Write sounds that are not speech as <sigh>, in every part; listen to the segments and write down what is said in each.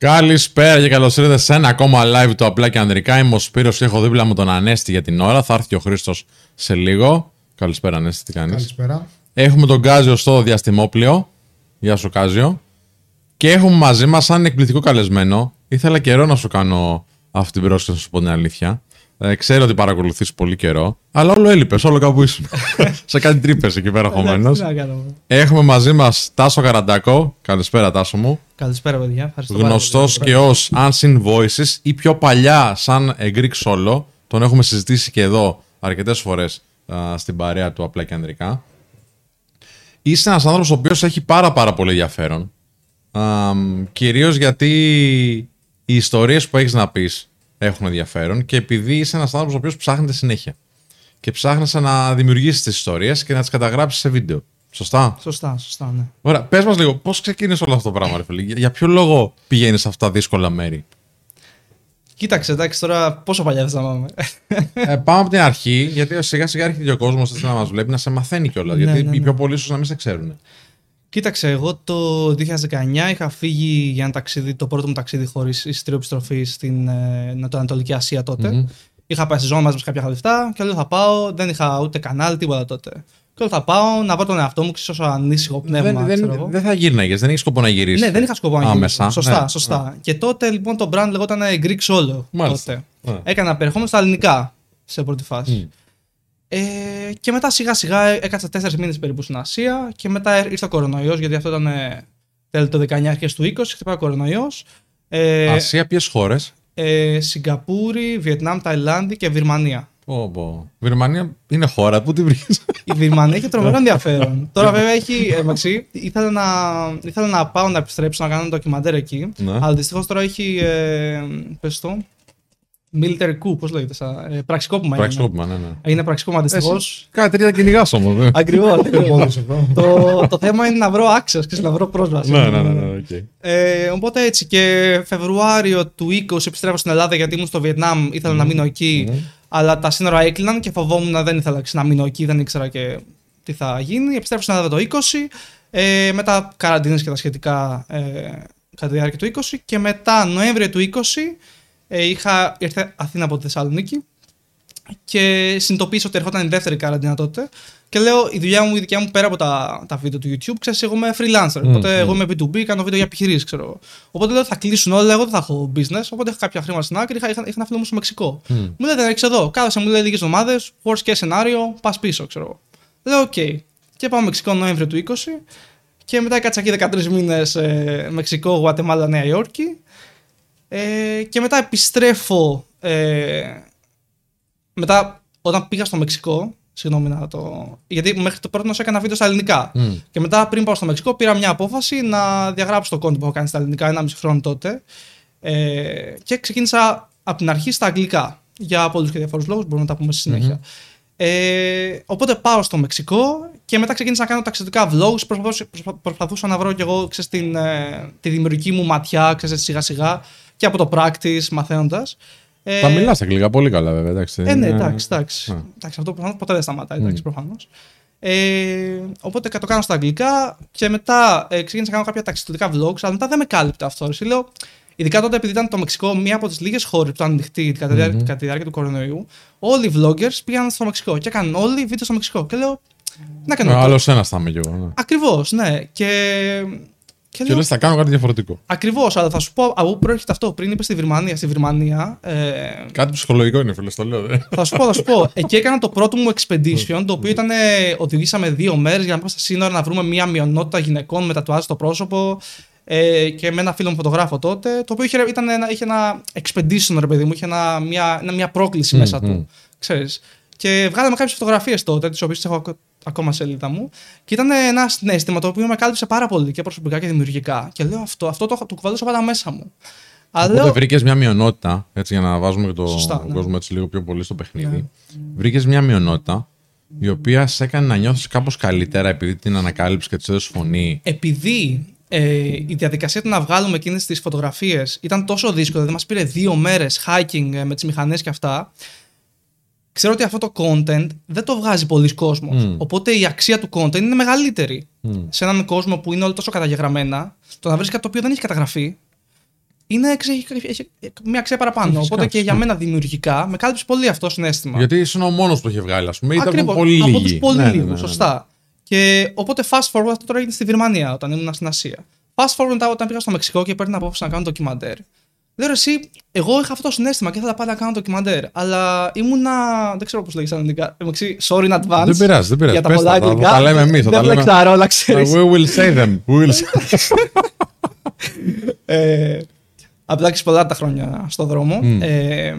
Καλησπέρα και καλώς ήρθατε σε ένα ακόμα live του Απλά και Ανδρικά. Είμαι ο Σπύρος και έχω δίπλα μου τον Ανέστη για την ώρα. Θα έρθει ο Χρήστος σε λίγο. Καλησπέρα, Ανέστη, τι κάνεις; Καλησπέρα. Έχουμε τον Κάζιο στο διαστημόπλαιο. Γεια σου, Κάζιο. Και έχουμε μαζί μας έναν εκπληκτικό καλεσμένο. Ήθελα καιρό να σου κάνω αυτή την πρόσκληση, να σου πω την αλήθεια. Ε, ξέρω ότι παρακολουθείς πολύ καιρό, αλλά όλο έλειπες, όλο κάπου ήσουν. <laughs> σε κάτι τρύπες εκεί πέρα χωμένος. Έχουμε μαζί μας Τάσο Καραντάκο. Καλησπέρα, Τάσο μου. Καλησπέρα, παιδιά. Ευχαριστώ Γνωστός και ως Unseen Voices ή πιο παλιά σαν Greek Solo. Τον έχουμε συζητήσει και εδώ αρκετές φορές στην παρέα του απλά και ανδρικά. Είσαι ένας άνθρωπος ο οποίος έχει πάρα, πάρα πολύ ενδιαφέρον. Κυρίως γιατί οι ιστορίες που έχεις να πεις έχουν ενδιαφέρον και επειδή είσαι ένας άνθρωπος ο οποίος ψάχνεται συνέχεια. Και ψάχνεσαι να δημιουργήσεις τις ιστορίες και να τις καταγράψεις σε βίντεο. Σωστά; Σωστά, σωστά, ναι. Ωραία, πες μας λίγο, πώς ξεκίνησε όλο αυτό το πράγμα, ρε φίλε; Για ποιο λόγο πηγαίνεις σε αυτά τα δύσκολα μέρη; Κοίταξε, εντάξει, τώρα πόσο παλιά θες να πάμε. ε, πάμε από την αρχή, γιατί σιγά σιγά έρχεται και ο κόσμος να μας βλέπει, να σε μαθαίνει κιόλας. Ναι, γιατί ναι, ναι. οι πιο πολλοί ίσως να μην σε ξέρουν. Κοίταξε, εγώ το 2019 είχα φύγει για ένα ταξίδι, το πρώτο μου ταξίδι χωρίς εισιτήριο επιστροφή στην ε, Ανατολική Ασία τότε. Mm-hmm. Είχα πάει στη ζώνη μαζί με κάποια λεφτά και λέω θα πάω, δεν είχα ούτε κανάλι, τίποτα τότε. Και λέω θα πάω να βρω τον εαυτό μου, ξέρω ανήσυχο πνεύμα. Δεν, δεν, δεν θα γύρναγε, δεν είχες σκοπό να γυρίσεις. Ναι, δεν είχα σκοπό να γυρίσει. Σωστά, ναι. σωστά. Ναι. Και τότε λοιπόν το brand λεγόταν Greek Solo. Μάλιστα. Τότε. Ναι. Έκανα περιεχόμενο στα ελληνικά σε πρώτη φάση. Mm. Ε, και μετά σιγά σιγά έκατσα τέσσερις μήνες περίπου στην Ασία και μετά ήρθε ο κορονοϊός, γιατί αυτό ήταν ε, τέλη το 19 αρχές του 20, χτυπάει ο κορονοϊός. Ε, Ασία, ποιες χώρες; Ε, Σιγκαπούρη, Βιετνάμ, Ταϊλάνδη και Βυρμανία. Πω, πω. Βυρμανία είναι χώρα, πού τη βρήκες; Η Βυρμανία έχει τρομερό <laughs> ενδιαφέρον. Τώρα, βέβαια, έχει. Ε, ήθελα, να, ήθελα να πάω να επιστρέψω να κάνω ένα ντοκιμαντέρ εκεί. Ναι. Αλλά δυστυχώς τώρα έχει. Ε, πες το, military coup, πώς λέγεται, σαν, ε, πραξικόπημα. Πραξικόπημα, ναι, ναι. Είναι πραξικόπημα δυστυχώς. Κάτι τρία κυνηγάς όμως. Ακριβώς. το, το θέμα είναι να βρω access και να βρω πρόσβαση. ναι, ναι, ναι, okay. ε, οπότε έτσι και Φεβρουάριο του 20 επιστρέφω στην Ελλάδα γιατί ήμουν στο Βιετνάμ, ήθελα mm. να μείνω εκεί. Mm. Αλλά τα σύνορα έκλειναν και φοβόμουν να δεν ήθελα να μείνω εκεί, δεν ήξερα και τι θα γίνει. Επιστρέφω στην Ελλάδα το 20. Ε, μετά καραντίνες και τα σχετικά ε, κατά τη διάρκεια του 20 και μετά Νοέμβριο του 20 ε, είχα ήρθε Αθήνα από τη Θεσσαλονίκη και συνειδητοποίησα ότι ερχόταν η δεύτερη καραντίνα τότε. Και λέω, η δουλειά μου, η δικιά μου πέρα από τα, τα βίντεο του YouTube, ξέρεις, εγώ είμαι freelancer. Mm, οπότε εγώ είμαι B2B, κάνω βίντεο για επιχειρήσεις, ξέρω. Οπότε λέω, θα κλείσουν όλα, εγώ δεν θα έχω business. Οπότε έχω κάποια χρήματα στην άκρη. Είχα, είχα, είχα ένα φίλο μου στο Μεξικό. Mm. Μου λέει, δεν έχει εδώ. Κάθεσε, μου λέει λίγες εβδομάδες, worst case scenario, πας πίσω, ξέρω. Λέω, OK. Okay. Και πάω Μεξικό Νοέμβριο του 20. Και μετά κάτσα εκεί 13 μήνες ε, Μεξικό, Γουατεμάλα, Νέα Υόρκη. Ε, και μετά επιστρέφω. Ε, μετά, όταν πήγα στο Μεξικό, συγγνώμη να το. Γιατί μέχρι το πρώτο έκανα βίντεο στα ελληνικά. Και μετά, πριν πάω στο Μεξικό, πήρα μια απόφαση να διαγράψω το content που έχω κάνει στα ελληνικά ενάμιση χρόνο τότε. Ε, και ξεκίνησα από την αρχή στα αγγλικά. Για πολλούς και διαφόρους λόγους, μπορούμε να τα πούμε στη συνέχεια. Ε, οπότε πάω στο Μεξικό και μετά ξεκίνησα να κάνω ταξιδιωτικά vlogs. Προσπαθούσα, προσπαθούσα να βρω κι εγώ ξέρεις, την, ε, τη δημιουργική μου ματιά ξέρεις, σιγά σιγά και από το practice μαθαίνοντας. Ε, Τα μιλάς αγγλικά πολύ καλά, βέβαια. Εντάξει. Ε, ναι, εντάξει. εντάξει. εντάξει αυτό προφανώς ποτέ δεν σταματάει, εντάξει, mm. προφανώς. Ε, οπότε το κάνω στα αγγλικά και μετά ε, ξεκίνησα να κάνω κάποια ταξιδιωτικά vlogs, αλλά μετά δεν με κάλυπτε αυτό. Λέω, ειδικά τότε επειδή ήταν το Μεξικό μία από τις λίγες χώρες που ήταν ανοιχτή κατά, mm-hmm. κατά τη διάρκεια του κορονοϊού, όλοι οι vloggers πήγαν στο Μεξικό και έκαναν όλοι βίντεο στο Μεξικό. Και λέω, να κάνω. Άλλος ένας θα είμαι κι εγώ. Ναι. Ακριβώς, ναι. Και και, και λες, θα κάνω κάτι διαφορετικό. Ακριβώς, αλλά θα σου πω από πού προέρχεται αυτό. Πριν είπες στη Βυρμανία. Στη Βυρμανία ε... Κάτι ψυχολογικό είναι, φίλε, το λέω. Δε. Θα σου πω, θα σου πω. <laughs> Εκεί έκανα το πρώτο μου expedition, το οποίο ήταν. Οδηγήσαμε δύο μέρες για να πάμε στα σύνορα να βρούμε μία μειονότητα γυναικών με τατουάζ στο πρόσωπο. Ε, και με ένα φίλο μου φωτογράφο τότε. Το οποίο είχε, ήταν ένα, είχε ένα expedition, ρε παιδί μου, είχε ένα, μια, μια πρόκληση mm, μέσα mm. του. Ξέρεις. Και βγάλαμε κάποιες φωτογραφίες τότε, τις οποίες έχω ακόμα σελίδα μου. Και ήταν ένα συνέστημα το οποίο με κάλυψε πάρα πολύ και προσωπικά και δημιουργικά. Και λέω αυτό, αυτό το, το κουβαλούσα πάντα μέσα μου. Αλλά Οπότε λέω... βρήκες μια μειονότητα, έτσι για να βάζουμε και το Σωστά, ναι. κόσμο έτσι λίγο πιο πολύ στο παιχνίδι. Ναι. Βρήκες μια μειονότητα η οποία σε έκανε να νιώθεις κάπως καλύτερα επειδή την ανακάλυψες και της έδωσες φωνή. Επειδή ε, η διαδικασία του να βγάλουμε εκείνες τις φωτογραφίες ήταν τόσο δύσκολη, δηλαδή μας πήρε δύο μέρες hiking ε, με τις μηχανές και αυτά ξέρω ότι αυτό το content δεν το βγάζει πολλοί κόσμος. Mm. Οπότε η αξία του content είναι μεγαλύτερη. Mm. Σε έναν κόσμο που είναι όλο τόσο καταγεγραμμένα, το να βρεις κάτι το οποίο δεν έχει καταγραφεί είναι ξέρεις, έχει, έχει μια αξία παραπάνω. Φυσικά, Οπότε και φυσικά. για μένα δημιουργικά με κάλυψε πολύ αυτό το συνέστημα. Γιατί ήσουν ο μόνος που το είχε βγάλει, ας πούμε. Ήταν Ακριβώς, πολύ λίγοι. Από τους πολύ Ναι, ναι, λίγους, ναι, ναι. σωστά. Και οπότε fast forward αυτό τώρα έγινε στη Βερμανία όταν ήμουν στην Ασία. Fast forward μετά όταν πήγα στο Μεξικό και παίρνει απόφαση να κάνω ντοκιμαντέρ. Λέω ρε, εσύ, εγώ είχα αυτό το συνέστημα και ήθελα πάντα να κάνω ντοκιμαντέρ. Αλλά ήμουνα. Δεν ξέρω πώς λέγεις στα ελληνικά. Εντάξει, sorry in advance. Δεν πειράζει, δεν πειράζει. Για τα Πες πολλά τα, θα- θα αγγλικά. τα λέμε εμείς, θα Δεν τα λέμε. μπλέξα ρόλα, ξέρεις. We will say them. We will say- Ε, απλά έχεις πολλά τα χρόνια στο δρόμο. Ε,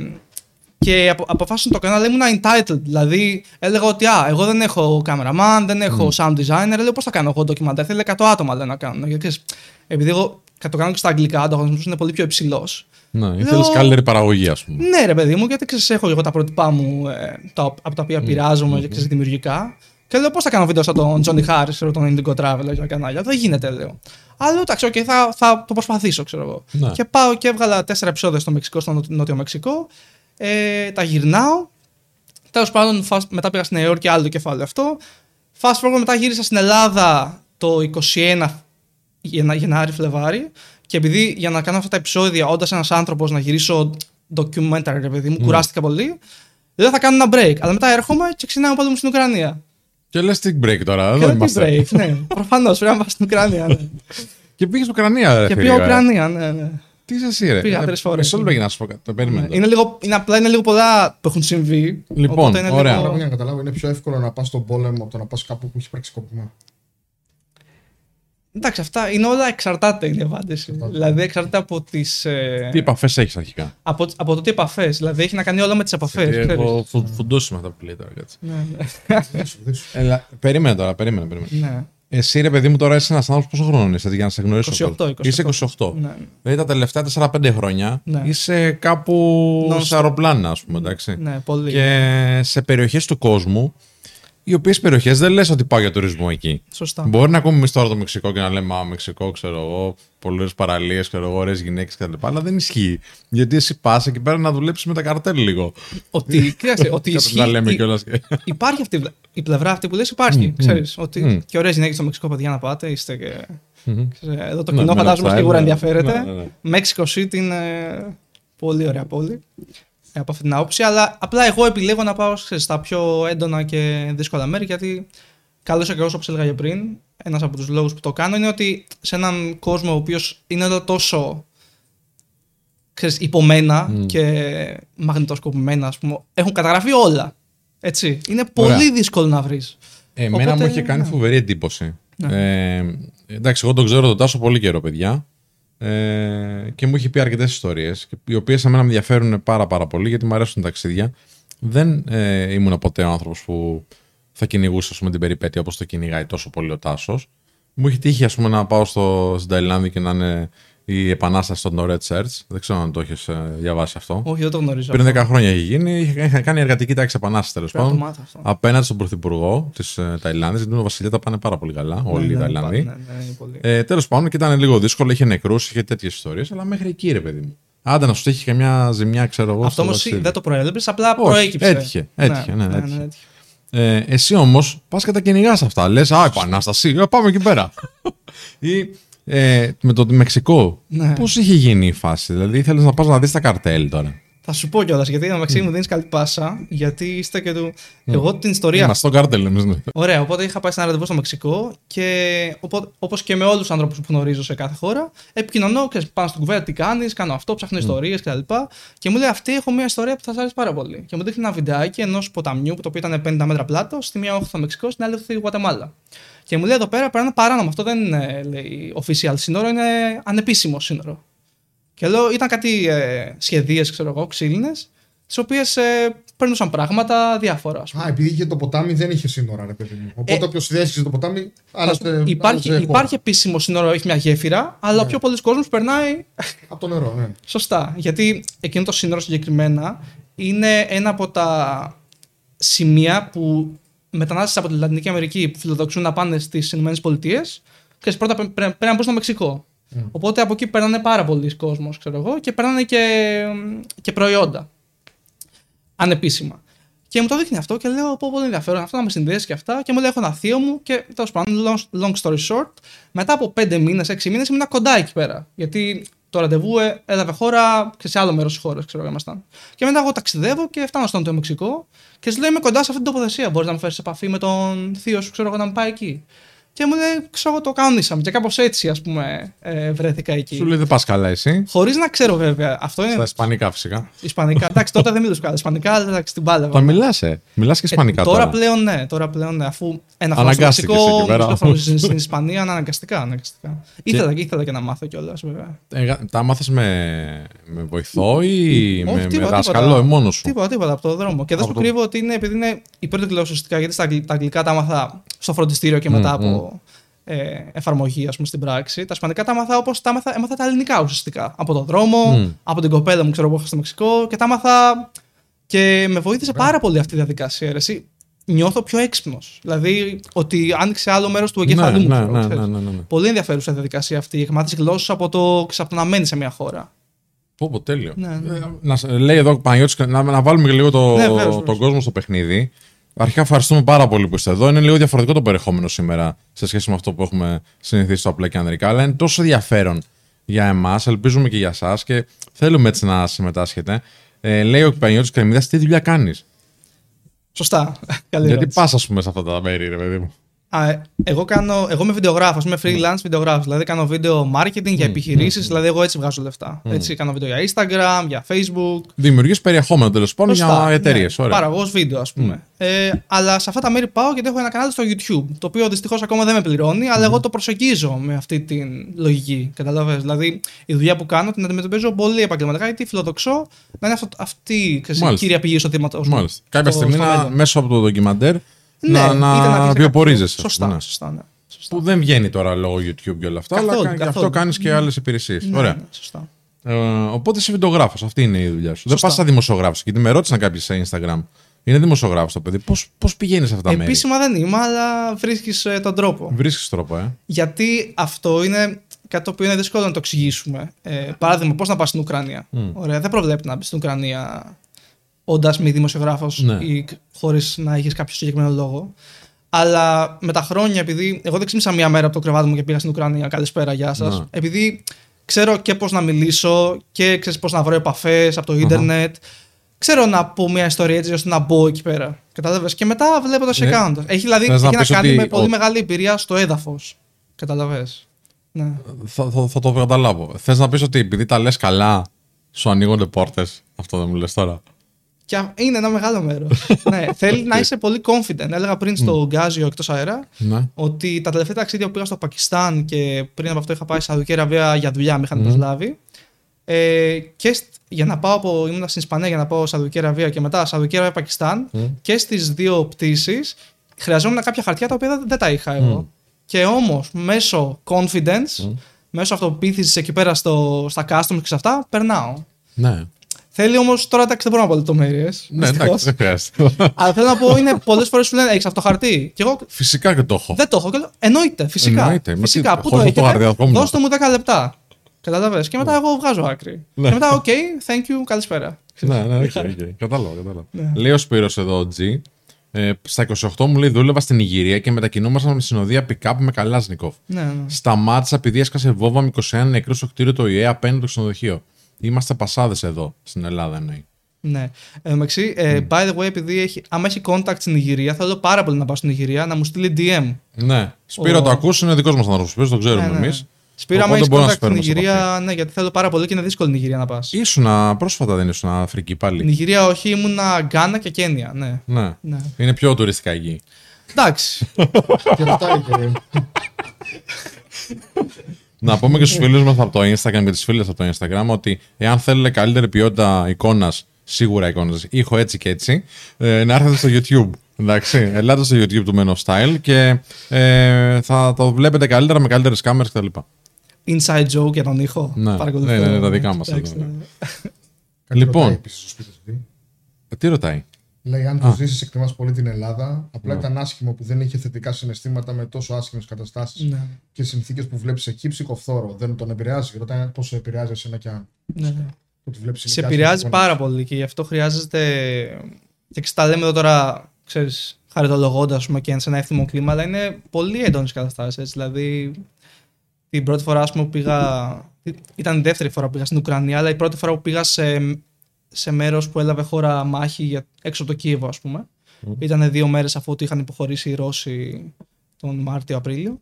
και απο, αποφάσισα να το κάνω, αλλά ήμουν entitled. Δηλαδή έλεγα ότι α, εγώ δεν έχω cameraman, δεν έχω sound designer. Λέω πώς θα κάνω εγώ ντοκιμαντέρ. Θέλει 100 άτομα λέει, να κάνω. Γιατί ξέρεις, επειδή εγώ το κάνω και στα αγγλικά, ο ανταγωνισμός είναι πολύ πιο υψηλός. Ναι, ήθελε καλύτερη παραγωγή, ας πούμε. Ναι, ρε παιδί μου, γιατί ξέρεις, έχω εγώ τα πρότυπά μου ε, τα, από τα οποία πειράζομαι και ξέρεις, δημιουργικά. Και λέω πώς θα κάνω βίντεο σαν τον Johnny Harris, ξέρω, τον Indigo Traveler για κανάλια. Δεν γίνεται, λέω. Αλλά λέω, εντάξει, okay, θα, θα το προσπαθήσω, ξέρω εγώ. Ναι. Και πάω και έβγαλα τέσσερα επεισόδια στο Μεξικό, στο Νότιο- Νότιο Μεξικό. Ε, τα γυρνάω. Τέλος πάντων, fast- μετά πήγα στη Νέα Υόρκη, άλλο το κεφάλαιο αυτό. Fast forward μετά γύρισα στην Ελλάδα το 21 Γενα- Γενάρη, Φλεβάρι. Και επειδή για να κάνω αυτά τα επεισόδια, όντας ένας άνθρωπος να γυρίσω documentary, ρε παιδί μου, κουράστηκα πολύ. Λέω θα κάνω ένα break. Αλλά μετά έρχομαι και ξεκινάω πάλι μου στην Ουκρανία. Και λες τι break τώρα, Και εδώ λέω, τι είμαστε. break, ναι. Προφανώς πρέπει να πάω στην Ουκρανία. Ναι. <laughs> Και πήγες στην Ουκρανία, ρε και φίλε, πήγα ε. Ουκρανία, ναι, ναι. Τι είσαι εσύ, ρε; Πήγα Ε, τρεις φορές. Μισό λεπτό για να σου πω κάτι. Το περίμενε. Είναι, λίγο, είναι απλά είναι λίγο πολλά που έχουν συμβεί. Λοιπόν, οπότε είναι ωραία. λίγο- Άρα, για να καταλάβω, είναι πιο εύκολο να πας στον πόλεμο από το να πας κάπου που έχει πραξικόπημα. Εντάξει, αυτά είναι όλα εξαρτάται είναι η απάντηση. Δηλαδή εξαρτάται από τις, ε, Τι επαφές έχεις αρχικά; από, από το τι επαφές. Δηλαδή έχει να κάνει όλα με τις επαφές. Έχω φου- φουντώσει με αυτά που λέει τώρα. κάτσε. Ναι, ναι. Δέσου, δέσου. Έλα, περίμενε τώρα, περίμενε. περίμενε. Ναι. Εσύ, ρε παιδί μου, τώρα είσαι ένας άνθρωπος πόσο χρόνο είσαι, για να σε γνωρίσω. 28, τώρα. 28. Είσαι 28. ναι. Δηλαδή τα τελευταία 4-5 χρόνια Ναι. είσαι κάπου Non-stop. σε αεροπλάνα, ας πούμε. Εντάξει. ναι, πολύ. Και σε περιοχές του κόσμου, οι οποίες περιοχές δεν λες ότι πάω για τουρισμό εκεί. Σωστά. Μπορεί να ακούμε εμεί τώρα το Μεξικό και να λέμε Μα, Μεξικό, ξέρω εγώ, πολλές παραλίες, ξέρω εγώ, ωραίες γυναίκες κτλ. Αλλά δεν ισχύει. Γιατί εσύ πας εκεί πέρα να δουλέψεις με τα καρτέλ λίγο. Ότι, <laughs> κοίταξε, ότι Κάτι να λέμε ισχύει, κιόλας. υπάρχει αυτή η πλε- η πλευρά αυτή που λες υπάρχει. ξέρεις, ότι μμ. και ωραίες γυναίκες στο Μεξικό, παιδιά, να πάτε. Είστε και... ξέρεις, εδώ το Ναι, κοινό με φαντάζομαι lifestyle, σίγουρα ναι. ενδιαφέρεται. Ναι, ναι, ναι. Mexico City είναι πολύ ωραία πόλη. Ε, Από αυτή την άποψη. Αλλά απλά εγώ επιλέγω να πάω ξέρεις, στα πιο έντονα και δύσκολα μέρη γιατί καλό ή κακό, όπως έλεγα και πριν, ένας από τους λόγους που το κάνω είναι ότι σε έναν κόσμο ο οποίος είναι εδώ τόσο ξέρεις, υπομένα και μαγνητοσκοπημένα, ας πούμε, έχουν καταγραφεί όλα. Έτσι. Είναι πολύ Ωραία. δύσκολο να βρεις. Εμένα Οπότε, μου είχε κάνει ναι. φοβερή εντύπωση. Ναι. Ε, εντάξει, εγώ τον ξέρω τον Τάσο πολύ καιρό, παιδιά. Ε, και μου είχε πει αρκετές ιστορίες, οι οποίες εμένα με ενδιαφέρουν πάρα, πάρα πολύ γιατί μου αρέσουν τα ταξίδια. Δεν ε, ήμουν ποτέ ο άνθρωπος που θα κυνηγούσε ας πούμε, την περιπέτεια όπως το κυνηγάει τόσο πολύ ο Τάσος. Μου είχε τύχει ας πούμε, να πάω στο, στην Ταϊλάνδη και να είναι η επανάσταση στον Red Search. Δεν ξέρω αν το έχεις διαβάσει αυτό. Όχι, δεν το γνωρίζω. Πριν 10 χρόνια έχει γίνει, είχε είχε κάνει εργατική τάξη επανάσταση τέλος Πρέπει να το πάντων. μάθω αυτό. Απέναντι στον Πρωθυπουργό της ε, Ταϊλάνδης, γιατί τον Βασιλιά τα πάνε πάρα πολύ καλά, όλοι Ναι, οι ναι, Ταϊλανδοί. Ναι, ναι, είναι πολύ. Ε, Τέλος πάντων και ήταν λίγο δύσκολο, είχε νεκρούς, είχε τέτοιες ιστορίες, αλλά μέχρι εκεί ρε παιδί μου. Άντε να σου τύχει και μια ζημιά, ξέρω εγώ. Αυτό στο όμως ταξίδι. δεν το προέβλεπε, απλά Όχι, προέκυψε. έτυχε, έτυχε, ναι, έτυχε. έτυχε. Ε, εσύ όμως πας και τα κυνηγάς αυτά. Λες, Α, επανάσταση, ε, πάμε εκεί πέρα. <laughs> Ή ε, με το Μεξικό, Ναι. πώς είχε γίνει η φάση, Δηλαδή ήθελε να πας να δεις τα καρτέλ τώρα. Θα σου πω κιόλας, γιατί μεταξύ μου δίνεις καλή πάσα, γιατί είστε και του. Εγώ την ιστορία. Είμαστε στο καρτέλ, εμείς. Ναι. Ωραία, οπότε είχα πάει σε ένα ραντεβού στο Μεξικό και όπως και με όλους τους ανθρώπους που γνωρίζω σε κάθε χώρα, επικοινωνώ και πάνω στην κουβέντα τι κάνεις, κάνω αυτό, ψάχνω ιστορίες κτλ. Και μου λέει αυτή έχω μια ιστορία που θα σα αρέσει πάρα πολύ. Και μου δείχνει ένα βιντεάκι ενός ποταμιού που το οποίο ήταν 50 μέτρα πλάτος, στη μία όχθη στο Μεξικό, στην άλλη όχθη στη Γουατεμάλα. Και μου λέει εδώ πέρα περνάνε παράνομο. Αυτό δεν είναι λέει, official σύνορο, είναι ανεπίσημο σύνορο. Και λέω, ήταν κάτι ε, σχεδίες, ξέρω εγώ, ξύλινες, τις οποίες ε, παίρνουσαν πράγματα διάφορα. ας πούμε. Α, επειδή είχε το ποτάμι δεν είχε σύνορα, ρε παιδί μου. Οπότε Ε, όποιος διέσχιζε το ποτάμι, άλλαζε. υπάρχει, άλλαζε χώρα. υπάρχει επίσημο σύνορο, έχει μια γέφυρα, αλλά ο πιο πολλοί κόσμος περνάει Από το νερό, ναι. σωστά. Γιατί εκείνο το σύνορο συγκεκριμένα είναι ένα από τα σημεία που μετανάστες από τη Λατινική Αμερική που φιλοδοξούν να πάνε στις ΗΠΑ και πρώτα πρέ- πρέ- πρέπει να μπουν στο Μεξικό. Οπότε από εκεί περνάνε πάρα πολλοί κόσμος, ξέρω εγώ, και περνάνε και, και προϊόντα. Ανεπίσημα. Και μου το δείχνει αυτό και λέω: Πω, πολύ ενδιαφέρον αυτό να με συνδέσεις και αυτά. Και μου λέει: Έχω ένα θείο μου και τέλος πάντων, long, long story short, μετά από 5 μήνες, 6 μήνες ήμουν κοντά εκεί πέρα. Γιατί το ραντεβού ε, έλαβε χώρα και σε άλλο μέρος της χώρας, ξέρω εγώ ήμασταν. Και μετά εγώ ταξιδεύω και φτάνω στο Νότιο Μεξικό και σου λέω είμαι κοντά σε αυτή την τοποθεσία. Μπορείς να με φέρεις σε επαφή με τον θείο σου, ξέρω εγώ, να με πάει εκεί. Και μου λέει, ξέρω εγώ, το κανονίσαμε. Και κάπως έτσι, ας πούμε, ε, βρέθηκα εκεί. Σου λέει δεν πας καλά εσύ. Χωρίς να ξέρω βέβαια. Αυτό είναι. Στα Ισπανικά φυσικά. Ισπανικά. Εντάξει, τότε δεν μιλούσα καλά. Ισπανικά, αλλά εντάξει, την μπάλα. Τα μιλάς, ε. Μιλάς και Ισπανικά Ε, τώρα. τώρα πλέον ναι, τώρα πλέον ναι. Αφού ένα χρόνο στο Αναγκάστηκες Μεξικό, εκεί πέρα. μισό χρόνο στην στην Ισπανία, ναι, αναγκαστικά. αναγκαστικά. Ήθελα, και... ήθελα και να μάθω κιόλας, βέβαια. Ε, γα- τα μάθες με, με βοηθό ή με, με τίποτα, δάσκαλο τίποτα. ή μόνος σου; Τίποτα, τίποτα από το δρόμο. Και δεν Από σου το- κρύβω ότι είναι επειδή είναι η πρώτη γλώσσα ουσιαστικά. Γιατί στα, αγγλ- τα αγγλικά τα έμαθα στο φροντιστήριο και μετά από ε, εφαρμογή, ας πούμε, στην πράξη. Τα ισπανικά τα έμαθα όπως τα έμαθα, έμαθα τα ελληνικά ουσιαστικά. Από το δρόμο, Μμ. από την κοπέλα μου, ξέρω που είχα στο Μεξικό και τα έμαθα. Και με βοήθησε πάρα πολύ αυτή η διαδικασία. ρε. Εσύ, νιώθω πιο έξυπνος. Δηλαδή ότι άνοιξε άλλο μέρος του εγκεφάλου μου. ναι, ξέρω, ναι, ξέρεις. ναι, ναι, ναι, ναι. Πολύ ενδιαφέρουσα η διαδικασία αυτή. Η εκμάθηση γλώσσα από το, ξέρεις, από το να μένει σε μια χώρα. Πω, πω, τέλειο. Ναι, ναι. Ε, να, σ- λέει εδώ ο Παναγιώτης, να, να βάλουμε και λίγο το, Ναι, βέβαιως, τον βέβαιως. κόσμο στο παιχνίδι. Αρχικά ευχαριστούμε πάρα πολύ που είστε εδώ. Είναι λίγο διαφορετικό το περιεχόμενο σήμερα σε σχέση με αυτό που έχουμε συνηθίσει στο απλά και ανδρικά, αλλά είναι τόσο ενδιαφέρον για εμάς, ελπίζουμε και για εσά και θέλουμε έτσι να συμμετάσχετε. Ε, λέει ο Παναγιώτης Κρεμίδας, τι δουλειά κάνεις; Σωστά. <laughs> Καλή Γιατί ερώτηση. πας, ας πούμε, σε αυτά τα μέρη, ρε παιδί μου. Α, ε, εγώ, κάνω, εγώ είμαι βιντεογράφος, είμαι freelance βιντεογράφος, δηλαδή κάνω βίντεο marketing για επιχειρήσεις, δηλαδή εγώ έτσι βγάζω λεφτά. Έτσι κάνω βίντεο για Instagram, για Facebook. Δημιουργείς περιεχόμενο τέλος πάντων για Σωστά, εταιρείες. ναι, Ωραία. Παραγωγός βίντεο, ας πούμε. Ε, αλλά σε αυτά τα μέρη πάω γιατί έχω ένα κανάλι στο YouTube, το οποίο δυστυχώς ακόμα δεν με πληρώνει, αλλά εγώ το προσεγγίζω με αυτή τη λογική. Καταλαβες. Δηλαδή, η δουλειά που κάνω την αντιμετωπίζω πολύ επαγγελματικά, γιατί φιλοδοξώ να είναι αυτό, αυτή ξέρεις, η Μάλιστα. κύρια πηγή εισοδήματος μου Μάλιστα. Κάποια στο- στιγμή στο να, μέλλον. μέσω από το ντοκιμαντέρ Ναι, να, είτε να, βγει σε κάποιο- βιοπορίζεσαι. Σωστά, ναι. σωστά, ναι. Σωστά. Που δεν βγαίνει τώρα λόγω YouTube και όλα αυτά, αλλά Καθόλου, κα- γι' αυτό καθόλου. κάνεις και άλλες υπηρεσίες. Ναι, Ωραία. ναι, σωστά. Ε, οπότε είσαι βιντεογράφος. Αυτή είναι η δουλειά σου. Δεν Σωστά. πας σαν δημοσιογράφο. Γιατί με ρώτησαν κάποιοι σε Instagram. Είναι δημοσιογράφος το παιδί. Πώς πηγαίνεις σε αυτά τα μέρη. Επίσημα δεν είμαι, αλλά βρίσκεις τον τρόπο. Βρίσκεις τρόπο, ε. Γιατί αυτό είναι κάτι το οποίο είναι δύσκολο να το εξηγήσουμε. Ε, παράδειγμα, πώς να πας στην Ουκρανία. Ωραία, δεν προβλέπει να μπεις στην Ουκρανία όντας μη δημοσιογράφος Ναι. ή χωρίς να έχεις κάποιο συγκεκριμένο λόγο. Αλλά με τα χρόνια, επειδή εγώ δεν ξύπνησα μία μέρα από το κρεβάτι μου και πήγα στην Ουκρανία, καλησπέρα, γεια σας. Ναι. Επειδή ξέρω και πώς να μιλήσω και ξέρεις πώς να βρω επαφές από το ίντερνετ. Ξέρω να πω μια ιστορία έτσι ώστε να μπω εκεί πέρα. Κατάλαβες; Και μετά βλέπω το σε Ναι. κάνοντα. Έχει δηλαδή Θες να έχει να, πεις κάνει ότι με ο- πολύ μεγάλη εμπειρία στο έδαφος. Κατάλαβες; Ναι. Θα, θα, θα το καταλάβω. Θες να πεις ότι επειδή τα λες καλά, σου ανοίγονται πόρτες. Αυτό δεν μου λες τώρα. Και α- είναι ένα μεγάλο μέρος. <laughs> ναι, θέλει να είσαι πολύ confident. Έλεγα πριν στο Γκάζιο εκτός αέρα Ναι. ότι τα τελευταία ταξίδια που πήγα στο Πακιστάν και πριν από αυτό είχα πάει στη Σαουδική Αραβία για δουλειά, με είχαν προσλάβει. Ε, και στ- για να πάω από. ήμουν στην Ισπανία για να πάω Σαουδική Αραβία και μετά Σαουδική Αραβία Πακιστάν και στις δύο πτήσεις χρειαζόμουν κάποια χαρτιά τα οποία δεν, δεν τα είχα εγώ. Και όμως μέσω confidence, μέσω αυτοπεποίθησης εκεί πέρα στο, στα customs και σε αυτά, περνάω. Ναι. Θέλει όμως τώρα εντάξει δεν μπορώ να πω λεπτομέρειες. Ναι, εντάξει, δεν χρειάζεται. Αλλά θέλω να πω είναι πολλές φορές που λένε Έχεις αυτό το χαρτί. Και εγώ Φυσικά και το έχω. δεν το έχω. Και λέω, Εννοείται, φυσικά. Εννοείται. Μα φυσικά. τι, Πού το χωρίς το έχετε, χαρτί, ακόμα. δώστε μου 10 λεπτά. Κατάλαβες. Και μετά εγώ βγάζω άκρη. Ναι. Και μετά, OK, thank you, καλησπέρα. ναι, ναι, OK, OK. Κατάλαβα, κατάλαβα. Ναι. Λέει ο Σπύρος εδώ, G. Ε, στα 28 μου λέει δούλευα στη Νιγηρία και μετακινούμασταν με συνοδεία pick-up με καλάσνικοφ. Ναι, ναι. Σταμάτησα επειδή έσκασε βόμβα με 21 νεκρούς στο κτίριο του ΟΗΕ απέναντι στο ξενοδοχείο. Είμαστε πασάδες εδώ, στην Ελλάδα εννοεί. Ναι. Ε, μεταξύ, ε, by the way, επειδή έχει, άμα έχει contact στη Νιγηρία, θέλω πάρα πολύ να πάω στη Νιγηρία να μου στείλει DM. Ναι. Σπύρο Ο- το ακούς, είναι δικός μας άνθρωπος. Σπύρο το ξέρουμε Ναι, ναι. εμείς. Σπύρο, άμα Οπότε έχεις μπορώ να contact σου στην φέρουμε σε Ιγυρία, ναι, γιατί θέλω πάρα πολύ και είναι δύσκολο η Ιγυρία να πας. Ήσουν πρόσφατα δεν ήσουν Αφρική Στην πάλι. Ιγυρία, όχι, ήμουνα Γκάνα και Κένια. Ναι. Ναι. ναι. Είναι πιο τουριστικά εκεί. Εντάξει. <laughs> Και ρωτάει και. <laughs> Να πούμε και στους φίλους μας από το Instagram και τις φίλες από το Instagram ότι εάν θέλετε καλύτερη ποιότητα εικόνας, σίγουρα εικόνας, ήχο έτσι και έτσι, ε, να έρθετε στο YouTube. Εντάξει, ελάτε στο YouTube του Men of Style και ε, θα το βλέπετε καλύτερα με καλύτερες κάμερες κτλ. Inside joke για τον ήχο. Ναι, Παρακολουθώ. ναι, ναι, τα δικά μας Εντάξει, εδώ. ναι. Κάτι Λοιπόν. ρωτάει επίσης στο σπίτι σου. Ε, τι ρωτάει; Λέει, αν το ζήσεις, εκτιμάς πολύ την Ελλάδα. Απλά ήταν άσχημο που δεν είχε θετικά συναισθήματα με τόσο άσχημες καταστάσεις Ναι. και συνθήκες που βλέπεις εκεί. Ψυχοφθόρο. Δεν τον επηρεάζει. Ρωτάει πόσο επηρεάζει εσένα και αν. Ναι, ναι. Που τη βλέπεις Σε νοικιάζει επηρεάζει την πάρα πολύ και γι' αυτό χρειάζεται. Και τα λέμε εδώ τώρα, ξέρεις, χαριτολογώντας πούμε, και σε ένα εύθυμο κλίμα, αλλά είναι πολύ έντονες καταστάσεις. Δηλαδή, Την πρώτη φορά, ας πούμε, που πήγα. Ήταν η δεύτερη φορά που πήγα στην Ουκρανία, αλλά η πρώτη φορά που πήγα σε, σε μέρος που έλαβε χώρα μάχη για, έξω από το Κίεβο, ας πούμε. Ήταν δύο μέρες αφού είχαν υποχωρήσει οι Ρώσοι τον Μάρτιο-Απρίλιο.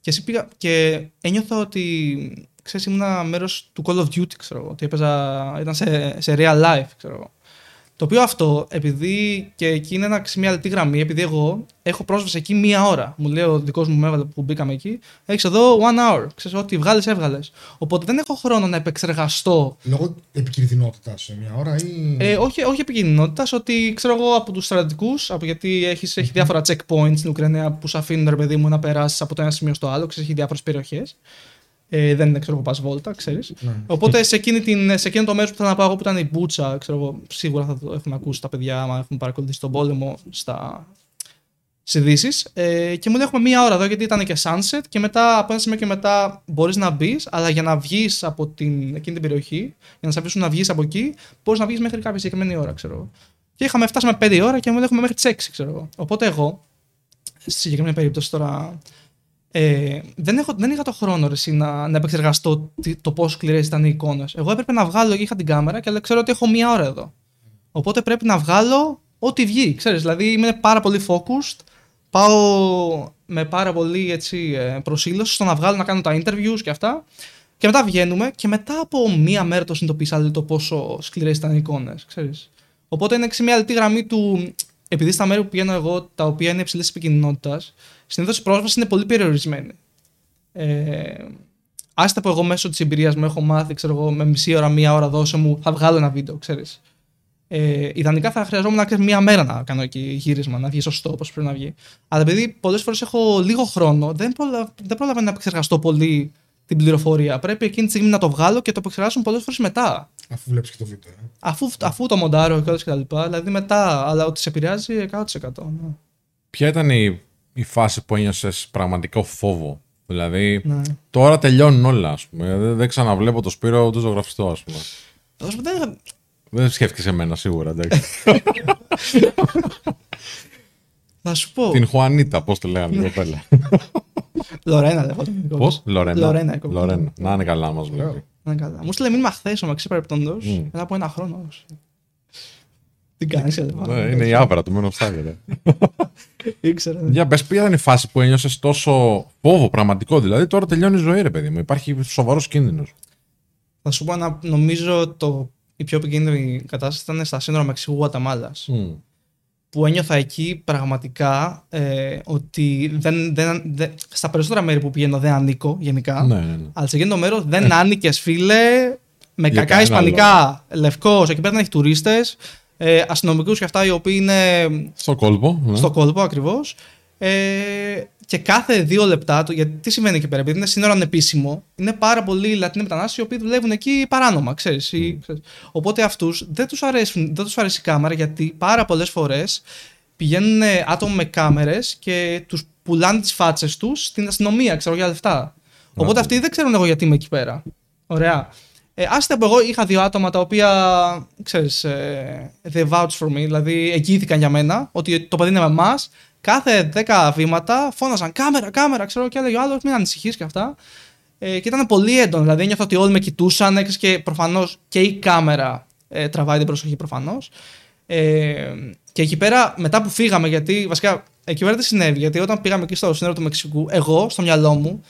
Και, εσύ πήγα, και ένιωθα ότι ξέρεις, ήμουν μέρος του Call of Duty, ξέρω εγώ. Ότι έπαιζα, ήταν σε, σε real life, ξέρω εγώ. Το οποίο αυτό, επειδή και εκεί είναι ένα, μια λεπτή γραμμή, επειδή εγώ έχω πρόσβαση εκεί μία ώρα. Μου λέει ο δικός μου με που μπήκαμε εκεί, έχεις εδώ one hour. Ξέρεις ότι βγάλεις, έβγαλες. Οπότε δεν έχω χρόνο να επεξεργαστώ. Λόγω επικίνδυνοτητα σε μία ώρα ή. Ε, όχι, όχι επικίνδυνοτητα, ότι ξέρω εγώ από τους στρατιωτικούς, γιατί έχεις, έχει διάφορα checkpoints στην Ουκρανία που σου αφήνουν ρε παιδί μου να περάσεις από το ένα σημείο στο άλλο, ξέρεις, έχει διάφορες περιοχές. Ε, δεν είναι, ξέρω εγώ, πας βόλτα, ξέρεις. Ναι. Οπότε σε, εκείνη την, σε εκείνο το μέρος που θέλω να πάω εγώ που ήταν η Μπούτσα, ξέρω εγώ, σίγουρα θα το έχουν ακούσει τα παιδιά, άμα έχουν παρακολουθήσει τον πόλεμο στα ειδήσει. Ε, και μου λέει: Έχουμε μία ώρα εδώ γιατί ήταν και sunset και μετά από ένα σημείο και μετά μπορείς να μπεις, αλλά για να βγεις από την, εκείνη την περιοχή, για να σε αφήσουν να βγεις από εκεί, μπορείς να βγεις μέχρι κάποια συγκεκριμένη ώρα, ξέρω εγώ. Και είχαμε φτάσει με 5 ώρα και μου λέει: Έχουμε μέχρι τις 6, ξέρω εγώ. Οπότε εγώ, στη συγκεκριμένη περίπτωση τώρα, ε, δεν, έχω, δεν είχα το χρόνο ρε, να, να επεξεργαστώ τι- το πόσο σκληρές ήταν οι εικόνες. Εγώ έπρεπε να βγάλω, είχα την κάμερα και αλλά ξέρω ότι έχω μία ώρα εδώ. Οπότε πρέπει να βγάλω ό,τι βγει. Ξέρεις, δηλαδή είμαι πάρα πολύ focused. Πάω με πάρα πολύ έτσι, ε, προσήλωση στο να βγάλω να κάνω τα interviews και αυτά. Και μετά βγαίνουμε και μετά από μία μέρα το συνειδητοποίησα δηλαδή, το πόσο σκληρές ήταν οι εικόνες. Οπότε είναι σε μια λεπτή γραμμή του. Επειδή στα μέρη που πηγαίνω εγώ, τα οποία είναι υψηλής επικινδυνότητα, συνήθως η πρόσβαση είναι πολύ περιορισμένη. Ε, άστα που εγώ μέσω της εμπειρίας μου έχω μάθει, ξέρω εγώ, με μισή ώρα, μία ώρα δώσε μου, θα βγάλω ένα βίντεο, ξέρεις. Ε, ιδανικά θα χρειαζόμουν ξέρεις, μία μέρα να κάνω εκεί γύρισμα, να βγει σωστό όπω πρέπει να βγει. Αλλά επειδή πολλές φορές έχω λίγο χρόνο, δεν, προλα... δεν προλαβαίνω να επεξεργαστώ πολύ την πληροφορία. Πρέπει εκείνη τη στιγμή να το βγάλω και το επεξεργάσω πολλές φορές μετά. Αφού βλέπεις και το βίντεο. Ε. Αφού, αφού το μοντάρω και όλα και τα λοιπά, δηλαδή μετά, αλλά ότι σε επηρεάζει 100%. Ναι. Ποια ήταν η, η φάση που ένιωσες πραγματικό φόβο. Δηλαδή, Ναι. τώρα τελειώνουν όλα, ας πούμε. Δεν, δεν ξαναβλέπω το Σπύρο ούτε το γραφιστό, ας πούμε. Θα σου πω, δεν, Δεν σκέφτηκες εμένα σίγουρα, εντάξει. θα σου πω. Την Χουανίτα, πώς το λέγανε η κοπέλα. Λορένα λέγονταν. Πώς; Λορένα. Λορένα, η κοπέλα. Λορένα. Να είναι καλά, μας βλέπει. Ναι, καλά. Μου στείλε μήνυμα χθες ο Μαξί παρεπτόντω Μμ. μετά από ένα χρόνο. Όμως. Τι κάνει, Ναι, είναι η άβρα του μένω φτάνει, ρε. Ήξερα. ναι. Για πες, ποια ήταν η φάση που ένιωσες τόσο φόβο πραγματικό. Δηλαδή, τώρα τελειώνει η ζωή, ρε παιδί μου. Υπάρχει σοβαρός κίνδυνος. Θα σου πω ένα, νομίζω το, η πιο επικίνδυνη κατάσταση ήταν στα σύνορα Μεξικού Γουαταμάλας. Που ένιωθα εκεί πραγματικά ε, ότι δεν, δεν, δεν- στα περισσότερα μέρη που πηγαίνω δεν ανήκω γενικά. Ναι, ναι, ναι. Αλλά σε εκείνο το μέρος δεν άνοικε, φίλε, με Για κακά κανένα ισπανικά, λευκός. Εκεί πέρα δεν έχει τουρίστες, ε, αστυνομικούς και αυτά οι οποίοι είναι Στο κόλπο. ναι. στο κόλπο ακριβώς. Ε, και κάθε δύο λεπτά του, γιατί τι συμβαίνει εκεί πέρα, επειδή είναι σύνορο ανεπίσημο, είναι πάρα πολλοί Λατινοί μετανάστες οι οποίοι δουλεύουν εκεί παράνομα, ξέρεις, ή- ξέρεις. Οπότε αυτούς δεν τους δεν τους αρέσει η κάμερα γιατί πάρα πολλές φορές πηγαίνουν άτομα με κάμερες και τους πουλάνε τις φάτσες τους στην αστυνομία, ξέρω για λεφτά. Οπότε αυτοί δεν ξέρουν εγώ γιατί είμαι εκεί πέρα. Ωραία. Ε, άστα που εγώ είχα δύο άτομα τα οποία, ξέρεις, ε, they vouch for me, δηλαδή εγγύηθηκαν για μένα, ότι το παιδί είναι με εμάς. Κάθε 10 βήματα φώναζαν κάμερα, κάμερα, ξέρω και έλεγε ο άλλος, μην ανησυχείς και αυτά. Ε, και ήταν πολύ έντονο, δηλαδή νιώθω ότι όλοι με κοιτούσαν έξω και προφανώς και η κάμερα ε, τραβάει την προσοχή προφανώς. Ε, και εκεί πέρα, μετά που φύγαμε, γιατί βασικά εκεί πέρα τι συνέβη, γιατί όταν πήγαμε εκεί στο σύνορο του Μεξικού, εγώ στο μυαλό μου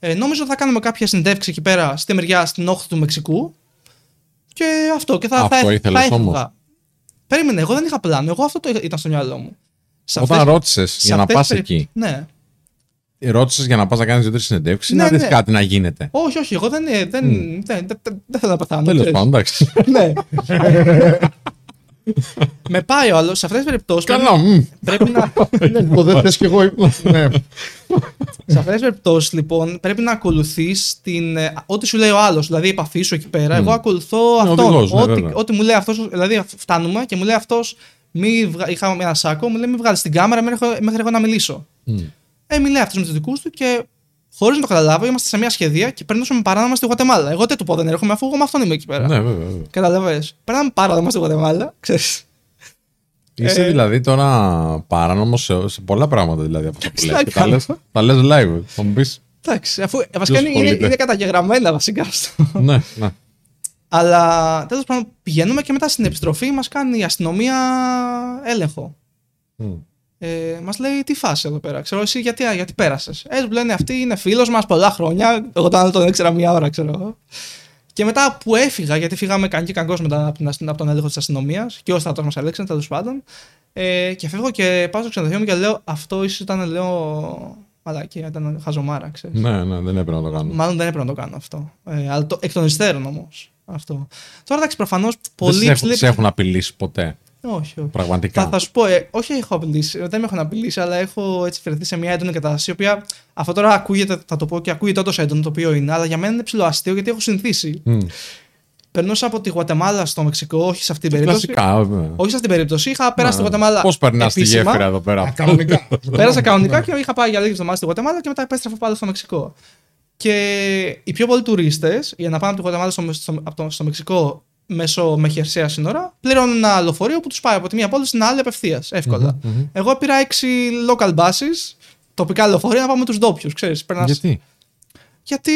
ε, νόμιζα ότι θα κάνουμε κάποια συνέντευξη εκεί πέρα στη μεριά στην όχθη του Μεξικού. Και αυτό. Και θα, Αυτό θα, ήθελες θα έφευγα. όμως. Περίμενε, εγώ δεν είχα πλάνο. Εγώ αυτό το ήταν στο μυαλό μου. Σε Όταν αυτές- ρώτησες σε για να αυτές πας τις περι- εκεί, Ναι. ρώτησες για να πας να κάνεις δύο-τρεις συνεντεύξεις ή Ναι, να δεις ναι. κάτι να γίνεται; Όχι, όχι, εγώ δεν, δεν, δεν, δεν, δεν, δεν θέλω να πεθάνω. Τέλος ξέρεις. πάντων, εντάξει. ναι. <laughs> Με πάει ο άλλος σε αυτές τις περιπτώσεις. Καλά, μμ. Πρέπει να. Εγώ δεν θες κι εγώ. Ναι. Σε αυτές τις περιπτώσεις, λοιπόν, πρέπει να ακολουθείς ό,τι σου λέει ο άλλος. Δηλαδή, η επαφή σου εκεί πέρα. Εγώ ακολουθώ Είναι αυτόν. οδηγός, ναι, ό,τι, βέβαια. ό,τι μου λέει αυτός. Δηλαδή, φτάνουμε και μου λέει αυτός. Μη βγα... Είχα ένα σάκο, μου λέει: Μην βγάλεις την κάμερα μέχρι, μέχρι εγώ να μιλήσω. Μμ. Ε, μιλάει αυτός με τους δικούς του και χωρίς να το καταλάβω, είμαστε σε μια σχεδία και περνούσαμε παράνομα στη Γουατεμάλα. Εγώ δεν του πω δεν έρχομαι αφού εγώ με αυτόν είμαι εκεί πέρα. Ναι, βέβαια. βέβαια. Καταλαβέ. Περνάμε παράνομα στη Γουατεμάλα, ξέρεις. Είσαι Ε. δηλαδή τώρα παράνομο σε, σε πολλά πράγματα δηλαδή από αυτά που λες. Στα Και τα λες, τα λες live. Θα μου πεις. Εντάξει, αφού βασικά είναι, είναι, ασχολείται; είναι καταγεγραμμένα βασικά αυτό. ναι, ναι. Αλλά τέλος πάντων πηγαίνουμε και μετά στην επιστροφή μας κάνει η αστυνομία έλεγχο. Μμ. Ε, μας λέει τι φάση εδώ πέρα. Ξέρω εσύ γιατί, γιατί πέρασες. Ε, μου λένε αυτοί είναι φίλος μας πολλά χρόνια. Εγώ τον άλλο τον ήξερα μία ώρα, ξέρω εγώ. Και μετά που έφυγα, γιατί φύγαμε καν και καγκός μετά από, την αστυ- από τον έλεγχο της αστυνομίας και ο στρατός μας έλεξε τέλος πάντων. Ε, και φεύγω και πάω στο ξενοδοχείο μου και λέω Αυτό ίσως ήταν, λέω. Μαλακία, ήταν χαζομάρα, ξέρεις. ναι, ναι, δεν έπρεπε να το κάνω. Μάλλον δεν έπρεπε να το κάνω αυτό. Ε, αλλά το, εκ των υστέρων όμως. Αυτό. Τώρα εντάξει, προφανώς Δεν πολύ σε έχουν, υψηλή. σε έχουν απειλήσει ποτέ. Όχι, όχι. Πραγματικά. Θα, θα σου πω, ε, όχι έχω απειλήσει, ε, δεν με έχουν απειλήσει, αλλά έχω έτσι φερθεί σε μια έντονη κατάσταση, η οποία αυτό τώρα ακούγεται, θα το πω και ακούγεται όντως έντονο το οποίο είναι, αλλά για μένα είναι ψηλό αστείο γιατί έχω συνηθίσει. Μμ. Περνούσα από τη Γουατεμάλα στο Μεξικό, όχι σε αυτή την περίπτωση. Κλασικά, βέβαια. Όχι σε αυτή την περίπτωση. Είχα πέρασει στη Γουατεμάλα. Πώς περνάς τη επίσημα. γέφυρα εδώ Α, πέρα. κανονικά. <laughs> Πέρασα κανονικά Ναι. και είχα πάει για λίγες εβδομάδες στη Γουατεμάλα και μετά επέστρεφα πάλι στο Μεξικό. Και οι πιο πολλοί τουρίστες, για να πάνε από τη Γουατεμάλα στο, στο, από το- στο Μεξικό μέσω με χερσαία σύνορα, πληρώνουν ένα λεωφορείο που τους πάει από τη μία πόλη στην άλλη απευθείας. Εύκολα. Εγώ πήρα έξι local buses, τοπικά λεωφορεία να πάω με τους ντόπιους. Γιατί; Γιατί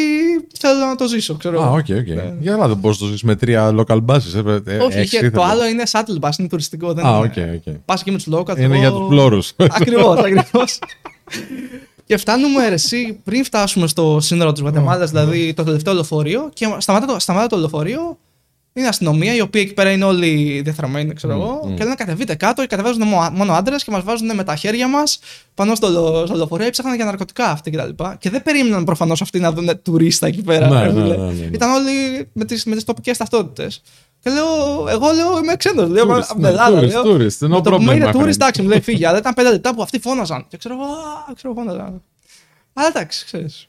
θέλω να το ζήσω, ξέρω. Α, εγώ. οκ, οκ. Για να δεν μπορεί να το ζήσει με τρία local buses. ε, ε, Όχι, έξι και το ήθελα. άλλο είναι shuttle bus, είναι τουριστικό. Δεν Α, είναι. OK, OK. Πας και με τους local. Είναι για τους πλώρους. Ακριβώς, ακριβώς. και φτάνουμε εσύ πριν φτάσουμε στο σύνορο της Γουατεμάλας, δηλαδή το τελευταίο λεωφορείο, και σταματά το, σταματά το λεωφορείο. Είναι αστυνομία, οι οποίοι εκεί πέρα είναι όλοι διαθραμμένοι, ξέρω εγώ, και λένε κατεβείτε κάτω και κατεβάζουν μο- μόνο άντρες και μας βάζουν με τα χέρια μας πάνω στο, λεω- στο λεωφορείο. Ψάχναν για ναρκωτικά αυτοί κτλ. Και, και δεν περίμεναν προφανώς αυτοί να δουν τουρίστα εκεί πέρα. Ναι, ρε ναι, φίλε. ναι, ναι, ναι. Ήταν όλοι με τις με τις τοπικές ταυτότητες. Και λέω, εγώ λέω είμαι ξένος. Λέω, Tourist, από την ναι, Ελλάδα. tourist, λέω. tourist, no Με το που problem, με είδε my tourist, friend. εντάξει, μου λέει φύγει. Αλλά ήταν πέντε λεπτά που αυτοί φώναζαν. Και ξέρω εγώ, «Α», ξέρω φώναζαν. Αλλά εντάξει, ξέρεις.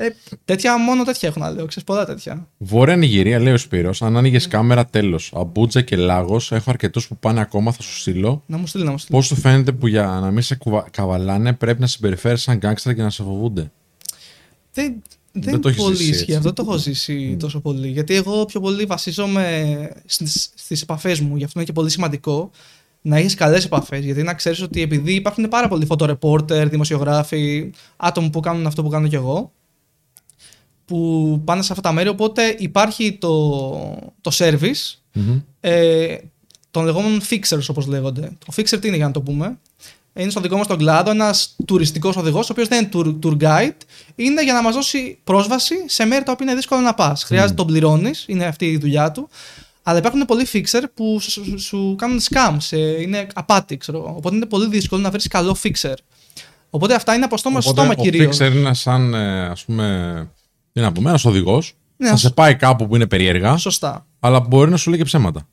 Ε, τέτοια, μόνο τέτοια έχω να λέω. Ξέρεις, πολλά τέτοια. Βόρεια Νιγηρία, λέει ο Σπύρος, αν άνοιγες κάμερα τέλος. Αμπούτζα και Λάγος, έχω αρκετούς που πάνε ακόμα, θα σου στείλω. Να μου στείλει, να μου στείλει. Πώς σου φαίνεται που για να μην σε κουβα- καβαλάνε πρέπει να συμπεριφέρεις σαν γκάγκστρα και να σε φοβούνται; Δεν, δεν, Δεν το έχεις πολύ ζήσει ισχύει έτσι. αυτό, δεν το έχω ζήσει τόσο πολύ. Γιατί εγώ πιο πολύ βασίζομαι στις, στις επαφές μου. Γι' αυτό είναι και πολύ σημαντικό να έχεις καλές επαφές. Γιατί να ξέρεις ότι επειδή υπάρχουν πάρα πολλοί φωτορεπόρτερ, δημοσιογράφοι, άτομοι που κάνουν αυτό που κάνω κι εγώ, που πάνε σε αυτά τα μέρη, οπότε υπάρχει το, το service ε, των λεγόμενων fixers όπως λέγονται. Το fixer τι είναι για να το πούμε. Είναι στο δικό μας τον κλάδο ένας τουριστικός οδηγός, ο οποίος δεν είναι tour, tour guide, είναι για να μας δώσει πρόσβαση σε μέρη τα οποία είναι δύσκολο να πας. Χρειάζεται τον πληρώνεις, είναι αυτή η δουλειά του. Αλλά υπάρχουν πολλοί fixer που σου, σου- σου κάνουν scam, σε, είναι απάτη, ξέρω. εγώ. Οπότε είναι πολύ δύσκολο να βρεις καλό fixer. Οπότε αυτά είναι από στόμα σε στόμα ο κυρίως. Fixer είναι σαν, ε, ας πούμε, τι να πούμε, ένας οδηγός. Ναι, θα σε πάει κάπου που είναι περίεργα, Σωστά. αλλά μπορεί να σου λέει και ψέματα.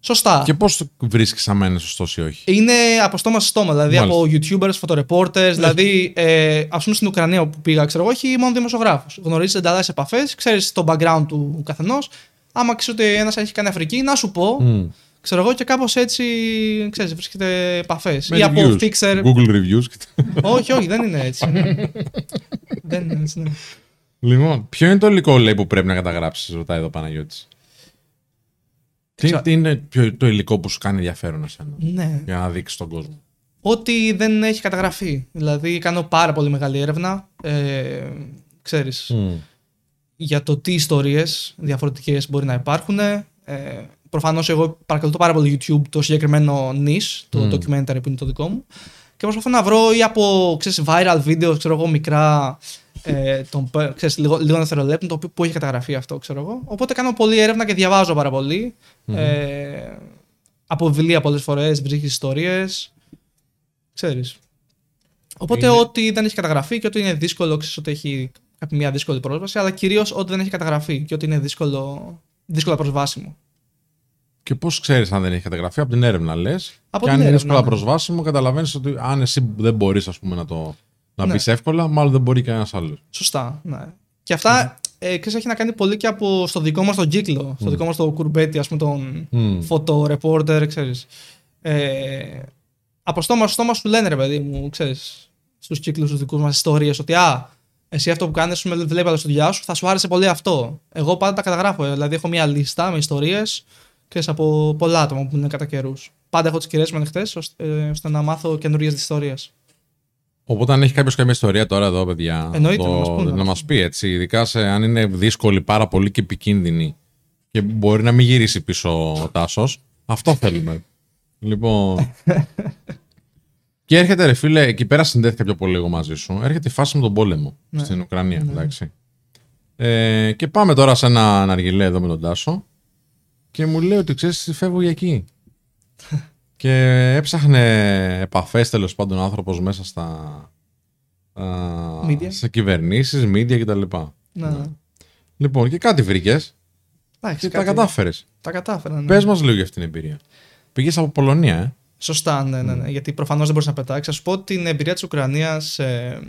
Σωστά. Και πώς βρίσκεις αν είναι σωστός ή όχι. Είναι από στόμα σε στόμα, δηλαδή Μάλιστα. από YouTubers, φωτορεπόρτερς. Δηλαδή, ε, ας πούμε στην Ουκρανία που πήγα, ξέρω εγώ, έχει μόνο δημοσιογράφους. Γνωρίζεις ενταλλάσσει επαφές, ξέρεις το background του καθενός. Άμα ξέρεις ότι ένας έχει κάνει Αφρική, να σου πω. Μμ. Ξέρω εγώ και κάπως έτσι, ξέρεις, βρίσκεται επαφές. Με Ή από reviews, fixer. Google reviews. και- όχι, όχι, δεν είναι έτσι. <laughs> δεν είναι έτσι. Ναι. Λοιπόν, ποιο είναι το υλικό λέει που πρέπει να καταγράψεις, ρωτάει εδώ ο Παναγιώτης. Τι, Ξα- τι είναι ποιο- το υλικό που σου κάνει ενδιαφέρον εσένα, ναι. για να δείξεις τον κόσμο; Ό,τι δεν έχει καταγραφεί. Δηλαδή, κάνω πάρα πολύ μεγάλη έρευνα. Ε, ξέρεις, Μμ. για το τι ιστορίες διαφορετικές μπορεί να υπάρχουν. Ε, Προφανώς, εγώ παρακολουθώ πάρα πολύ YouTube το συγκεκριμένο niche, το documentary που είναι το δικό μου. Και προσπαθώ να βρω ή από ξέρεις, viral videos, ξέρω εγώ, μικρά, ε, των, πε- ξέρεις, λίγο, λίγο δευτερολέπτων, το οποίο που έχει καταγραφεί αυτό, ξέρω εγώ. Οπότε κάνω πολλή έρευνα και διαβάζω πάρα πολύ. Ε, από βιβλία πολλές φορές, βρίσκεις ιστορίες. Ξέρεις. Οπότε Είναι- ό,τι δεν έχει καταγραφεί και ό,τι είναι δύσκολο, ξέρεις ότι έχει κάποια μια δύσκολη πρόσβαση, αλλά κυρίως ό,τι δεν έχει καταγραφεί και ό,τι είναι δύσκολο, δύσκολα προσβάσιμο. Και πώς ξέρεις αν δεν έχει καταγραφεί, από την έρευνα λες. Από Και την αν είναι έρευνα, δύσκολα ναι. προσβάσιμο, καταλαβαίνεις ότι αν εσύ δεν μπορείς να το να Ναι. μπει εύκολα, μάλλον δεν μπορεί κανένας άλλος. Σωστά, ναι. Και αυτά ε, ξέρεις, έχει να κάνει πολύ και από στο δικό μας τον κύκλο, στο δικό μας το κουρμπέτι, ας πούμε, τον Μμ. φωτορεπόρτερ, ξέρεις. Ε, από στόμα στο στόμα σου λένε, ρε παιδί μου, ξέρεις, στους κύκλους τους δικούς μας ιστορίες, ότι α, εσύ αυτό που κάνεις, με βλέπει άλλος στη δουλειά σου, θα σου άρεσε πολύ αυτό. Εγώ πάντα τα καταγράφω, ε, δηλαδή έχω μια λίστα με ιστορίες, ξέρεις, από πολλά άτομα που είναι κατά καιρούς. Πάντα έχω τις κυρίες μου ανοιχτές, ώστε, ε, ώστε να μάθω καινούριες ιστορίες. Οπότε αν έχει κάποιος καμία ιστορία τώρα εδώ, παιδιά, Εννοείται, το- να μας πούνε, να να μας πει έτσι. Ειδικά σε, αν είναι δύσκολη πάρα πολύ και επικίνδυνη και μπορεί να μην γυρίσει πίσω ο Τάσος. Αυτό θέλουμε. λοιπόν... <laughs> και έρχεται ρε φίλε, εκεί πέρα συνδέθηκα πιο πολύ εγώ μαζί σου. Έρχεται η φάση με τον πόλεμο Ναι. στην Ουκρανία, εντάξει. Ε, και πάμε τώρα σε ένα αναργιλέ εδώ με τον Τάσο και μου λέει ότι ξέρεις φεύγω για εκεί. <laughs> και έψαχνε επαφές τέλος πάντων ο άνθρωπος μέσα στα α, Media. σε κυβερνήσεις, media κτλ. Ναι. Λοιπόν, και κάτι βρήκες Εντάξει, και τα κάτι- κατάφερες. Τα κατάφερα. Ναι. Πες μας λίγο για αυτήν την εμπειρία. Πήγες από Πολωνία, ε; Σωστά, ναι, ναι, ναι. Γιατί προφανώς δεν μπορούσε να πετάξεις. Α σου πω την εμπειρία της Ουκρανίας. Ε,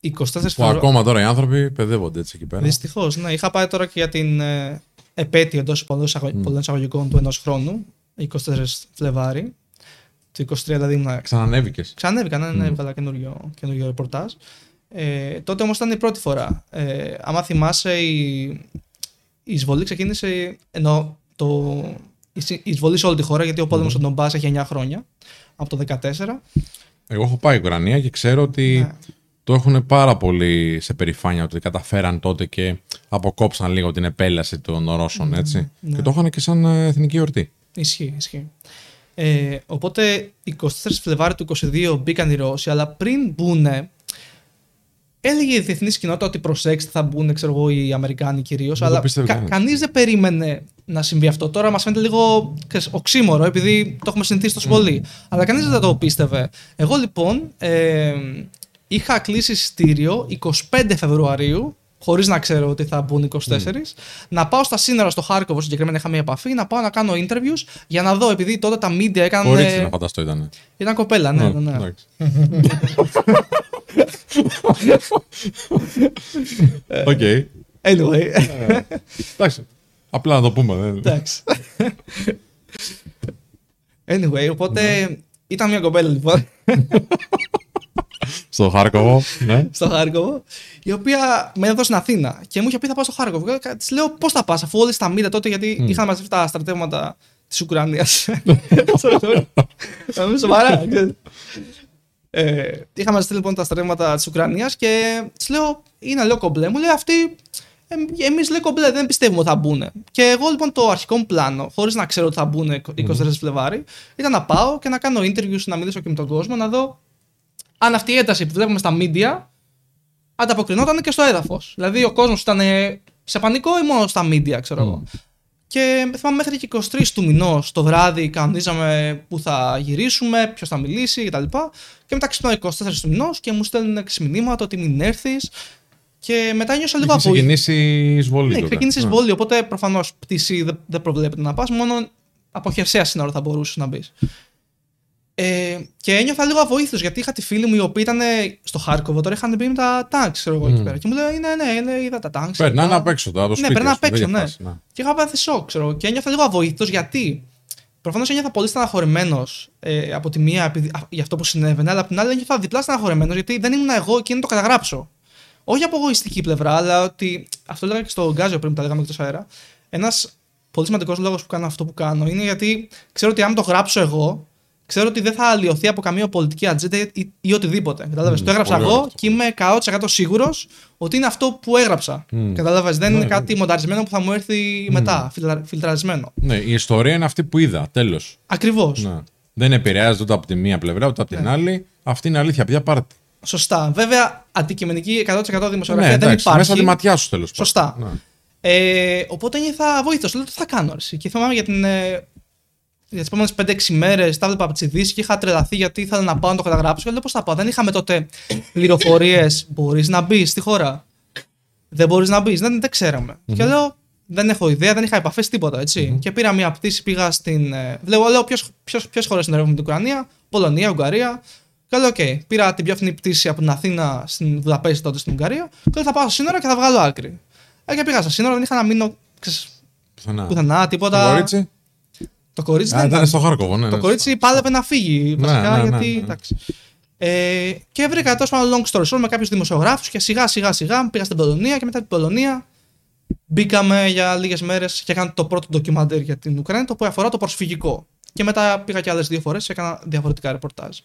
24 Που Φεβρουαρίου. ακόμα τώρα οι άνθρωποι παιδεύονται έτσι εκεί πέρα. Δυστυχώς, ναι. Είχα πάει τώρα και για την ε, επέτειο εντός πολλών εισαγωγικών του ενός χρόνου. 24 Φλεβάρι. Το 23 δηλαδή ήμουν Ξανανέβηκες. Ξανέβηκα, ναι, ναι, έβγαλα καινούριο, καινούριο ρεπορτάζ. Ε, τότε όμως ήταν η πρώτη φορά. Ε, άμα θυμάσαι, η, η εισβολή ξεκίνησε, ενώ το, η συ- η εισβολή σε όλη τη χώρα, γιατί ο πόλεμος στον Ντομπάς έχει 9 χρόνια, από το 2014. Εγώ έχω πάει Ουκρανία και ξέρω ότι Ναι. το έχουν πάρα πολύ σε περηφάνεια ότι καταφέραν τότε και αποκόψαν λίγο την επέλαση των Ρώσων, έτσι. ναι. Και το είχαν και σαν ε, εθνική εορτή. Ισχύει, ισχύει. Ε, οπότε 24 Φλεβάρι του 22 μπήκαν οι Ρώσοι, αλλά πριν μπουν, έλεγε η διεθνής κοινότητα ότι προσέξτε θα μπουν, ξέρω εγώ, οι Αμερικάνοι κυρίως. το Αλλά πίστευε κα, κανένας. κανείς δεν περίμενε να συμβεί αυτό. Τώρα μας φαίνεται λίγο ξέρεις, οξύμορο, επειδή το έχουμε συνηθίσει τόσο πολύ. Αλλά κανείς δεν το πίστευε. Εγώ λοιπόν ε, είχα κλείσει εισιτήριο 25 Φεβρουαρίου, χωρίς να ξέρω ότι θα μπουν 24, να πάω στα σύνορα στο Χάρκοβο, συγκεκριμένα είχα μια επαφή, να πάω να κάνω interviews για να δω, επειδή τότε τα media έκαναν. Κορίτσι να φανταστώ ήταν. Ήταν κοπέλα, ναι, ναι. ναι. εντάξει. OK. Anyway, Εντάξει. Απλά να το πούμε. δεν- εντάξει. Anyway, οπότε ήταν μια κοπέλα λοιπόν Στο Χάρκοβο. Ναι. στο Χάρκοβο, η οποία με έδωσε στην Αθήνα και μου είχε πει θα πάω στο Χάρκοβο. Της λέω πώς θα πας, αφού όλοι στα μοίρα τότε, γιατί είχαν μαζευτεί τα στρατεύματα της Ουκρανίας. <laughs> Να μην σοβαρά. ξέρεις. Ε, είχα μαζευτεί λοιπόν τα στρατεύματα της Ουκρανίας και της λέω είναι λέω κομπλέ. Μου λέει αυτή. Εμείς λέει κομπλέ, δεν πιστεύουμε ότι θα μπουν. Και εγώ λοιπόν το αρχικό μου πλάνο, χωρίς να ξέρω ότι θα μπουν 24 Φλεβάρι, ήταν να πάω και να κάνω interviews, να μιλήσω και με τον κόσμο, να δω αν αυτή η ένταση που βλέπουμε στα media ανταποκρινόταν και στο έδαφος. Δηλαδή ο κόσμος ήταν ε, σε πανικό ή μόνο στα media, ξέρω εγώ. Και θυμάμαι μέχρι και 23 του μηνός το βράδυ κανονίζαμε που θα γυρίσουμε, ποιος θα μιλήσει κτλ. Και μετά ξυπνάω 24 του μηνός και μου στέλνουν μηνύματα ότι μην έρθεις. Και μετά νιώσα λίγο Είχε απογοήτευση. ξεκινήσει η εισβολή. Ναι, τότε. ξεκίνησε Ναι. εισβολή, οπότε προφανώς πτήση δεν, δεν προβλέπεται να πας, μόνο από χερσαία σύνορα θα μπορούσες να μπεις. Ε, και ένιωθα λίγο αβοήθητος γιατί είχα τη φίλη μου η οποία ήταν στο Χάρκοβο, τώρα είχαν μπει με τα τάγκς, ξέρω εγώ εκεί πέρα. Και μου λέει: Ναι, ναι, ναι, είδα τα τάγκς. Περνάνε απ' έξω τώρα από το Ναι, σπίτι. περνάνε ας πούμε, απ' έξω, δεν ναι. διαφάσει, ναι. Και είχα πάθει σοκ, ξέρω. Και ένιωθα λίγο αβοήθητος γιατί προφανώς ένιωθα πολύ στεναχωρημένος ε, από τη μία επειδή, α, για αυτό που συνέβαινε, αλλά από την άλλη ένιωθα διπλά στεναχωρημένος γιατί δεν ήμουν εγώ εκεί να το καταγράψω. Όχι από εγωιστική πλευρά, αλλά ότι. Αυτό λέγα και στο Γκάζιο πριν που τα λέγαμε εκτός αέρα. Ένας πολύ σημαντικός λόγος που κάνω αυτό που κάνω είναι γιατί ξέρω ότι αν το γράψω εγώ, ξέρω ότι δεν θα αλλοιωθεί από καμία πολιτική ατζέντα ή, ή οτιδήποτε. Κατάλαβες. Μμμ, το έγραψα πολύ ωραίο εγώ αυτό. και είμαι 100% σίγουρος ότι είναι αυτό που έγραψα. Μμ. Κατάλαβες. Δεν Ναι, είναι ναι. κάτι μονταρισμένο που θα μου έρθει μετά, φιλτρα- φιλτραρισμένο. Ναι, η ιστορία είναι αυτή που είδα. Τέλος. Ακριβώς. Ναι. Δεν επηρεάζεται ούτε από τη μία πλευρά ούτε από Ναι. την άλλη. Αυτή είναι αλήθεια. Πια πάρτε. Σωστά. Βέβαια, αντικειμενική 100% δημοσιογραφία Ναι, δεν εντάξει, υπάρχει. μέσα από τη ματιά σου τέλος Σωστά. Ναι. Ε, οπότε νιώθα βοήθο. Λέω τι θα κάνω. Ρε. Και θυμάμαι για, την, ε, για τις επόμενες 5-6 μέρες τα έβλεπα από τι ειδήσει και είχα τρελαθεί γιατί ήθελα να πάω να το καταγράψω. Και λέω πώς θα πάω. Δεν είχαμε τότε πληροφορίες. Μπορείς να μπεις στη χώρα; Δεν μπορείς να μπεις. Δεν, δεν ξέραμε. Και λέω δεν έχω ιδέα, δεν είχα επαφές, τίποτα έτσι. Και πήρα μια πτήση, πήγα στην. ε, Λέω, λέω ποιες χώρες συνορεύουν με την Ουκρανία, Πολωνία, Ουγγαρία. Και λέω, οκ, πήρα την πιο φθηνή πτήση από την Αθήνα στην Βουδαπέστη τότε στην Ουγγαρία. Και λέω, θα πάω στο σύνορα και θα βγάλω άκρη. Ε, και πήγα στα σύνορα, δεν είχα να μείνω ξέρεις, Πουθενά. πουθενά, τίποτα. Το κορίτσι; Το κορίτσι Α, δεν ήταν ήταν. στο Χάρκοβο, ναι. Το ναι. κορίτσι πάλευε να φύγει βασικά ναι, ναι, γιατί. ναι. εντάξει. Ε, και βρήκα τόσο long story short με κάποιους δημοσιογράφους και σιγά σιγά σιγά πήγα στην Πολωνία και μετά την Πολωνία μπήκαμε για λίγες μέρες και έκανα το πρώτο ντοκιμαντέρ για την Ουκρανία το οποίο αφορά το προσφυγικό. Και μετά πήγα και άλλες δύο φορές και έκανα διαφορετικά ρεπορτάζ.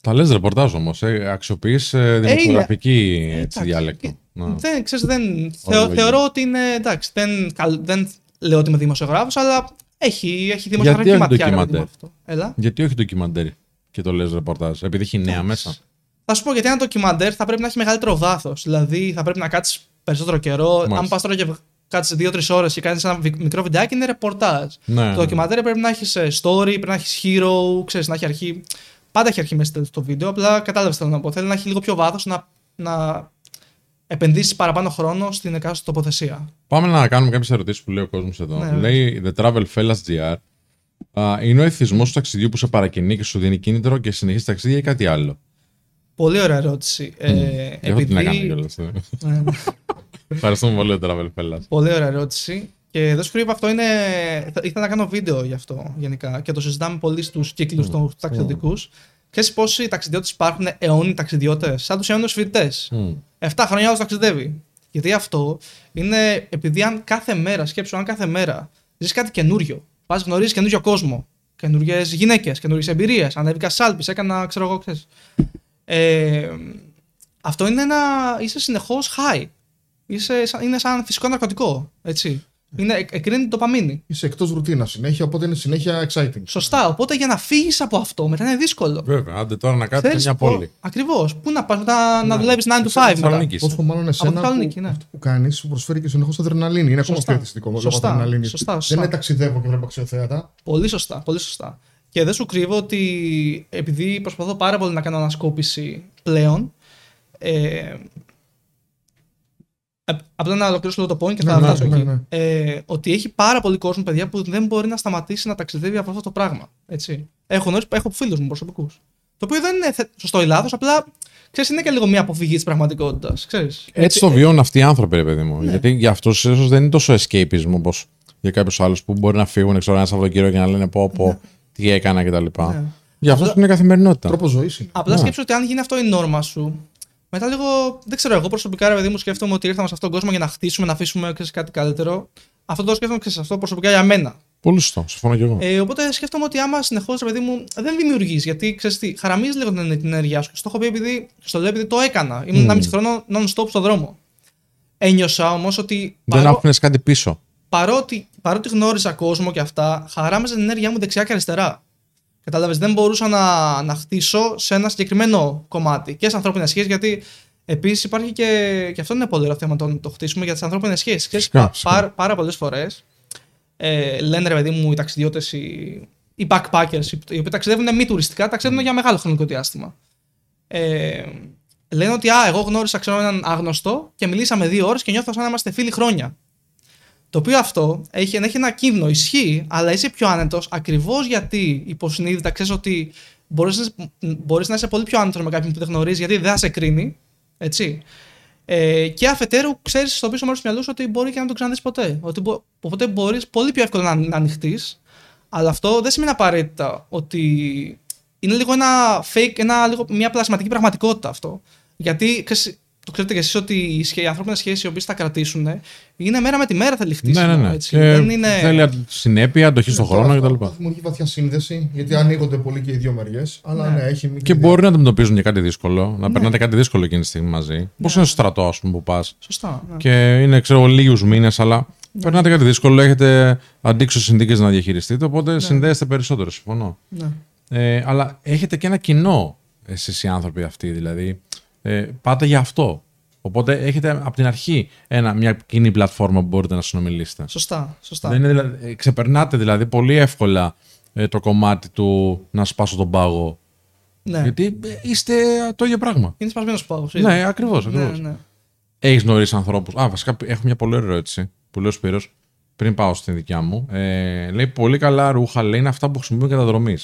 Τα λες ρεπορτάζ όμως, ε, αξιοποιείς ε, δημοσιογραφική Ε, έτσι, εντάξει. διάλεκτο. Ε, Να. Δεν, ξέρεις, δεν, θεω- λογικό. θεωρώ ότι είναι εντάξει. Δεν, καλ- δεν λέω ότι είμαι δημοσιογράφος, αλλά έχει, έχει Γιατί δημοσιογραφική όχι ματιά. ρε παιδί μου, ντοκιμαντέρ; αυτό. Έλα. Γιατί όχι ντοκιμαντέρ και το λες ρεπορτάζ, επειδή έχει νέα μέσα; Θα σου πω γιατί ένα ντοκιμαντέρ θα πρέπει να έχει μεγαλύτερο βάθος. Δηλαδή θα πρέπει να κάτσεις περισσότερο καιρό. Μάλιστα. Αν πας τώρα και κάτσεις 2-3 ώρες και κάνεις ένα βι- μικρό βιντεάκι, είναι ρεπορτάζ. Ναι, Το ναι. ντοκιμαντέρ πρέπει να έχεις story, πρέπει να έχεις hero, ξέρεις, να έχει αρχή. Πάντα έχει αρχή μέσα στο βίντεο. Απλά κατάλαβες θέλω να πω. Θέλει να έχει λίγο πιο βάθος να, να επενδύσεις παραπάνω χρόνο στην εκάστοτε τοποθεσία. Πάμε να κάνουμε κάποιες ερωτήσεις που λέει ο κόσμος εδώ. Ναι. Λέει The Travel Fellas GR. Α, είναι ο εθισμός του ταξιδιού που σε παρακινεί και σου δίνει κίνητρο και συνεχίζει ταξίδια ή κάτι άλλο; Πολύ ωραία ερώτηση. Ε, Γι' αυτό την έκανα κιόλας. Ναι, ναι. <laughs> Ευχαριστούμε πολύ, The Travel Fellas. Πολύ ωραία ερώτηση. Και δεν σου κρύβω, αυτό είναι. θα- Ήθελα να κάνω βίντεο γι' αυτό γενικά και το συζητάμε πολύ στους κύκλους των ταξιδιωτικούς. Ξέρεις πόσοι ταξιδιώτες υπάρχουν αιώνιοι ταξιδιώτες, σαν τους αιώνιους φοιτητές. Μμ. 7 χρόνια άλλο ταξιδεύει. Γιατί αυτό είναι επειδή αν κάθε μέρα, σκέψου, αν κάθε μέρα ζεις κάτι καινούριο, πας γνωρίζεις καινούριο κόσμο, καινούριες γυναίκες, καινούριες εμπειρίες, ανέβηκα στι Άλπε, έκανα, ξέρω εγώ, ξέρεις. Ε, αυτό είναι ένα. είσαι συνεχώς high. Είσαι, σαν- είναι σαν φυσικό ναρκωτικό. Έτσι. Είναι, εκ- εκρίνει το ντοπαμίνη. Είσαι εκτός ρουτίνας συνέχεια, οπότε είναι συνέχεια exciting. Σωστά. Οπότε για να φύγεις από αυτό μετά είναι δύσκολο. Βέβαια, άντε τώρα να κάτσεις σε μια πόλη. Ακριβώς. Πού να πας μετά να δουλεύεις 9 to 5 μετά. Θεσσαλονίκη. Πόσο μάλλον εσένα που, Θεσσαλονίκη, ναι. αυτό που κάνεις σου προσφέρει και συνεχώς αδρεναλίνη. Είναι ακόμα Σωστά. πιο αισθητικό λόγω Σωστά. αδρεναλίνης. Σωστά, Δεν σωστά. είναι ταξιδεύω και βλέπω αξιοθέατα. Πολύ σωστά, πολύ σωστά. Και δεν σου κρύβω ότι επειδή προσπαθώ πάρα πολύ να κάνω ανασκόπηση πλέον. Ε, ε, απλά να ολοκληρώσω λίγο το point και θα Ναι, ναι, φτάσω ναι, εκεί. ναι. Ε, ότι έχει πάρα πολύ κόσμο, παιδιά, που δεν μπορεί να σταματήσει να ταξιδεύει από αυτό το πράγμα. Έτσι. Έχω, γνωρίσει- έχω φίλους μου προσωπικούς. Το οποίο δεν είναι θε- σωστό ή λάθος, απλά ξέρεις, είναι και λίγο μια αποφυγή της πραγματικότητας. Έτσι το βιώνουν αυτοί οι άνθρωποι, ρε παιδί μου. Γιατί για αυτούς ίσως δεν είναι τόσο escapism όπως για κάποιους άλλους που μπορεί να φύγουν ξέρω, ένα Σαββατοκύριακο και να λένε πω, πω τι έκανα κτλ. Ναι. Για αυτούς είναι καθημερινότητα. Τρόπος ζωής είναι. Απλά Ναι. σκέψου ότι αν γίνει αυτό η νόρμα σου, μετά λίγο. Δεν ξέρω, εγώ προσωπικά, ρε παιδί μου, σκέφτομαι ότι ήρθαμε σε αυτόν τον κόσμο για να χτίσουμε, να αφήσουμε ξέρεις, κάτι καλύτερο. Αυτό το σκέφτομαι ξέρεις, αυτό προσωπικά για μένα. Πολύ σωστό, συμφωνώ κι εγώ. Ε, οπότε σκέφτομαι ότι άμα συνεχώς, ρε παιδί μου, δεν δημιουργείς. Γιατί ξέρεις τι, χαραμίζει λίγο την, την ενέργειά σου. Και στο έχω πει επειδή, στο λέω επειδή το έκανα. Ήμουν Mm. 1,5 χρόνο non-stop στο δρόμο. Ένιωσα όμως ότι. Δεν παρό- άφηνες κάτι πίσω. παρότι, παρότι γνώριζα κόσμο και αυτά, χαράμεζε την ενέργειά μου δεξιά και αριστερά. Κατάλαβες, δεν μπορούσα να, να χτίσω σε ένα συγκεκριμένο κομμάτι και σε ανθρώπινες σχέσεις, γιατί επίσης υπάρχει και, και αυτό είναι πολύ ωραίο θέμα το, το χτίσουμε για τις ανθρώπινες σχέσεις. Φυσικά, φυσικά. Πάρα, πάρα πολλές φορές ε, λένε ρε παιδί μου οι ταξιδιώτες, οι, οι backpackers, οι, οι οποίοι ταξιδεύουν μη τουριστικά, ταξιδεύουν για μεγάλο χρονικό διάστημα. Ε, λένε ότι α, εγώ γνώρισα ξέρω, έναν άγνωστο και μιλήσαμε δύο ώρες και νιώθω σαν να είμαστε φίλοι χρόνια. Το οποίο αυτό έχει, έχει ένα κίνδυνο, ισχύει, αλλά είσαι πιο άνετος ακριβώς γιατί υποσυνείδητα ξέρεις ότι μπορείς μπορείς να είσαι πολύ πιο άνετος με κάποιον που δεν γνωρίζει, γιατί δεν θα σε κρίνει. Έτσι. Ε, και αφετέρου ξέρεις στο πίσω μέρος του μυαλού σου ότι μπορεί και να τον ξαναδείς ποτέ. Ότι μπο, οπότε μπορείς πολύ πιο εύκολα να, να ανοιχτείς. Αλλά αυτό δεν σημαίνει απαραίτητα ότι είναι λίγο ένα fake, ένα, λίγο, μια πλασματική πραγματικότητα αυτό. Γιατί ξέρεις, το ξέρετε κι εσείς ότι οι, σχέ- οι ανθρώπινε σχέσεις οι οποίες θα κρατήσουν είναι μέρα με τη μέρα θα ληφτήσουν. Ναι, ναι, ναι. Έτσι. Και Δεν είναι... Θέλει συνέπεια, αντοχή στον Τώρα χρόνο αυτό κτλ. Δημιουργεί βαθιά σύνδεση, γιατί ανοίγονται πολύ και οι δύο μεριές. Αλλά Ναι. ναι, έχει μια Και μπορεί να αντιμετωπίζουν και κάτι δύσκολο, να Ναι. περνάτε κάτι δύσκολο εκείνη τη στιγμή μαζί. Πώς είναι στο στρατό, ας πούμε, που πας; Σωστά. Ναι. Και είναι, ξέρω, λίγους μήνες, αλλά περνάτε κάτι δύσκολο, έχετε αντίξω συνθήκες να διαχειριστείτε, οπότε συνδέεστε περισσότερο, συμφωνώ. Ναι. Ε, αλλά έχετε και ένα κοινό εσείς οι άνθρωποι αυτοί, δηλαδή. Ε, πάτε για αυτό. Οπότε έχετε από την αρχή ένα, μια κοινή πλατφόρμα που μπορείτε να συνομιλήσετε. Σωστά. Σωστά. Δεν είναι, δηλαδή- ε, ξεπερνάτε δηλαδή πολύ εύκολα ε, το κομμάτι του να σπάσω τον πάγο. ναι. Γιατί ε, είστε το ίδιο πράγμα. Είναι σπασμένος πάγος. Ναι, ακριβώς. ναι, Ακριβώς. ναι. Έχεις γνωρίσει ανθρώπους. Α, βασικά έχω μια πολύ ωραία ερώτηση που λέει ο Σπύρος, πριν πάω στην δικιά μου. Ε, λέει πολύ καλά ρούχα, λέει είναι αυτά που χρησιμοποιούν καταδρομή.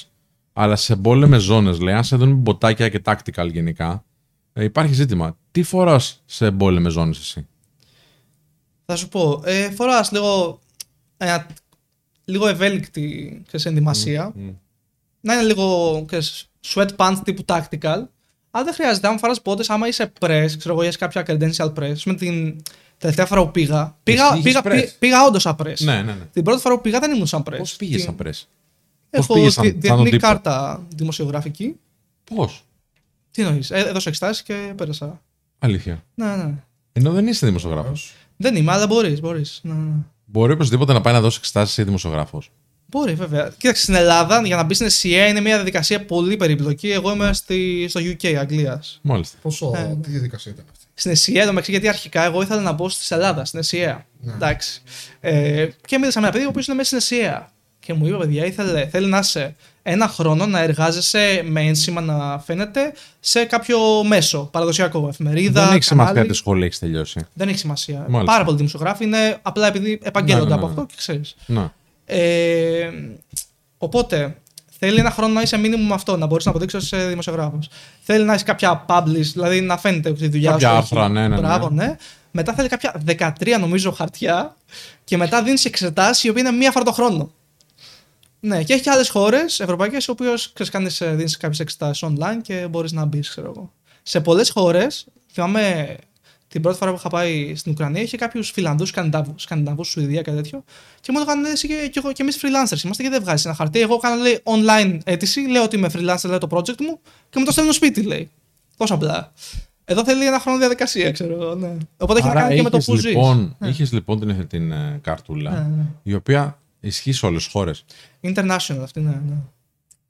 Αλλά σε εμπόλεμες ζώνες, λέει, αν σε δίνουν μποτάκια και tactical γενικά, ε, υπάρχει ζήτημα. Τι φοράς σε εμπόλεμε ζώνες εσύ; Θα σου πω. Ε, Φοράς λίγο, ένα, λίγο ευέλικτη ξέρεις, ενδυμασία. Να είναι λίγο ξέρεις, sweatpants τύπου tactical. Αλλά δεν χρειάζεται. Αν φοράς πότε, άμα είσαι press, ξέρω εγώ, είσαι κάποια credential press. Με την τελευταία φορά που πήγα. Πήγα, είχες πήγα, press? πήγα, πήγα όντως σαν press. Ναι, ναι, ναι. Την πρώτη φορά που πήγα δεν ήμουν σαν press. Πώς πήγες Τι- σαν πρέσ. Έχω πήγες σαν- δι- σαν τον διεθνή τύπο; κάρτα δημοσιογραφική. Πώς; Τι εννοείς, ε, έδωσα εξετάσει και πέρασα. Αλήθεια. Ναι, ναι. Ενώ δεν είσαι δημοσιογράφος. Δεν είμαι, αλλά μπορείς. Μπορείς. Ναι, ναι. Μπορεί οπωσδήποτε να πάει να δώσει εξετάσει ή δημοσιογράφος. Μπορεί, βέβαια. Κοίταξε, στην Ελλάδα για να μπεις στην SCA είναι μια διαδικασία πολύ περιπλοκή. Εγώ είμαι στη, στο UK, Αγγλίας. Μάλιστα. Πόσο, Ε, τι διαδικασία ήταν αυτή; Στην SCA, το μεταξύ, γιατί αρχικά εγώ ήθελα να μπω στη Ελλάδας, στην SCA. Ναι. Εντάξει. Ε, και μίλησα με ένα παιδί ο οποίος είναι μέσα στην SCA. Και μου είπε, παιδιά, ήθελε, θέλει να είσαι ένα χρόνο να εργάζεσαι με ένσημα να φαίνεται σε κάποιο μέσο, παραδοσιακό, εφημερίδα. δεν έχει σημασία κανάλι. τι σχολή έχεις τελειώσει. Δεν έχει σημασία. Μάλιστα. Πάρα πολλοί δημοσιογράφοι είναι απλά επειδή επαγγέλλονται Ναι, ναι, από ναι. αυτό και ξέρεις. Να. Ε, οπότε θέλει ένα χρόνο να είσαι μήνυμο αυτό, να μπορείς να αποδείξεις ότι είσαι δημοσιογράφος. Θέλει να έχει κάποια publish, δηλαδή να φαίνεται ότι η δουλειά Κάποια σου. άρθρα, έχει- ναι, ναι, ναι. Μπράβο, ναι. Μετά θέλει κάποια 13 νομίζω χαρτιά και μετά δίνεις εξετάσεις οι οποίες είναι μία φορά το χρόνο. Ναι, και έχει και άλλες χώρες ευρωπαϊκές, οι οποίε δίνεις κάποιες εξετάσεις online και μπορείς να μπεις, ξέρω εγώ. Σε πολλές χώρες, θυμάμαι την πρώτη φορά που είχα πάει στην Ουκρανία, είχε κάποιους Φιλανδούς, Σκανδιναβού, Σουηδία και τέτοιο. Και μου έλεγαν εσύ και, και, εγώ- και εμείς freelancers είμαστε και δεν βγάζεις ένα χαρτί. Εγώ κάνω λέει, online αίτηση, λέω ότι είμαι freelancer, λέω το project μου και μου το στέλνουν σπίτι, λέει. Τόσο απλά. Εδώ θέλει ένα χρόνο διαδικασία, ξέρω εγώ. Ναι. Οπότε έχει να κάνει και με το είχες που ζεις. λοιπόν, είχες λοιπόν την, την ε, καρτούλα, Ναι, ναι. η οποία ισχύει σε όλες τις χώρες. International αυτή, ναι, ναι.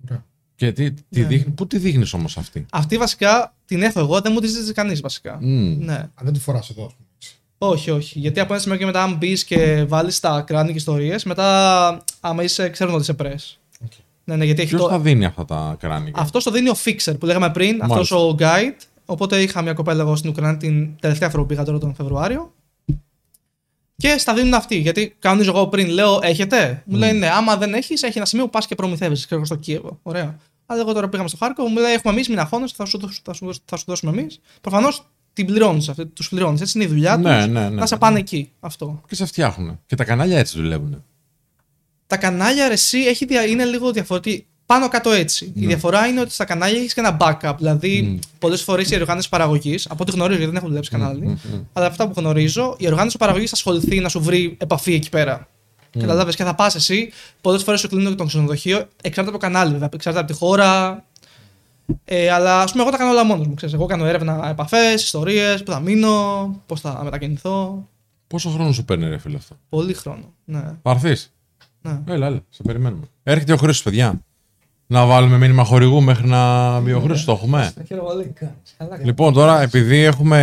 Ωραία. Και τι, τι Ναι. δείχνει, πού τη δείχνεις όμως αυτή; Αυτή βασικά την έχω εγώ, δεν μου τη ζήτησε κανείς βασικά. Μμ. Ναι. Α, δεν τη φοράς εδώ, ας πούμε. έτσι. Όχι, όχι. Γιατί από ένα σημείο και μετά, αν μπεις και βάλεις τα κράνη και ιστορίες, μετά άμα είσαι, ξέρουν ότι είσαι press. Οκ. Ναι, ναι, γιατί έχει Ποιος το... θα δίνει αυτά τα κράνη. Αυτός το δίνει ο Fixer που λέγαμε πριν, Μάλιστα. αυτό ο guide. Οπότε είχα μια κοπέλα εγώ στην Ουκρανία την τελευταία φορά που πήγα τώρα τον Φεβρουάριο. Και στα δίνουν αυτοί. Γιατί κανονίζω εγώ πριν, λέω, έχετε; Μου λέει, ναι, άμα δεν έχεις, έχει ένα σημείο που πας και προμηθεύεσαι. Ξέρω εγώ στο Κίεβο. Ωραία. Αλλά εγώ τώρα πήγαμε στο Χάρκοβο, μου λέει, έχουμε εμείς, μην αγχώνεσαι, θα σου, δώσ- θα σου, δώσ- θα σου δώσουμε εμείς. Προφανώς την πληρώνεις αυτή, τους πληρώνεις. Έτσι είναι η δουλειά τους. Ναι, ναι, ναι, να σε ναι. πάνε εκεί. Αυτό. Και σε φτιάχνουν. Και τα κανάλια έτσι δουλεύουν. Τα κανάλια ρε, εσύ έχει, δια- είναι λίγο διαφορετική. Πάνω κάτω έτσι. Ναι. Η διαφορά είναι ότι στα κανάλια έχεις και ένα backup. Δηλαδή, πολλές φορές η οργάνωση παραγωγής, από ό,τι γνωρίζω, γιατί δεν έχω δουλέψει κανάλι, αλλά αυτά που γνωρίζω, η οργάνωση παραγωγής θα ασχοληθεί να σου βρει επαφή εκεί πέρα. Καταλάβες και θα πας εσύ. Πολλές φορές σου κλείνουν το ξενοδοχείο. Εξαρτάται από το κανάλι, βέβαια. Εξαρτάται από τη χώρα. Ε, αλλά ας πούμε, εγώ τα κάνω όλα μόνος μου. Ξέρεις. Εγώ κάνω έρευνα, επαφές, ιστορίες, που θα μείνω, πώς θα μετακινηθώ. Πόσο χρόνο σου παίρνει, ρε φίλε αυτό; Πολύ χρόνο. Ναι. Θα έρθεις; ναι. Έλα, έλα, σε περιμένουμε. Έρχεται ο Χρήστος, παιδιά. Να βάλουμε μήνυμα χορηγού μέχρι να μπει ο Χρήστος. Το έχουμε; Λοιπόν, τώρα επειδή έχουμε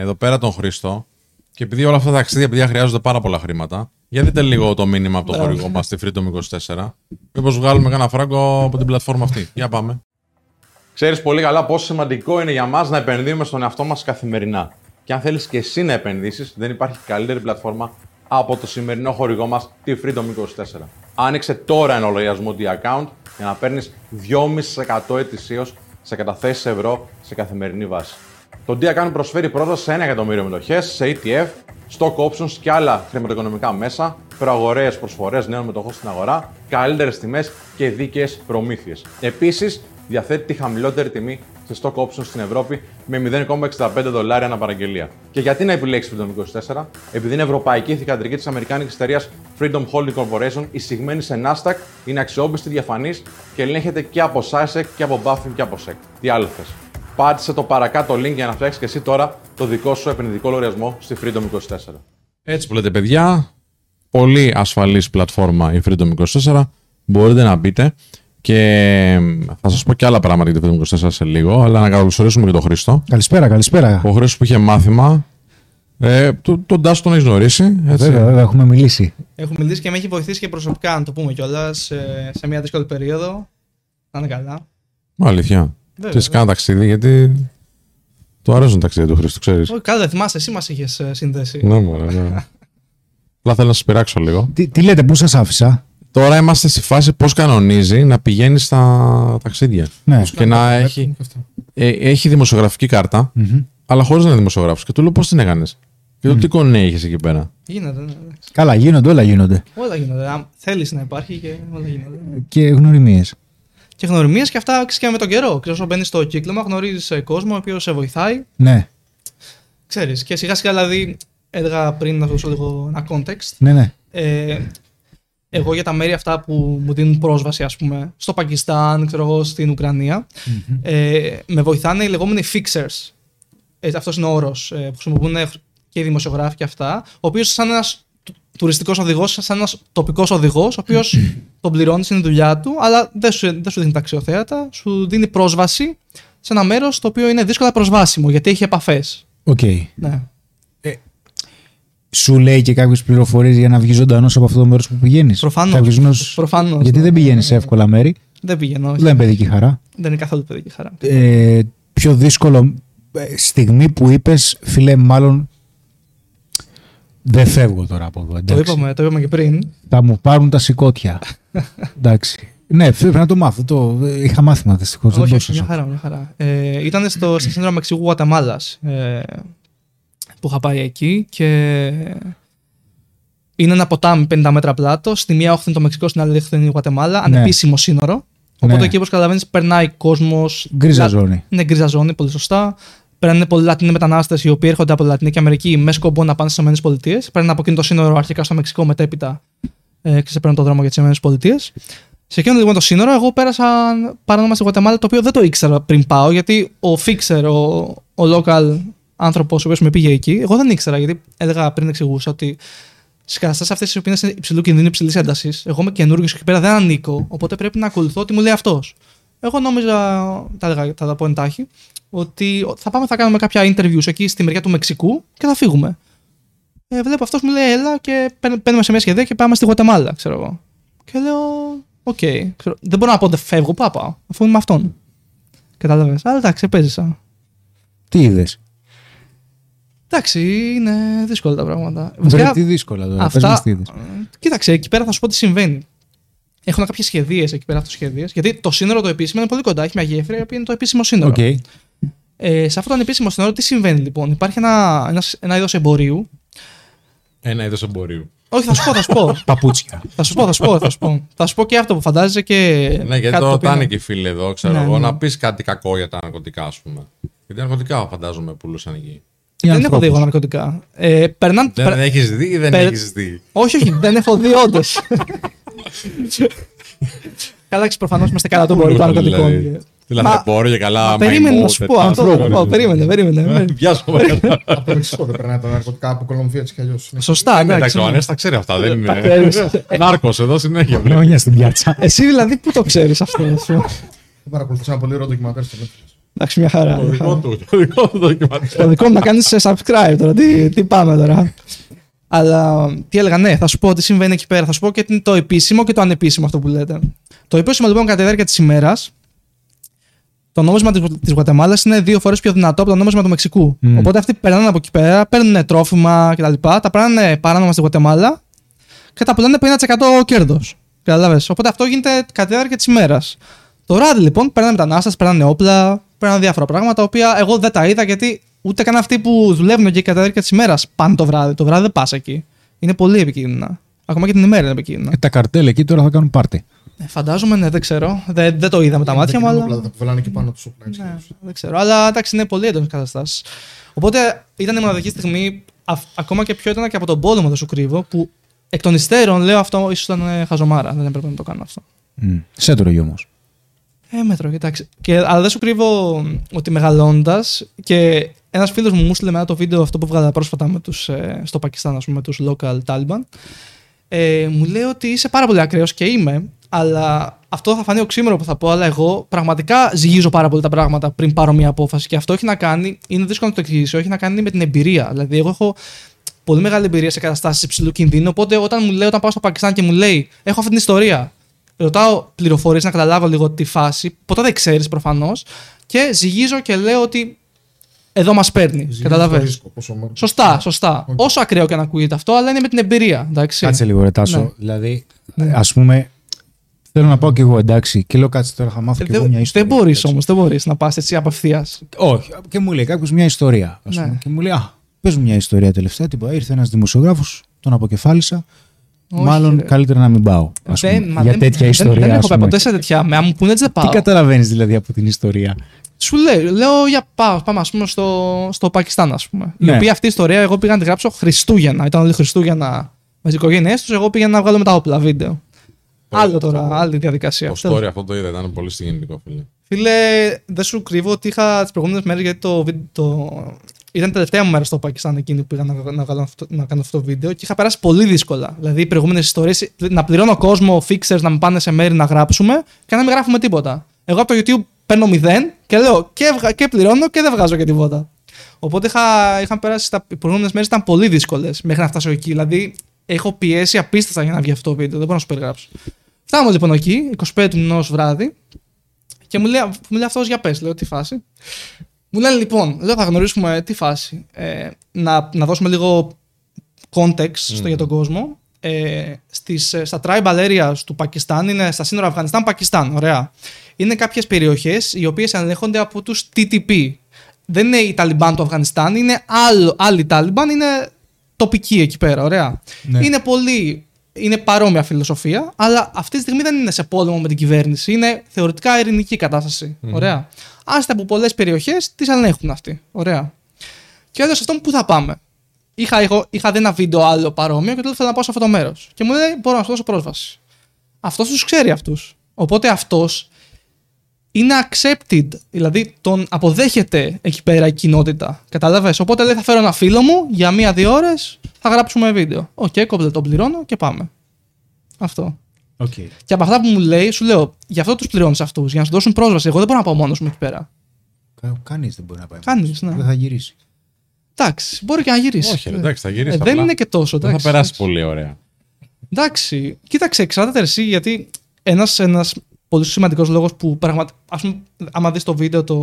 εδώ πέρα τον Χρήστο και επειδή όλα αυτά τα ταξίδια παιδιά χρειάζονται πάρα πολλά χρήματα, για δείτε λίγο το μήνυμα από το Μπράβο. χορηγό μας στη Freedom 24. Μήπως βγάλουμε κανένα φράγκο από την πλατφόρμα αυτή. Για πάμε. Ξέρεις πολύ καλά πόσο σημαντικό είναι για μας να επενδύουμε στον εαυτό μας καθημερινά. Και αν θέλεις και εσύ να επενδύσεις, δεν υπάρχει καλύτερη πλατφόρμα από το σημερινό χορηγό μας, τη Freedom 24. Άνοιξε τώρα ένα λογαριασμό D-Account για να παίρνεις 2,5% ετησίως σε καταθέσεις ευρώ σε καθημερινή βάση. Το D-Account προσφέρει πρόσβαση σε 1 εκατομμύριο μετοχές, σε ETF, stock options και άλλα χρηματοοικονομικά μέσα, προαγορέ προσφορές νέων μετοχών στην αγορά, καλύτερες τιμές και δίκαιες προμήθειες. Επίσης, διαθέτει τη χαμηλότερη τιμή σε stock options στην Ευρώπη με 0,65 δολάρια ανά παραγγελία. Και γιατί να επιλέξει Freedom 24, επειδή είναι ευρωπαϊκή θηγατρική της Αμερικάνικης εταιρείας Freedom Holding Corporation, εισηγμένη σε Nasdaq, είναι αξιόπιστη, διαφανής και ελέγχεται και από SASEC και από Buffin και από SEC. Τι άλλο θες; Πάτησε το παρακάτω link για να φτιάξεις και εσύ τώρα το δικό σου επενδυτικό λογαριασμό στη Freedom 24. Έτσι που λέτε, παιδιά, πολύ ασφαλής πλατφόρμα η Freedom 24. Μπορείτε να μπείτε και θα σας πω και άλλα πράγματα για τη Freedom 24 σε λίγο, αλλά να καλωσορίσουμε και τον Χρήστο. Καλησπέρα, καλησπέρα. Ο Χρήστος που είχε μάθημα, ε, τον, τον Τάσο τον έχεις γνωρίσει. Έτσι. Βέβαια, βέβαια, έχουμε μιλήσει. Έχω μιλήσει και με έχει βοηθήσει και προσωπικά, να το πούμε κιόλας, σε, σε μια δύσκολη περίοδο. Να είναι καλά. Μα, Αλήθεια. Βέβαια, Και κάνα ταξίδι, γιατί του αρέσουν τα ταξίδια του Χρήστου, ξέρεις. Όχι, καλά, δεν θυμάσαι, εσύ μας είχες συνδέσει. Ναι, μωρέ, ναι. <laughs> Απλά θέλω να σας πειράξω λίγο. Τι, τι λέτε, πού σας άφησα; Τώρα είμαστε στη φάση πώς κανονίζει να πηγαίνει στα ταξίδια. Ναι. Και να έχει, Και αυτά. ε, έχει δημοσιογραφική κάρτα, Μμμ. αλλά χωρίς να είναι δημοσιογράφος. Και του λέω πώς την έκανες; Και το τι κονέ είχες εκεί πέρα; Γίνεται, ναι, ναι. Καλά, γίνονται, όλα γίνονται. Όλα γίνονται. Αν θέλεις να υπάρχει και όλα γίνονται. Και γνωριμίες. Και γνωριμίες και αυτά ξέρεις, και με τον καιρό. Ξέρεις, όσο μπαίνεις στο κύκλωμα, γνωρίζεις κόσμο ο οποίος σε βοηθάει. Ναι, Ξέρεις. Και σιγά σιγά δηλαδή, έλεγα πριν να δώσω λίγο ένα context. ναι, ναι. Ε, εγώ για τα μέρη αυτά που μου δίνουν πρόσβαση, ας πούμε, στο Πακιστάν, ξέρω εγώ, στην ουκρανια ε, με βοηθάνε οι λεγόμενοι fixers. Ε, αυτός είναι ο όρος ε, που χρησιμοποιούν και οι δημοσιογράφοι και αυτά, ο οποίος σαν ένας τουριστικός οδηγός, σαν ένας τοπικός οδηγός, ο οποίος τον πληρώνεις, είναι η δουλειά του, αλλά δεν σου, δεν σου δίνει τα αξιοθέατα, σου δίνει πρόσβαση σε ένα μέρος το οποίο είναι δύσκολα προσβάσιμο, γιατί έχει επαφές. Οκ. Ναι. Σου λέει και κάποιες πληροφορίες για να βγεις ζωντανός από αυτό το μέρος που πηγαίνεις. Προφανώς. Προφανώς, Γιατί ναι. δεν πηγαίνεις σε εύκολα μέρη; Δεν πηγαίνω. όχι. Δεν είναι παιδική χαρά. Δεν είναι καθόλου παιδική χαρά. Ε, πιο δύσκολο ε, στιγμή που είπες, φίλε, μάλλον. Δεν φεύγω τώρα από εδώ. Το Εντάξει. είπαμε, το είπαμε και πριν. Θα μου πάρουν τα σηκώτια. <laughs> εντάξει. Ναι, πρέπει να το μάθω. Το... Είχα μάθημα δυστυχώς. Δεν όχι, μπορούσα όχι, να μια χαρά, μια χαρά. Ε, ήταν στο, στα σύνορα Μεξικού Γουατεμάλα ε, που είχα πάει εκεί και είναι ένα ποτάμι 50 μέτρα πλάτο. Στη μία όχθη είναι το Μεξικό, στην άλλη όχθη είναι η Γουατεμάλα. Ανεπίσημο σύνορο. Οπότε Ναι. εκεί, όπως καταλαβαίνεις, περνάει κόσμος. Γκρίζα ζώνη. Ναι, γκρίζα ζώνη, πολύ σωστά. Περνάνε πολλοί Λατινοί μετανάστες οι οποίοι έρχονται από Λατινική Αμερική με σκοπό να πάνε στις ΗΠΑ. Περνάνε από εκείνο το σύνορο αρχικά στο Μεξικό, μετέπειτα ε, ξεπέρνουν το δρόμο για τις ΗΠΑ. Σε εκείνο λοιπόν το σύνορο, εγώ πέρασα παράνομα στη Γουατεμάλα, το οποίο δεν το ήξερα πριν πάω, γιατί ο fixer, ο, ο local άνθρωπος, ο οποίος με πήγε εκεί, εγώ δεν ήξερα, γιατί έλεγα πριν εξηγούσα ότι στις καταστάσεις αυτές οι οποίες είναι υψηλού κινδύνου, υψηλής έντασης, εγώ είμαι καινούριο εκεί πέρα, δεν ανήκω, οπότε πρέπει να ακολουθώ ό,τι μου λέει αυτός. Εγώ νόμιζα, τα έλεγα, θα τα πω εντάχει, ότι θα πάμε, θα κάνουμε κάποια interviews εκεί στη μεριά του Μεξικού και θα φύγουμε. Ε, βλέπω αυτός μου λέει, έλα και παίρν- παίρνουμε σε μια σχεδία και πάμε στη Γουατεμάλα, ξέρω εγώ. Και λέω, οκ. ξέρω, δεν μπορώ να πω δεν φεύγω, πού να πάω, αφού είμαι με αυτόν. Κατάλαβες. Αλλά εντάξει, επέζησα. Τι είδες; Εντάξει, είναι δύσκολα τα πράγματα. Βρε, τι δύσκολα τώρα. Πες μας τι είδες. Κοίταξε, εκεί πέρα θα σου πω τι συμβαίνει. Έχουν κάποιες σχεδίες εκεί πέρα, αυτοσχέδιες. Γιατί το σύνορο το επίσημο είναι πολύ κοντά. Έχει μια γέφυρα η οποία είναι το επίσημο σύνορο. Οκ. Ε, σε αυτό το ανεπίσημο σύνορο, τι συμβαίνει λοιπόν; Υπάρχει ένα, ένα, ένα είδος εμπορίου. Ένα είδος εμπορίου. Όχι, θα σου πω, θα σου πω. <laughs> Παπούτσια. θα σου πω, θα σου πω, θα σου πω. θα σου πω και αυτό που φαντάζεσαι και. Ναι, γιατί κάτι το οποίο ρωτάνε είναι- και οι φίλοι εδώ, ξέρω Ναι, εγώ, ναι. να πεις κάτι κακό για τα ναρκωτικά, ας πούμε. Γιατί ναρκωτικά φαντάζομαι πουλούσαν εκεί. Οι Δεν έχω ανθρώπους. δει εγώ ναρκωτικά. Ε, περνάν, Δεν περ- έχεις δει ή δεν περ- έχεις δει; Όχι, όχι, δεν έχω δει όντως. Καλά, εντάξει, προφανώς είμαστε καλά το μπορεί των Πουλούσαν, ναρκωτικών. δηλαδή. Τι λαθρεμπόριο και καλά. Μα περίμενε μαϊμό, να σου πω τέτοια. αυτό. Πω, Περίμενε, περίμενε. Πιάσουμε. <laughs> Από το Μεξικό δεν περνάει τα ναρκωτικά από Κολομβία έτσι κι αλλιώς. Σωστά, Εντάξει, εντάξει. ο Ανέστα τα ξέρει αυτά. Δεν είναι. ξέρεις. <laughs> Νάρκος εδώ συνέχεια. βλέπεις. Χρόνια στην πιάτσα. <laughs> Εσύ δηλαδή πού το ξέρεις αυτό. ας πούμε. Θα παρακολουθήσω ένα πολύ ωραίο ντοκιμαντέρ στο Netflix. Εντάξει, μια χαρά. Το μια δικό χαρά. του. Το δικό του ντοκιμαντέρ. Το δικό μου να κάνεις subscribe τώρα. Τι, τι πάμε τώρα. Αλλά τι έλεγα, ναι, θα σου πω τι συμβαίνει εκεί πέρα. Θα σου πω και τι είναι το επίσημο και το ανεπίσημο αυτό που λέτε. Το επίσημο λοιπόν κατά τη διάρκεια της ημέρας, το νόμισμα της Γουατεμάλας είναι δύο φορές πιο δυνατό από το νόμισμα του Μεξικού. Μμ. Οπότε αυτοί περνάνε από εκεί πέρα, παίρνουν τρόφιμα κτλ. Τα παίρνουν παράνομα στη Γουατεμάλα και τα πουλάνε 50% κέρδος. Κατάλαβε. Οπότε αυτό γίνεται κατά τη διάρκεια της ημέρας. Το βράδυ λοιπόν παίρνανε μετανάστες, παίρνανε όπλα, παίρνανε διάφορα πράγματα, τα οποία εγώ δεν τα είδα γιατί ούτε καν αυτοί που δουλεύουν εκεί κατά τη διάρκεια της ημέρας πάνε το βράδυ. Το βράδυ δεν πας εκεί. Είναι πολύ επικίνδυνα. Ακόμα και την ημέρα είναι επικίνδυνα. Ε, Τα καρτέλ εκεί τώρα θα κάνουν πάρτι. Ε, φαντάζομαι, ναι, δεν ξέρω. Δεν, δεν το είδα με τα μάτια μου, αλλά. Τα που βελάνε εκεί πάνω τους όπλα. έτσι κι Ναι, αλλιώς. δεν ξέρω. Αλλά εντάξει, είναι πολύ έντονες καταστάσεις. Οπότε ήταν η μοναδική στιγμή, α- ακόμα και πιο έντονα και από τον πόλεμο, δεν σου κρύβω, που εκ των υστέρων λέω αυτό ίσως ήταν ε, χαζομάρα. Δεν έπρεπε να το κάνω αυτό. Μμ. Σε τρώγει όμως. Ε, μέτρο, κοιτάξτε. Και, αλλά δεν σου κρύβω ότι μεγαλώντας και ένας φίλος μου μου στείλε μετά το βίντεο αυτό που βγάλα πρόσφατα με τους, ε, στο Πακιστάν, ας πούμε, με τους local Taliban. Ε, μου λέει ότι είσαι πάρα πολύ ακραίος και είμαι, αλλά αυτό θα φανεί οξύμωρο που θα πω, αλλά εγώ πραγματικά ζυγίζω πάρα πολύ τα πράγματα πριν πάρω μια απόφαση. Και αυτό έχει να κάνει, είναι δύσκολο να το εξηγήσω, έχει να κάνει με την εμπειρία. Δηλαδή, εγώ έχω πολύ μεγάλη εμπειρία σε καταστάσεις υψηλού κινδύνου. Οπότε, όταν μου λέει, όταν πάω στο Πακιστάν και μου λέει, Έχω αυτή την ιστορία, ρωτάω πληροφορίες να καταλάβω λίγο τη φάση. Ποτέ δεν ξέρεις προφανώς. Και ζυγίζω και λέω ότι εδώ μας παίρνει. Ζυγίζεις το Καταλαβαίνεις. ρίσκο, πόσο μάλλον. Σωστά, σωστά. Οκ. Όσο ακραίο και αν ακούγεται αυτό, αλλά είναι με την εμπειρία. Εντάξει. Κάτσε λίγο, ρε Τάσο. Ναι. Δηλαδή, ας πούμε, θέλω να πάω κι εγώ εντάξει. Και λέω κάτσε τώρα, θα μάθω Ε, κι εγώ δεν μια ιστορία. δεν μπορείς εντάξει. όμως, δεν μπορείς να πας έτσι απευθείας. Όχι. Και μου λέει κάποιος μια ιστορία. Ας Ναι. πούμε, Και μου λέει, Α, πες μου μια ιστορία τελευταία. Τίποτα. Ήρθε ένας δημοσιογράφος, τον αποκεφάλισα. Όχι, Μάλλον ρε. καλύτερα να μην πάω. Ας Δεν- πούμε, μα για δεν- τέτοια δεν- ιστορία. Δεν, ας έχω πάει πούμε. ποτέ σε τέτοια. Με αν μου πούνε έτσι δεν πάω. Τι καταλαβαίνεις δηλαδή από την ιστορία; Σου λέω, λέω για πάω, πάμε ας πούμε στο, στο Πακιστάν, ας πούμε. Η Ναι. οποία αυτή η ιστορία εγώ πήγα να τη γράψω Χριστούγεννα. Ήταν όλοι Χριστούγεννα με τις οικογένειές τους. Εγώ πήγα να βγάλω με τα όπλα βίντεο. Άλλο τώρα, άλλη διαδικασία. Το Τέλος. story αυτό το είδα, ήταν πολύ συγκινητικό, φίλε. Φίλε, δεν σου κρύβω ότι είχα τις προηγούμενες μέρες γιατί το, βι- το... ήταν η τελευταία μου μέρα στο Πακιστάν εκείνη που πήγα να, να, κάνω αυτό, να κάνω αυτό το βίντεο και είχα περάσει πολύ δύσκολα. Δηλαδή, οι προηγούμενες ιστορίες να πληρώνω κόσμο, fixers να με πάνε σε μέρη να γράψουμε και να μην γράφουμε τίποτα. Εγώ από το YouTube παίρνω 0 και λέω και, βγα- και πληρώνω και δεν βγάζω και τίποτα. Οπότε είχα, είχα περάσει τα οι προηγούμενες μέρες ήταν πολύ δύσκολες μέχρι να φτάσω εκεί. Δηλαδή, έχω πιέσει απίστευτα για να βγει αυτό το βίντεο. Δεν μπορώ να σου περιγράψω. Φτάνουμε λοιπόν εκεί, 25 του μηνός βράδυ, και μου λέει, μου λέει αυτός για πες, λέω τι φάση. Μου λένε λοιπόν, λέω θα γνωρίσουμε τι φάση. Ε, να, να δώσουμε λίγο context στο, για τον κόσμο. Ε, στις, ε, στα tribal areas του Πακιστάν, είναι στα σύνορα Αφγανιστάν-Πακιστάν, ωραία. Είναι κάποιες περιοχές οι οποίες ελέγχονται από τους TTP. Δεν είναι οι Ταλιμπάν του Αφγανιστάν, είναι άλλο, άλλοι Ταλιμπάν, είναι τοπικοί εκεί πέρα, ωραία. Ναι. Είναι πολύ. Είναι παρόμοια φιλοσοφία, αλλά αυτή τη στιγμή δεν είναι σε πόλεμο με την κυβέρνηση. Είναι θεωρητικά ειρηνική κατάσταση. Ωραία. Άστα από πολλές περιοχές τις ελέγχουν αυτοί. Ωραία. Και έδωσε αυτό πού θα πάμε; Είχα, είχα, είχα δει ένα βίντεο άλλο παρόμοιο και τότε θέλω να πάω σε αυτό το μέρος. Και μου λέει: Μπορώ να σου δώσω πρόσβαση. Αυτός τους ξέρει αυτούς. Οπότε αυτός είναι accepted, δηλαδή τον αποδέχεται εκεί πέρα η κοινότητα. Κατάλαβες. Οπότε λέει: Θα φέρω ένα φίλο μου για μία-δύο ώρες, θα γράψουμε βίντεο. OK, okay, κόμπλε τον πληρώνω και πάμε. Αυτό. Οκ. Και από αυτά που μου λέει, σου λέω: Γι' αυτό τους πληρώνεις αυτούς, για να σου δώσουν πρόσβαση. Εγώ δεν μπορώ να πάω μόνος μου εκεί πέρα. Κανείς δεν μπορεί να πάει. Κανείς, ναι. Δεν θα γυρίσει. Εντάξει, μπορεί και να γυρίσεις. Όχι, ρε, εντάξει, θα γυρίσει. Ε, δεν απλά. είναι και τόσο. Δεν θα εντάξει, περάσει εντάξει. πολύ ωραία. Εντάξει, κοίταξε, εξάρτηται εσύ γιατί ένας ένας πολύ σημαντικός λόγος που πραγματικά. Α πούμε, άμα δεις το βίντεο, το,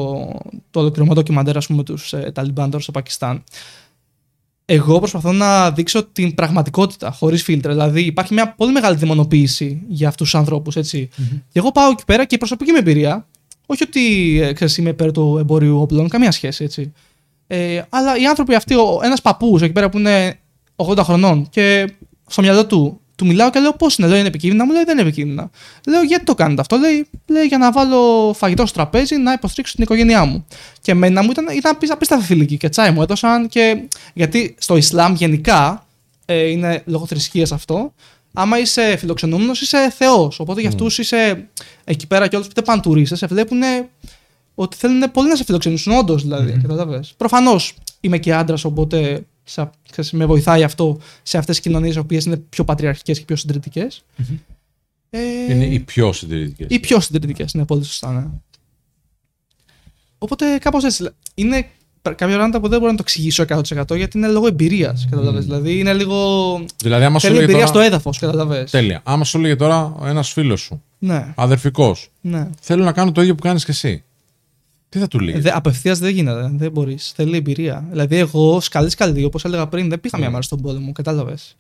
το ολοκληρωμένο ντοκιμαντέρ, ας πούμε, τους ε, Ταλιμπάν τώρα στο Πακιστάν, εγώ προσπαθώ να δείξω την πραγματικότητα, χωρίς φίλτρα. Δηλαδή, υπάρχει μια πολύ μεγάλη δαιμονοποίηση για αυτούς τους ανθρώπους, έτσι. Και εγώ πάω εκεί πέρα και η προσωπική μου εμπειρία, όχι ότι ε, ξέρεις, είμαι υπέρ του εμπορίου όπλων, καμία σχέση, έτσι. Ε, αλλά οι άνθρωποι αυτοί, ένας παππούς εκεί πέρα που είναι 80 χρονών και στο μυαλό του του μιλάω και λέω πώς είναι, λέω είναι επικίνδυνα, μου λέει δεν είναι επικίνδυνα. Λέω γιατί το κάνετε αυτό, λέει, λέει για να βάλω φαγητό στο τραπέζι να υποστηρίξω την οικογένειά μου. Και εμένα μου ήταν, ήταν απίστα- απίστευτα φιλική και τσάι μου έδωσαν και. Γιατί στο Ισλάμ γενικά ε, είναι λόγω θρησκείας αυτό. Άμα είσαι φιλοξενούμενος, είσαι Θεός. Οπότε για αυτούς είσαι εκεί πέρα και όλους που δεν πάνε τουρίστε, σε βλέπουν ότι θέλουν πολύ να σε φιλοξενήσουν, όντως δηλαδή. Mm-hmm. Προφανώς είμαι και άντρας, οπότε σε, ξέρεις, με βοηθάει αυτό σε αυτές τις κοινωνίες οι οποίες είναι πιο πατριαρχικές και πιο συντηρητικές. Ε, Είναι οι πιο συντηρητικές. ή πιο συντηρητικές, είναι πολύ σωστά, ναι. Οπότε κάπως έτσι. Είναι κάποια πράγματα που δεν μπορώ να το εξηγήσω 100% γιατί είναι λόγω εμπειρίας. Καταλαβες. Δηλαδή είναι λίγο. Δηλαδή, άμα σου Θέλει λέει εμπειρία τώρα... στο έδαφος, καταλαβέ. Τέλεια. Άμα σου λέγε τώρα ένας φίλος σου, Ναι, αδερφικός, ναι. θέλω να κάνω το ίδιο που κάνεις και εσύ. Τι θα του λέει. Δε, Απευθείας δεν γίνεται. Δεν μπορείς. Θέλει εμπειρία. Δηλαδή, εγώ σκαλί σκαλί, όπως έλεγα πριν, δεν πήγα μια Mm. μέρα στον πόλεμο, κατάλαβες.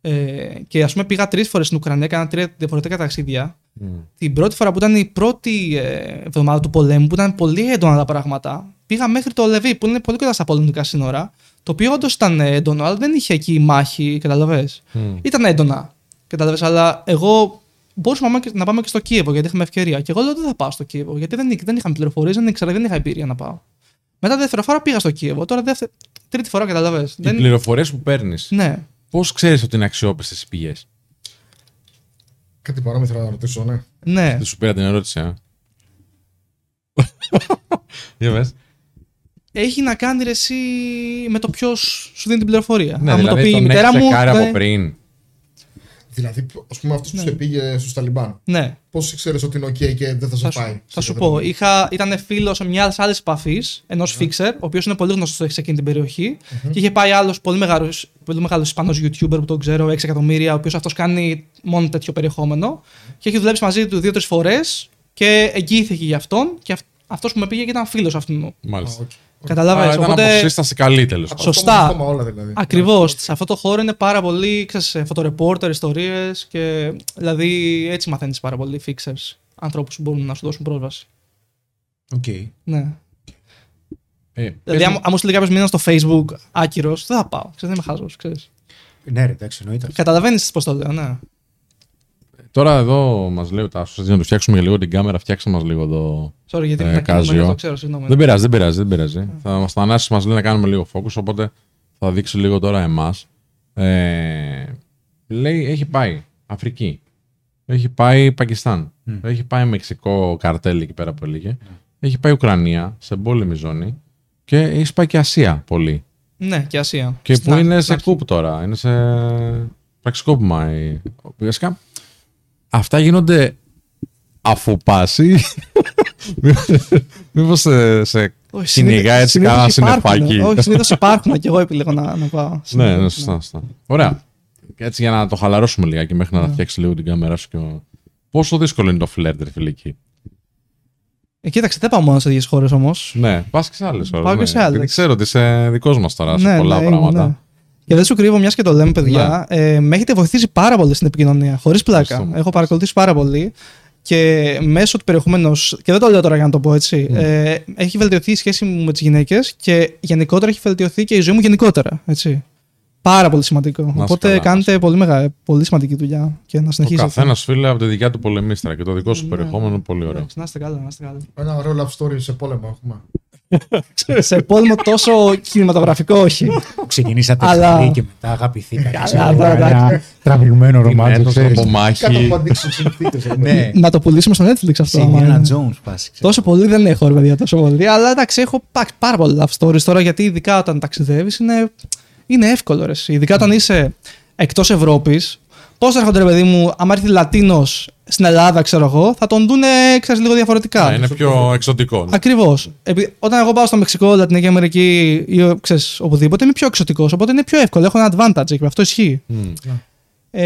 Ε, και ας πούμε πήγα τρεις φορές στην Ουκρανία, έκανα τρία διαφορετικά ταξίδια. Μμ. Την πρώτη φορά που ήταν η πρώτη ε, εβδομάδα του πολέμου, που ήταν πολύ έντονα τα πράγματα, πήγα μέχρι το Λεβί, που είναι πολύ κοντά στα πολεμικά σύνορα. Το οποίο όντως ήταν έντονο, αλλά δεν είχε εκεί μάχη, καταλαβέ. Μμ. Ήταν έντονα. Κατάλαβες, αλλά εγώ μπορούσα να πάμε, και- να πάμε και στο Κίεβο γιατί είχαμε ευκαιρία. Και εγώ λέω δεν θα πάω στο Κίεβο γιατί δεν, δεν είχαμε πληροφορίες, δεν ήξερα, δεν είχα εμπειρία να πάω. Μετά δεύτερη φορά πήγα στο Κίεβο. Τώρα δεύτερη, τρίτη φορά καταλαβέ. Οι Δεν... πληροφορίες που παίρνεις, Ναι. πώς ξέρεις ότι είναι αξιόπιστες οι πηγές; Κάτι παρόμοιο θέλω να ρωτήσω, ναι. Ναι. Δεν σου πήρα την ερώτηση, α. <laughs> Για πες. Έχει να κάνει ρε, εσύ με το ποιος σου δίνει την πληροφορία. Ναι, Αν μου το δηλαδή πει η τον μητέρα έχεις μου. τσεκάρει δεν- από πριν. Δηλαδή, ας πούμε, αυτός που σε πήγε στους Ταλιμπάν. Ναι. Πώς ξέρει ότι είναι OK και δεν θα σε Θα σου, πάει. θα σου σε πω, παιδί. είχα, ήταν φίλος μιας άλλης επαφής, ενός fixer, ο οποίος είναι πολύ γνωστός σε εκείνη την περιοχή. Και είχε πάει άλλος πολύ μεγάλος πολύ μεγάλος Ισπανός YouTuber που τον ξέρω, 6 εκατομμύρια, ο οποίος αυτός κάνει μόνο τέτοιο περιεχόμενο. Και έχει δουλέψει μαζί του δύο-τρεις φορές και εγγυήθηκε για αυτόν. Και αυτός που με πήγε και ήταν φίλος αυτού. Α, Μάλιστα. οκ. Καταλάβες. Άρα ήταν από Οπότε. σύσταση καλή τέλος Από πάντων. Σωστά. το στόμα όλα δηλαδή. Ακριβώς. Σε αυτό το χώρο είναι πάρα πολύ ξέρεις, φωτορεπόρτερ, ιστορίες και δηλαδή έτσι μαθαίνεις πάρα πολύ fixers. Ανθρώπους που μπορούν να σου δώσουν πρόσβαση. Οκ. Ναι. Ε, Δηλαδή, πες αν, μου- αν μου στείλει κάποιος μήνυμα στο Facebook άκυρος, δεν θα πάω. Ξέρεις, δεν είμαι χαζός. Ναι, ρε, εντάξει, εννοείται. Καταλαβαίνεις πώς το λέω, ναι. Τώρα εδώ μας λέει ο Τάσος, να του φτιάξουμε για λίγο την κάμερα, φτιάξτε μας λίγο εδώ. Sorry, γιατί Ε, δεν Κάζιο. το ξέρω, συγγνώμη. Δεν πειράζει, δεν πειράζει, δεν πειράζει. Θα μας Θανάση, μας λέει να κάνουμε λίγο focus, οπότε θα δείξει λίγο τώρα εμάς. Ε, λέει, έχει πάει Αφρική. Έχει πάει Πακιστάν. Μμ. Έχει πάει Μεξικό καρτέλ εκεί πέρα που έλεγε. Έχει πάει Ουκρανία σε πόλεμη ζώνη. Και έχει πάει και Ασία πολύ. Ναι, και Ασία. Και Στην που ά- είναι στην σε αρχή. κούπ τώρα. Είναι σε πραξικόπημα. η- Βασικά, αυτά γίνονται αφού πάσει. <laughs> Μήπως σε, σε Όχι, κυνηγά συνήθως- έτσι συνήθως κανένα υπάρχουν. συννεφάκι. Όχι, συνήθως υπάρχουν και εγώ επιλέγω να, να πάω. Ναι, Συνήθως, ναι, σωστά, σωστά. Ωραία. Και έτσι για να το χαλαρώσουμε λιγάκι μέχρι να φτιάξει λίγο την κάμερά σου. Και... ο- Πόσο δύσκολο είναι το φλερτ, ρε φίλε, εκεί. Ε, κοίταξε, δεν πάω μόνο σε τέτοιε χώρες όμως. Ναι, πας και σε άλλες ώρε. Πάω και σε άλλες. ξέρω ότι είσαι δικός μας τώρα σε πολλά ναι, πράγματα. Ναι. Και δεν σου κρύβω, μιας και το λέμε, παιδιά, ε, με έχετε βοηθήσει πάρα πολύ στην επικοινωνία. Χωρίς πλάκα. Ευχαριστούμε. Έχω παρακολουθήσει πάρα πολύ. Και μέσω του περιεχομένου, και δεν το λέω τώρα για να το πω έτσι, ε, έχει βελτιωθεί η σχέση μου με τις γυναίκες και γενικότερα έχει βελτιωθεί και η ζωή μου γενικότερα. Έτσι. Πάρα πολύ σημαντικό. είσαι Οπότε καλά, κάνετε πολύ, μεγάλη, πολύ σημαντική δουλειά και να Ο συνεχίσετε. καθένας φίλε από τη δικιά του πολεμίστρα και το δικό σου Ναι. περιεχόμενο είναι πολύ ωραίο. Εντάξει, Να είστε καλά, να είστε καλά. Ένα ωραίο love story σε πόλεμο έχουμε. <laughs> σε πόλεμο τόσο κινηματογραφικό, όχι. Ξεκινήσατε Αλλά- φίλοι και μετά αγαπηθήκατε. Καλά, ξέρω, τώρα, ένα εντάξει. Τραβηγμένο Είναι ρομάντζο, έτος ξέρεις. από Κάτω μάχη. από αντίξω συνθήκες. Ναι, να το πουλήσουμε στο Netflix αυτό. σε άμα Indiana είναι. Jones πάση. ξέρω. Τόσο πολύ δεν έχω, ρε παιδιά, τόσο πολύ. Αλλά εντάξει, έχω πα- πάρα πολλά love stories τώρα γιατί ειδικά όταν ταξιδεύεις είναι, είναι εύκολο. Ρε. εσύ. Ειδικά όταν είσαι εκτός Ευρώπης. Πώς έρχονται, ρε παιδί μου, άμα έρθει Λατίνος στην Ελλάδα, ξέρω εγώ, θα τον δούνε ξέρεις, λίγο διαφορετικά. Ναι, είναι πιο εξωτικό. Ακριβώς. Όταν εγώ πάω στο Μεξικό, Λατινική Αμερική ή ξέρεις, οπουδήποτε, είμαι πιο εξωτικός. Οπότε είναι πιο εύκολο. Έχω ένα advantage εκεί. Αυτό ισχύει. Μμ. Ε,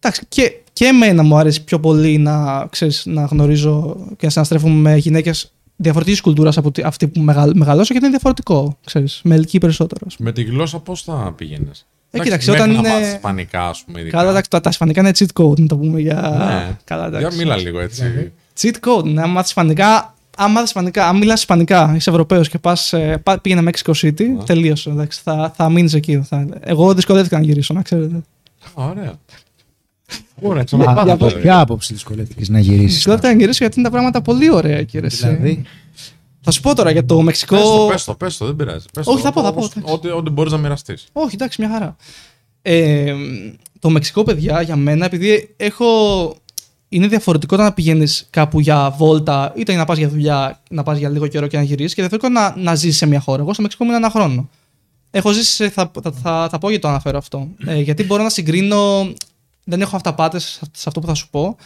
εντάξει, και, και εμένα μου αρέσει πιο πολύ να, ξέρεις, να γνωρίζω και να συναστρέφομαι με γυναίκες διαφορετικής κουλτούρας από τη- αυτή που μεγαλ, μεγαλώσω γιατί είναι διαφορετικό. Ξέρεις, με ελκύει περισσότερο. ας πούμε. Με τη γλώσσα πώς θα πήγαινες; Ε, κοίταξε, όταν Να είναι- μάθεις ισπανικά, ας πούμε. ειδικά. Καλά, εντάξει, τα, τα ισπανικά είναι cheat code, να το πούμε για. Ναι. Καλά, Για εντάξει. μίλα λίγο έτσι. Cheat code, ναι, αν μάθεις ισπανικά. Αν μάθεις ισπανικά, αν μιλάς ισπανικά, είσαι Ευρωπαίος και πας, ε, πά, πήγαινε Mexico City, τελείωσε. Εντάξει, θα, θα μείνεις εκεί. Θα... Εγώ δυσκολεύτηκα να γυρίσω, να ξέρετε. Ωραία. Ωραία, Α, ξαναπάτε. Από ποια άποψη δυσκολεύτηκες να γυρίσεις. Δυσκολεύτηκα να γυρίσω γιατί είναι τα πράγματα πολύ ωραία, κύριε. εσύ. Δηλαδή, Θα σου πω τώρα για το Μεξικό. Πες το, πες το, πες το, δεν πειράζει. Πες Όχι, το, θα πω, θα πω, όπως- εντάξει. Ό,τι, ό,τι μπορείς να μοιραστείς. Όχι, εντάξει, μια χαρά. Ε, το Μεξικό, παιδιά, για μένα, επειδή έχω. Είναι διαφορετικό το να πηγαίνεις κάπου για βόλτα, είτε να πας για δουλειά, να πας για λίγο καιρό και να γυρίσεις, και διαφορετικό να, να ζήσει σε μια χώρα. Εγώ στο Μεξικό ήμουν ένα χρόνο. Έχω ζήσει, σε- θα, θα, θα, θα πω γιατί το αναφέρω αυτό. Ε, γιατί μπορώ να συγκρίνω. Δεν έχω αυταπάτες σε αυτό που θα σου πω.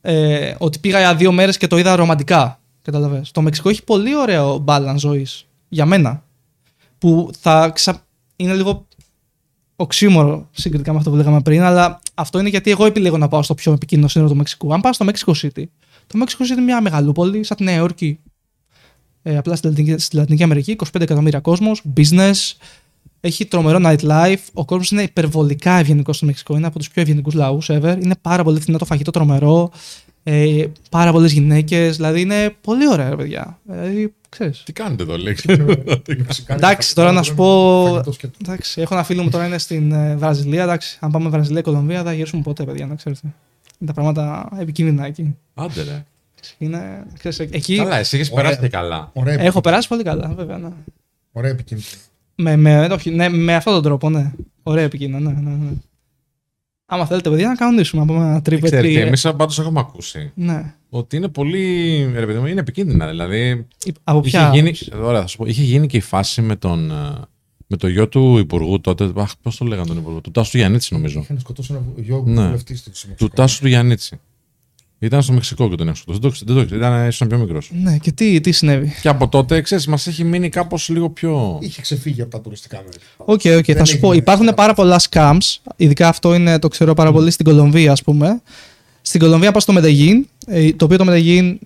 Ε, ότι πήγα για δύο μέρες και το είδα ρομαντικά. Καταλαβες. Το Μεξικό έχει πολύ ωραίο balance ζωής. Για μένα. Που θα ξα... είναι λίγο οξύμορο συγκριτικά με αυτό που λέγαμε πριν, αλλά αυτό είναι γιατί εγώ επιλέγω να πάω στο πιο επικίνδυνο σύνορο του Μεξικού. Αν πάω στο Mexico City, το Mexico City είναι μια μεγαλούπολη, σαν τη Νέα Υόρκη. Ε, απλά στη Λατινική, στη Λατινική Αμερική, 25 εκατομμύρια κόσμος, business, έχει τρομερό nightlife. Ο κόσμος είναι υπερβολικά ευγενικός στο Μεξικό. Είναι από τους πιο ευγενικούς λαούς ever. Είναι πάρα πολύ φθηνό το φαγητό, τρομερό. Ε, πάρα πολλές γυναίκες. Δηλαδή είναι πολύ ωραία, ρε παιδιά. Δηλαδή, ξέρεις. Τι κάνετε εδώ, λέξη. <laughs> Εντάξει, τώρα να σου πω. Εντάξει, έχω ένα φίλο μου τώρα είναι στην ε, Βραζιλία. Εντάξει, αν πάμε Βραζιλία, Κολομβία, δεν θα γυρίσουμε ποτέ, παιδιά, να ξέρετε. Είναι τα πράγματα επικίνδυνα εκεί. Άντε ρε. Είναι, ξέρεις, εκεί Καλά, εσύ έχεις Ωραία. περάσει και καλά. Ωραία, έχω επικίνδυνο. περάσει πολύ καλά, βέβαια. Ναι. Ωραία επικίνδυνο. Με, με, όχι, ναι, με αυτόν τον τρόπο, ναι. Ωραία επικίνδυνα, ναι, ναι, ναι. Άμα θέλετε, παιδιά, να κανονίσουμε. Να πούμε ένα trip, ε Ξέρετε, εμείς πάντως έχουμε ακούσει Ναι. ότι είναι πολύ. Ρε παιδί μου, είναι επικίνδυνα. Δηλαδή, Από είχε ποια. γίνει, ωραία, θα σου πω, είχε γίνει και η φάση με τον, ε, με το γιο του υπουργού τότε. Αχ, πώς το λέγανε τον υπουργό. Του Τάσου του Γιαννίτση, νομίζω. Είχαν σκοτώσει ένα γιο Ναι. βουλευτή στη Του Τάσου του Γιαννίτση. Ήταν στο Μεξικό και τον έξω. Δεν το δεν το ξέρει. Ήταν ήσουν πιο μικρός. Ναι, και τι, τι συνέβη; Και από τότε, ξέρεις, μας έχει μείνει κάπως λίγο πιο. Είχε ξεφύγει από τα τουριστικά μέρη. Οκ, οκ, θα Δεν σου πω. έγινε Υπάρχουν κάτι. πάρα πολλά scams. Ειδικά αυτό είναι, το ξέρω πάρα πολύ στην Κολομβία, ας πούμε. Στην Κολομβία πας στο Μεντεγίν, ε, το οποίο το Μεντεγίν,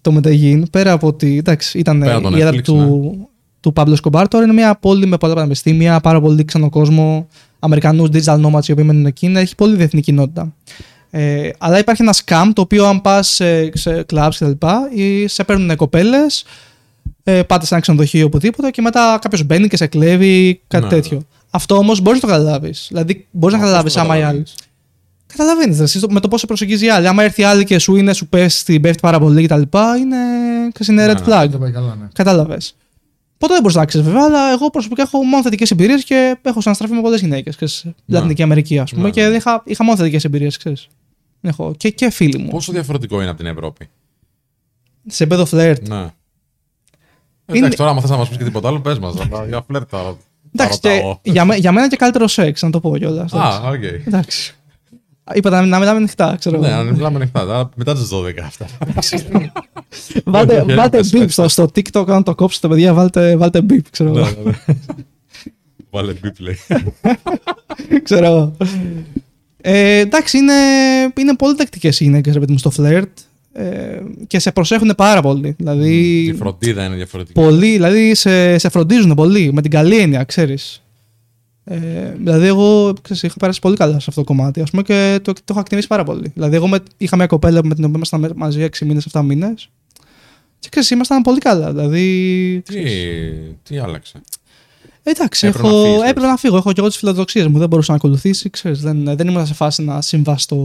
το Μεντεγίν, πέρα από ότι εντάξει, ήταν Πέρα από το η έδρα Netflix, του, του Πάμπλο Εσκομπάρ, τώρα είναι μια πόλη με πολλά πανεπιστήμια, πάρα πολύ ξένο κόσμο, Αμερικανούς digital nomads οι οποίοι μένουν εκεί, είναι- έχει πολύ διεθνή κοινότητα. Ε, αλλά υπάρχει ένα scam το οποίο αν πας σε, σε clubs κτλ. ή σε παίρνουν κοπέλες, ε, πάτε σε ένα ξενοδοχείο οπουδήποτε και μετά κάποιος μπαίνει και σε κλέβει, κάτι Ναι. τέτοιο. Αυτό όμως μπορείς να το καταλάβεις. Δηλαδή μπορείς να Μα, καταλάβεις πώς το άμα η άλλη. καταλαβαίνεις; Καταλαβαίνει με το πώ σε προσεγγίζει η άλλη. Άμα έρθει η άλλη και σου είναι, σου πέσει, την πέφτει πάρα πολύ κτλ. Είναι, ξέρεις, είναι Ναι, red ναι. flag. Δεν πάει καλά, ναι. Κατάλαβες. Ποτέ δεν μπορείς να ξέρει βέβαια, αλλά εγώ προσωπικά έχω μόνο θετικές εμπειρίες και έχω συναστραφεί με πολλές γυναίκες. Ναι. Λατινική Αμερική, ας πούμε, Ναι, και ναι. είχα, είχα μόνο θετικές εμπειρίες, ξέρεις. Έχω και, και φίλοι μου. Πόσο διαφορετικό είναι από την Ευρώπη; Σε επίπεδο φλερτ. Ναι. Είναι- Εντάξει, τώρα, άμα θες να μας πεις και τίποτα άλλο, πες μας. Για φλερτ θα Εντάξει, θα και ρωτάω. για, μέ- για μένα και καλύτερο σεξ, να το πω κιόλας. Α, οκ. Εντάξει. Είπα να, να μιλάμε ανοιχτά, ξέρω. Ναι, εγώ. αν μιλάμε ανοιχτά. τώρα Μετά τις 12 αυτά. βάλτε Ναι, βάλτε πες, beep πες, στο, στο TikTok, αν το κόψετε, παιδιά, βάλτε, βάλτε beep, ξέρω Ναι, εγώ. ναι, ναι. Βάλε beep, λέει. ξέρω εγώ. Ε, εντάξει, είναι, είναι πολύ τακτικές οι γυναίκες, ρε παιδί μου, στο φλερτ. Ε, και σε προσέχουν πάρα πολύ. Δηλαδή, Η φροντίδα είναι διαφορετική. πολύ, δηλαδή σε, σε φροντίζουν πολύ, με την καλή έννοια, ξέρεις. Ε, δηλαδή, εγώ ξέρεις, είχα περάσει πολύ καλά σε αυτό το κομμάτι ας πούμε, και το, το έχω εκτιμήσει πάρα πολύ. Δηλαδή, εγώ με, είχα μια κοπέλα με την οποία ήμασταν μαζί 6 μήνες, 7 μήνες. Και ξέρεις, ήμασταν πολύ καλά. Δηλαδή. Τι, τι άλλαξε; Εντάξει, Έπρεπε έχω, να φύγεις, έπρεπε να φύγω. Έχω και εγώ τις φιλοδοξίες μου. Δεν μπορούσα να ακολουθήσει. Ξέρεις, δεν, δεν ήμουν σε φάση να συμβιβαστώ.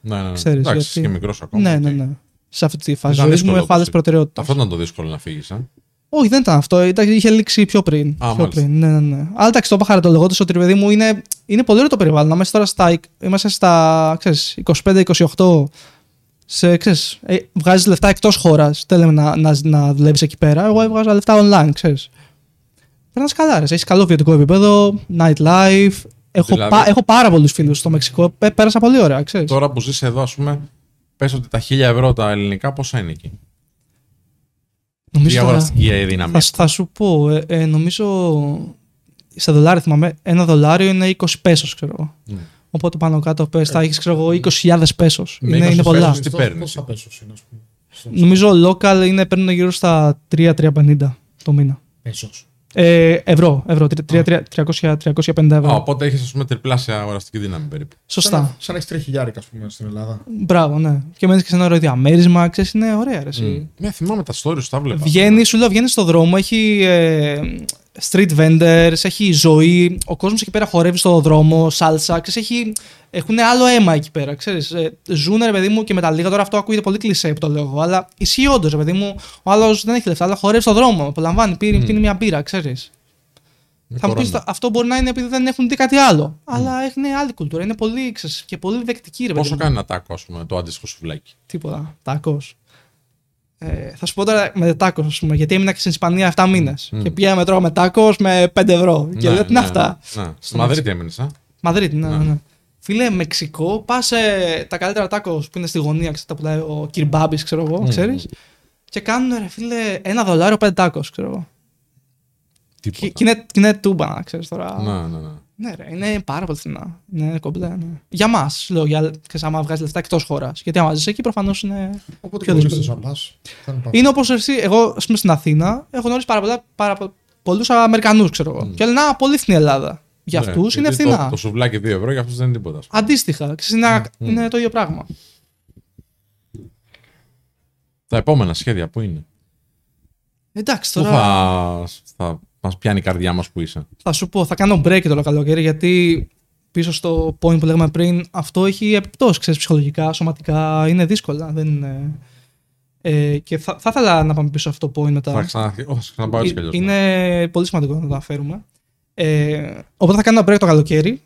Ναι, ναι, ναι. Ξέρεις, Εντάξει, γιατί- είσαι και μικρός ακόμα. ναι, οκ. ναι, ναι. Σε αυτή τη φάση Ήταν ζωής μου δύσκολο έχω άλλες όπως- προτεραιότητες. Αυτό ήταν το δύσκολο να φύγεις. Ε; Όχι, δεν ήταν αυτό. Ήταν, είχε λήξει πιο πριν. Α, πιο μάλιστα. πριν. Ναι, ναι, ναι. Αλλά εντάξει, το είπα χαριτολογώντας ότι ρε παιδί μου είναι, είναι πολύ ωραίο το περιβάλλον. Να είμαστε τώρα στα, είμαστε στα ξέρεις, 25-28. Σε, ξέρεις, ε, βγάζεις λεφτά εκτός χώρας, δεν λέμε να, να, να δουλεύεις εκεί πέρα. Εγώ έβγαζα λεφτά online, ξέρεις. Περνάς καλά, ρε. Έχεις καλό βιωτικό επίπεδο, nightlife. Έχω, Δηλαδή- πα- έχω πάρα πολλούς φίλους στο Μεξικό. Πέ- Πέρασα πολύ ωραία, ξέρεις. Τώρα που ζεις εδώ, ας πούμε, πες ότι τα 1000 ευρώ τα ελληνικά πόσα είναι εκεί; Τι Νομίζω τώρα- αγοραστική δύναμη. Θα, θα σου πω, ε, ε, νομίζω σε δολάρια θυμάμαι, ένα δολάριο είναι 20 πέσος, ξέρω εγώ. Ναι. Οπότε πάνω κάτω πες, θα έχεις, ξέρω εγώ, 20.000 πέσος. Με Είναι, 20 είναι πολλά. πέσος. τι παίρνεις; Πόσα πέσος είναι, ας πούμε. Νομίζω local είναι, παίρνουν γύρω στα 3-350 το μήνα. Πέσος. Ε, ευρώ, ευρώ, 300-350 ευρώ. Α, οπότε έχει, ας πούμε, τριπλάσια αγοραστική δύναμη περίπου. Σωστά. Σαν, σαν να έχεις τρία χιλιάρικα, ας πούμε, στην Ελλάδα. Μπράβο, ναι. Και μένεις και σε ένα ωραίο διαμέρισμα, ξέρεις, είναι ωραία. Ρε, εσύ. Ναι, θυμάμαι τα stories, τα βλέπα. Βγαίνεις, σου λέω, βγαίνεις στον δρόμο, έχει ε, street vendors, έχει ζωή. Ο κόσμος εκεί πέρα χορεύει στον δρόμο, σάλτσα. Ξέρεις, έχει, έχουν άλλο αίμα εκεί πέρα. Ξέρεις, ε, ζούνε, ρε παιδί μου, και με τα λίγα. Τώρα αυτό ακούγεται πολύ κλεισέ που το λέω εγώ, αλλά ισχύει όντως, ρε παιδί μου. Ο άλλος δεν έχει λεφτά, αλλά χορεύει στον δρόμο. Απολαμβάνει, πίνει, πίνει μια μπύρα, ξέρεις. Με Θα μου πεις, κορώνα. αυτό μπορεί να είναι επειδή δεν έχουν δει κάτι άλλο. Αλλά έχουν άλλη κουλτούρα. Είναι πολύ, ξέρεις, και πολύ δεκτική, ρε παιδί Πόσο μου. κάνει ένα τάκο, ας πούμε, το αντίστοιχο σουβλάκι; Τίποτα. Τάκος. Ε, θα σου πω τώρα με τάκο, ας πούμε, γιατί έμεινα και στην Ισπανία 7 μήνες. Και πήγαμε τώρα με τάκο με 5 ευρώ. και λέω τι είναι αυτά; Ναι. Στη Μαδρίτη έμεινες, α; Μαδρίτη, ναι, ναι. ναι. Φίλε, Μεξικό, πας τα καλύτερα τάκο που είναι στη γωνία, ξέρεις, τα πουλάει ο Κυρμπάμπη, ξέρω εγώ, ξέρεις. Και κάνουν, ρε φίλε, ένα δολάριο πέντε τάκο, ξέρω εγώ. Και, Τίποτα. και είναι, και είναι τούμπα, να ξέρεις τώρα. Ναι, ναι, ναι. Ναι, ρε, είναι πάρα πολύ φθηνά. Είναι κομπλέ, ναι. Για μας, λέω, για, ξέρεις, άμα βγάζεις λεφτά εκτός χώρας. Γιατί άμα ζεις εκεί, προφανώς είναι. Οπότε Πιο μπορείς δύσκολο. να πας. Θα είναι Είναι όπως εσύ, εγώ ας πούμε, στην Αθήνα έχω γνωρίσει πάρα, πολλά, πάρα πολλούς Αμερικανούς, ξέρω εγώ. Και λένε Α, πολύ φθηνή Ελλάδα. Για Ναι, αυτούς είναι γιατί φθηνά. Το, το σουβλάκι 2 ευρώ, για αυτούς δεν είναι τίποτα. ας πούμε. Αντίστοιχα, ξέρεις, είναι, είναι το ίδιο πράγμα. Τα επόμενα σχέδια που είναι; Εντάξει, Πού τώρα θα, θα μας πιάνει η καρδιά μας που είσαι. θα σου πω, θα κάνω break το καλοκαίρι γιατί πίσω στο point που λέγαμε πριν, αυτό έχει επιπτώσεις, ξέρεις, ψυχολογικά, σωματικά, είναι δύσκολα. Δεν είναι... Ε, και θα, θα ήθελα να πάμε πίσω σε αυτό το point μετά. Θα ξανα- όχι, θα ξαναπάω έτσι κι αλλιώς, ναι. είναι πολύ σημαντικό να το αναφέρουμε. Ε, οπότε θα κάνω ένα break το καλοκαίρι.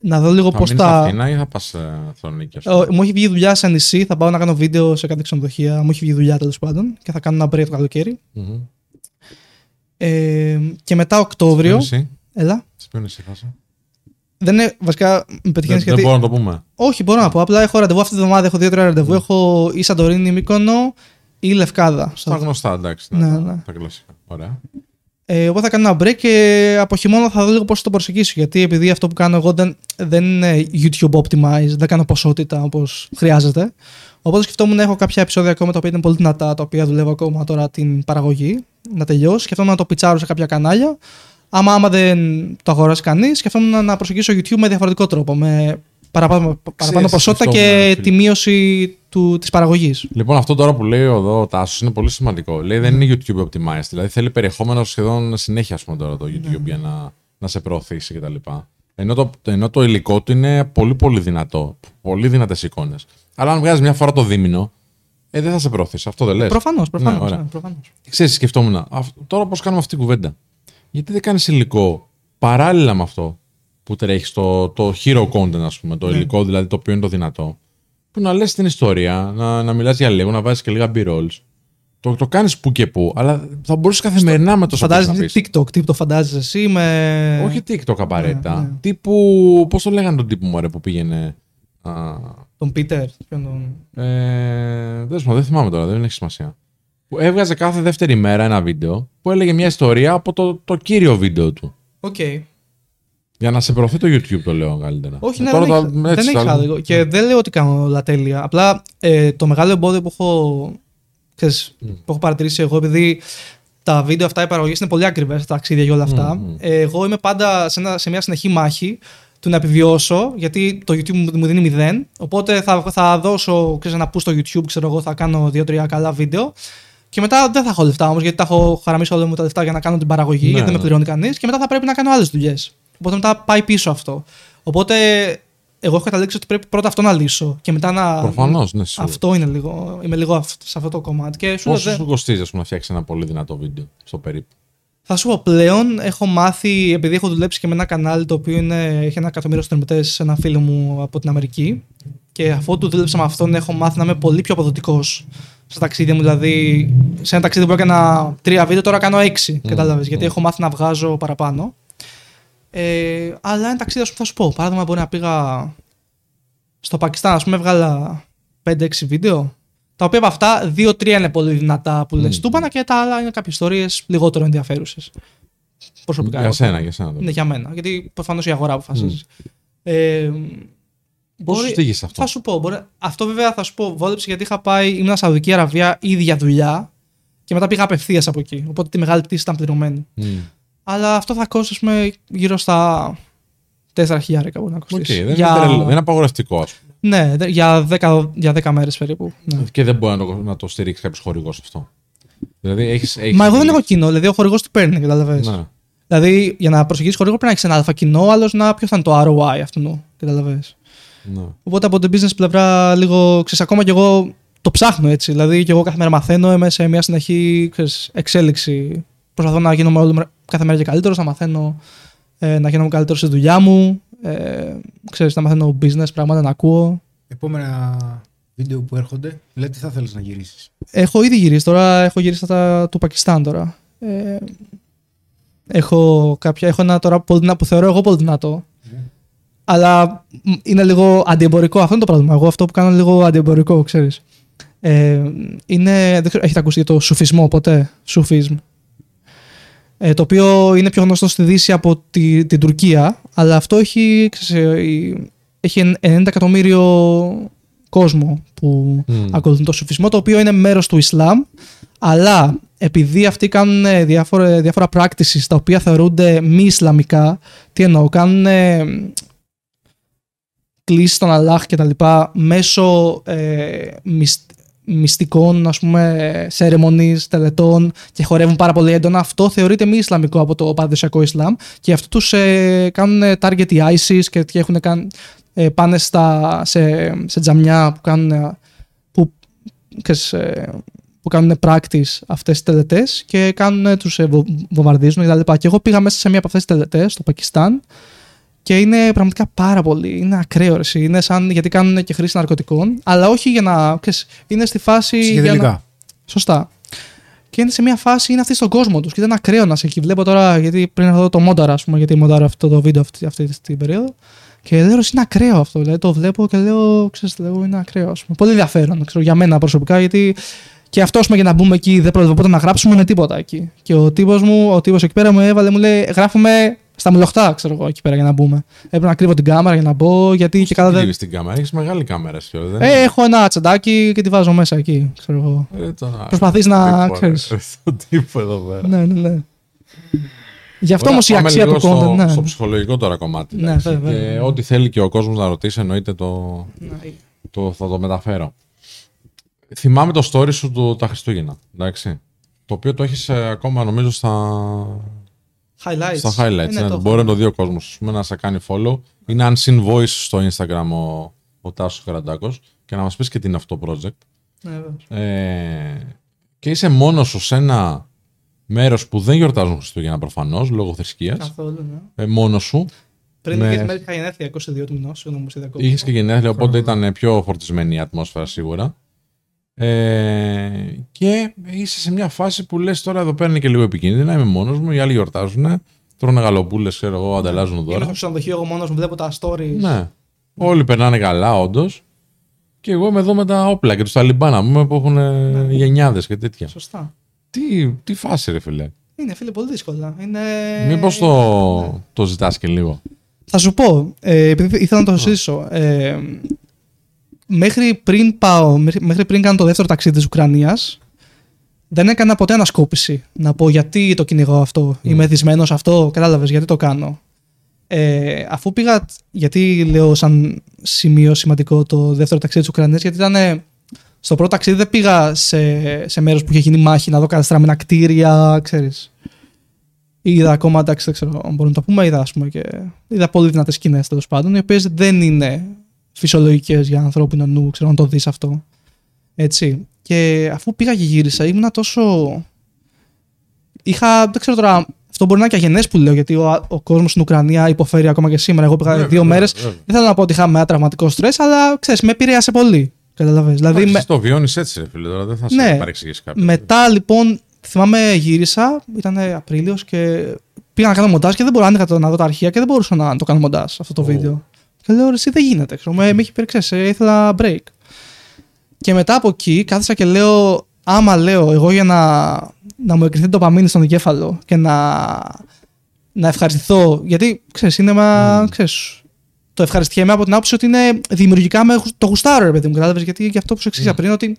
Να δω λίγο Θα πώς μείνεις θα. στα Αθήνα ή θα πας Θεσσαλονίκη. ας πούμε; Ε, μου έχει βγει δουλειά σε νησί, θα πάω να κάνω βίντεο σε κάτι ξενοδοχεία. Μου έχει βγει δουλειά τέλος πάντων και θα κάνω ένα break το καλοκαίρι. Μμμ. Ε, και μετά Οκτώβριο. Σε ποιο νησί; Έλα. Σε ποιο νησί θα είσαι; Δεν είναι, βασικά με Δεν, πετυχαίνεις δεν γιατί. μπορώ να το πούμε. Όχι, μπορώ να πω. Απλά έχω ραντεβού αυτή τη βδομάδα. Έχω δύο-τρία ραντεβού. Έχω ή Σαντορίνη, Μύκονο ή Λευκάδα. Στα γνωστά, εντάξει. Ναι, τα, ναι. τα κλασικά. Ωραία. Ε, εγώ θα κάνω ένα break και από χειμώνα θα δω λίγο πώς θα το προσεγγίσω. Γιατί επειδή αυτό που κάνω εγώ δεν, δεν είναι YouTube optimized, δεν κάνω ποσότητα όπως χρειάζεται. Οπότε σκεφτόμουν να έχω κάποια επεισόδια ακόμα τα οποία είναι πολύ δυνατά, τα οποία δουλεύω ακόμα τώρα την παραγωγή, να τελειώσει. Σκεφτόμουν να το πιτσάρω σε κάποια κανάλια. Άμα, άμα δεν το αγοράσει κανείς, σκεφτόμουν να προσεγγίσω YouTube με διαφορετικό τρόπο. Με παραπάνω, παραπάνω ποσότητα σκεφτόμουν, και φίλε. τη μείωση του, της παραγωγής. Λοιπόν, αυτό τώρα που λέει εδώ ο Τάσο είναι πολύ σημαντικό. Λέει δεν είναι YouTube optimized. Δηλαδή θέλει περιεχόμενο σχεδόν συνέχεια, ας πούμε, τώρα το YouTube για να, να σε προωθήσει κτλ. Ενώ το, ενώ το υλικό του είναι πολύ πολύ δυνατό. Πολύ δυνατές εικόνες. Αλλά αν βγάζεις μια φορά το δίμηνο, ε, δεν θα σε προωθήσει. Αυτό δεν λες. Προφανώς, προφανώς. Ναι, ωραία. ναι, προφανώς. Ξέρεις, σκεφτόμουν, αυ- τώρα πώς κάνουμε αυτή την κουβέντα. Γιατί δεν κάνεις υλικό παράλληλα με αυτό που τρέχεις το, το hero content, ας πούμε, το υλικό δηλαδή το οποίο είναι το δυνατό. που να λες την ιστορία, να, να μιλάς για λίγο, να βάζεις και λίγα b-rolls. Το, το κάνεις που και που, αλλά θα μπορούσες καθημερινά με το Φαντάζεσαι να TikTok, τι το φαντάζεσαι εσύ με. Όχι TikTok απαραίτητα. Ναι, ναι. Τύπου. Πώς το λέγανε τον τύπο μου, ρε, που πήγαινε. Α, Τον Peter. ποιον τον- ε, δεν, σου πω, δεν θυμάμαι τώρα, δεν έχει σημασία. Που έβγαζε κάθε δεύτερη μέρα ένα βίντεο που έλεγε μια ιστορία από το, το κύριο βίντεο του. Οκ. Για να σε προωθεί το YouTube το λέω καλύτερα. Όχι, Ε, ναι, τώρα δεν, το- έχει, έτσι δεν έχει θα- άδικο. Και δεν λέω ότι κάνω όλα τέλεια. Απλά ε, το μεγάλο εμπόδιο που έχω, ξέρεις, που έχω παρατηρήσει εγώ, επειδή τα βίντεο αυτά, οι παραγωγές είναι πολύ ακριβές, τα ταξίδια και όλα αυτά. Μμμ. Ε, εγώ είμαι πάντα σε, ένα, σε μια συνεχή μάχη του να επιβιώσω, γιατί το YouTube μου, μου δίνει μηδέν. Οπότε θα, θα δώσω ξέρεις, ένα push στο YouTube, ξέρω εγώ, θα κάνω δύο-τρία καλά βίντεο. Και μετά δεν θα έχω λεφτά όμως, γιατί τα έχω χαραμίσει όλα μου τα λεφτά για να κάνω την παραγωγή, Ναι, γιατί δεν με ναι. πληρώνει κανείς. Και μετά θα πρέπει να κάνω άλλες δουλειές. Οπότε μετά πάει πίσω αυτό. Οπότε εγώ έχω καταλήξει ότι πρέπει πρώτα αυτό να λύσω και μετά να. Προφανώς, ναι, σίγουρα. Αυτό είναι λίγο. Είμαι λίγο αυ- σε αυτό το κομμάτι. Και σου λέω, Πόσο δεν- σου κοστίζει ας πούμε, να φτιάξεις ένα πολύ δυνατό βίντεο στο περίπου; Θα σου πω πλέον, έχω μάθει, επειδή έχω δουλέψει και με ένα κανάλι το οποίο είναι, έχει ένα εκατομμύριο συνδρομητές σε ένα φίλο μου από την Αμερική. Και αφού του δούλεψα με αυτόν, έχω μάθει να είμαι πολύ πιο αποδοτικός στα ταξίδια μου. Δηλαδή, σε ένα ταξίδι που έκανα τρία βίντεο, τώρα κάνω έξι. Μμμ, Κατάλαβες. Γιατί μμμ. έχω μάθει να βγάζω παραπάνω. Ε, αλλά ένα ταξίδι, ας πούμε, θα σου πω. Παράδειγμα, μπορεί να πήγα στο Πακιστάν, ας πούμε, έβγαλα 5-6 βίντεο. Τα οποία από αυτά, 2-3 είναι πολύ δυνατά που λες Μμμ. τούμπανα και τα άλλα είναι κάποιες ιστορίες λιγότερο ενδιαφέρουσες. Προσωπικά. Για εγώ. σένα, για σένα. Ναι, για μένα. Γιατί προφανώς η αγορά αποφασίζεις. Ε, Πώς σου στήγησε αυτό; θα σου πω. Μπορεί, αυτό βέβαια θα σου πω. Βόλεψε γιατί είχα πάει, ήμουν Σαουδική Αραβία ήδη για δουλειά και μετά πήγα απευθείας από εκεί. Οπότε τη μεγάλη πτήση ήταν πληρωμένη. Μμ. Αλλά αυτό θα κόστησε ας πούμε, γύρω στα 4 χιλιάρικα μπορεί να Οκ, κοστίσει. δεν, για... είναι τρελό, δεν είναι απαγορευτικό, ας πούμε. Ναι, δε- για 10, για 10 μέρες περίπου. Ναι. Και δεν μπορεί να το, να το στηρίξει κάποιος χορηγός αυτό. Δηλαδή, έχεις, έχεις Μα εγώ δεν έχω κοινό, δηλαδή ο χορηγός τι παίρνει, καταλαβαίνεις. Ναι. Δηλαδή για να προσεγγίσεις χορηγό πρέπει να έχεις ένα άλφα κοινό, αλλιώς ποιο θα είναι το ROI αυτού. Καταλαβαίνεις. Ναι. Οπότε από την business πλευρά, λίγο ξέρεις, ακόμα κι εγώ το ψάχνω έτσι. Δηλαδή, και εγώ κάθε μέρα μαθαίνω, είμαι σε μια συνεχή ξέρεις, εξέλιξη. Προσπαθώ να γίνομαι όλο, μέρα- κάθε μέρα και καλύτερος, να μαθαίνω ε, να γίνομαι καλύτερος στη δουλειά μου. Ε, ξέρεις, να μαθαίνω business, πράγματα να ακούω. Επόμενα βίντεο που έρχονται, λέει τι θα θέλεις να γυρίσεις; Έχω ήδη γυρίσει τώρα, έχω γυρίσει τα του Πακιστάν τώρα. Ε, έχω, κάποια, έχω ένα τώρα πολύ δυνατό, που θεωρώ εγώ πολύ δυνατό. Αλλά μ, είναι λίγο αντιεμπορικό. Αυτό είναι το πρόβλημα. Εγώ αυτό που κάνω είναι λίγο αντιεμπορικό, ξέρεις. Ε, είναι, δεν ξέρω, έχετε ακούσει για το σουφισμό ποτέ, σουφισμ. Ε, το οποίο είναι πιο γνωστό στη Δύση από τη, την Τουρκία, αλλά αυτό έχει, ξέρεις, ε, η- έχει 90 εκατομμύριο κόσμο που Μμ. ακολουθούν το σουφισμό, το οποίο είναι μέρος του Ισλάμ, αλλά επειδή αυτοί κάνουν ε, διάφορα, διάφορα practices τα οποία θεωρούνται μη Ισλαμικά, τι εννοώ, κάνουν ε, κλήσεις στον Αλλάχ και τα λοιπά μέσω ε, μυσ- μυστικών ας πούμε σερεμονής, τελετών και χορεύουν πάρα πολύ έντονα αυτό θεωρείται μη Ισλαμικό από το παραδοσιακό Ισλάμ και αυτό τους ε, κάνουν target οι ISIS και, και έχουν καν, ε, πάνε στα, σε, σε τζαμιά που κάνουν ε, που, ξέρεις, ε, που κάνουν practice αυτές τις τελετές και κάνουν, τους ε, βο- βομβαρδίζουν και τα λοιπά. Και εγώ πήγα μέσα σε μία από αυτές τις τελετές στο Πακιστάν και είναι πραγματικά πάρα πολύ. Είναι ακραίο. ρε, εσύ. Είναι σαν γιατί κάνουν και χρήση ναρκωτικών, αλλά όχι για να. Ξέρεις, είναι στη φάση. για Ψυχεδελικά. να- Σωστά. Και είναι σε μια φάση, είναι αυτή στον κόσμο τους. Και δεν είναι ακραίο να σε εκεί. Βλέπω τώρα, γιατί πριν να δω το μόνταρα, ας πούμε, γιατί μόνταρα αυτό το βίντεο αυτή, αυτή την περίοδο. Και λέω, ρε, είναι ακραίο αυτό. Δηλαδή, το βλέπω και λέω, ξέρεις, λέω, είναι ακραίο. Ας πούμε. Πολύ ενδιαφέρον, ξέρω, για μένα προσωπικά, γιατί και αυτό, ας πούμε, για να μπούμε εκεί, δεν προβλεπόταν να γράψουμε με τίποτα εκεί. Και ο τύπος μου, ο τύπος εκεί πέρα μου έβαλε, μου λέει, γράφουμε στα μουλοχτά, ξέρω εγώ, εκεί πέρα για να μπούμε. Έπρεπε να κρύβω την κάμερα για να μπω, γιατί και καλά δεν. Κρύβεις την κάμερα; Έχεις μεγάλη κάμερα, εσύ, δεν Ε, έχω ένα τσαντάκι και τη βάζω μέσα εκεί, ξέρω εγώ. Ε, το- Προσπαθείς να, τύπο, ρε. ξέρεις. Το τύπο εδώ πέρα. Ναι, ναι, ναι. Γι' αυτό Ωραία, όμως η πάμε αξία λίγο του content. Στο, ναι. στο ψυχολογικό τώρα κομμάτι. Ναι, εντάξει. βέβαια, και βέβαια. ό,τι θέλει και ο κόσμος να ρωτήσει, εννοείται το, Ναι. το, θα το μεταφέρω. Θυμάμαι το story σου του τα Χριστούγεννα. Εντάξει. Το οποίο το έχεις ακόμα νομίζω στα, Highlights. στα highlights. Ε, ναι, ναι, το μπορεί έχω. να το δει ο κόσμος να σε κάνει follow. Είναι unseen voice στο Instagram ο, ο Τάσος Καραντάκο και να μας πεις και τι είναι αυτό το project. Ναι, βέβαιως. Ε, και είσαι μόνος σου σε ένα μέρος που δεν γιορτάζουν Χριστούγεννα προφανώς λόγω θρησκείας. Καθόλου, ναι. Ε, μόνος σου. Πριν Ναι. λίγε μέρε είχα γενέθλια 22 του μηνός. Συγγνώμη που σε διακόπτω. Είχες και γενέθλια, οπότε ήταν πιο φορτισμένη η ατμόσφαιρα σίγουρα. Ε, και είσαι σε μια φάση που λες τώρα εδώ πέρα είναι και λίγο επικίνδυνα. Είμαι μόνος μου, οι άλλοι γιορτάζουν. Τρώνε γαλοπούλες, ξέρω εγώ, ανταλλάζουν Είμαι δώρα. στο ξενοδοχείο, εγώ μόνος μου βλέπω τα stories. Ναι. Όλοι περνάνε καλά, όντως. Και εγώ είμαι εδώ με τα όπλα και τους Ταλιμπάν, να πούμε, που έχουν Ναι. γενιάδες και τέτοια. Σωστά. Τι, τι φάση, ρε φιλέ. Είναι φίλε πολύ δύσκολα. Είναι... Μήπως το, το ζητάς και λίγο. Θα σου πω, ε, επειδή ήθελα να το συζητήσω. Ε, μέχρι πριν πάω, μέχρι, μέχρι πριν κάνω το δεύτερο ταξίδι της Ουκρανίας, δεν έκανα ποτέ ανασκόπηση να πω γιατί το κυνηγώ αυτό, είμαι δυσμένος σε αυτό, κατάλαβες γιατί το κάνω. Ε, αφού πήγα, γιατί λέω σαν σημείο σημαντικό το δεύτερο ταξίδι της Ουκρανίας, γιατί ήταν ε, στο πρώτο ταξίδι δεν πήγα σε, σε μέρος που είχε γίνει μάχη να δω καταστραμμένα κτίρια, ξέρεις. Είδα ακόμα, εντάξει, δεν ξέρω αν μπορούμε να το πούμε, είδα, ας πούμε, και είδα πολύ δυνατές σκηνές τέλος πάντων, οι οποίες δεν είναι φυσιολογικές για ανθρώπινο νου, ξέρω να το δεις αυτό. Έτσι. Και αφού πήγα και γύρισα, ήμουνα τόσο. Είχα, δεν ξέρω τώρα, αυτό μπορεί να είναι και αγενές που λέω, γιατί ο, ο κόσμος στην Ουκρανία υποφέρει ακόμα και σήμερα. Εγώ πήγα Βέβαια, δύο βέβαια, μέρες. βέβαια. Δεν θέλω να πω ότι είχα ένα τραυματικό στρες, αλλά ξέρεις, με επηρέασε πολύ. Καταλαβες. Δηλαδή, Εντάξει, με, Το βιώνεις έτσι, ρε φίλε. Τώρα δεν θα σε Ναι. παρεξηγήσει κάποιος. μετά λοιπόν, θυμάμαι γύρισα, ήταν Απρίλιος και πήγα να κάνω μοντάζ και δεν μπορούσα να, ανοίγα το- να δω τα αρχεία και δεν μπορούσα να το κάνω μοντάζ αυτό το Ω. βίντεο. Και λέω, ρε, εσύ δεν γίνεται. Ξέρω, με, με έχει υπερξέσει, ήθελα break. Και μετά από εκεί κάθισα και λέω, άμα λέω εγώ για να, να μου εκριθεί το παμίνι στον εγκέφαλο και να, να ευχαριστηθώ, γιατί ξέρεις, είναι μα, ξέρεις, το ευχαριστιέμαι από την άποψη ότι είναι δημιουργικά με, το γουστάρω, ρε παιδί μου. Κατάλαβες γιατί και αυτό που σου εξήγησα πριν, ότι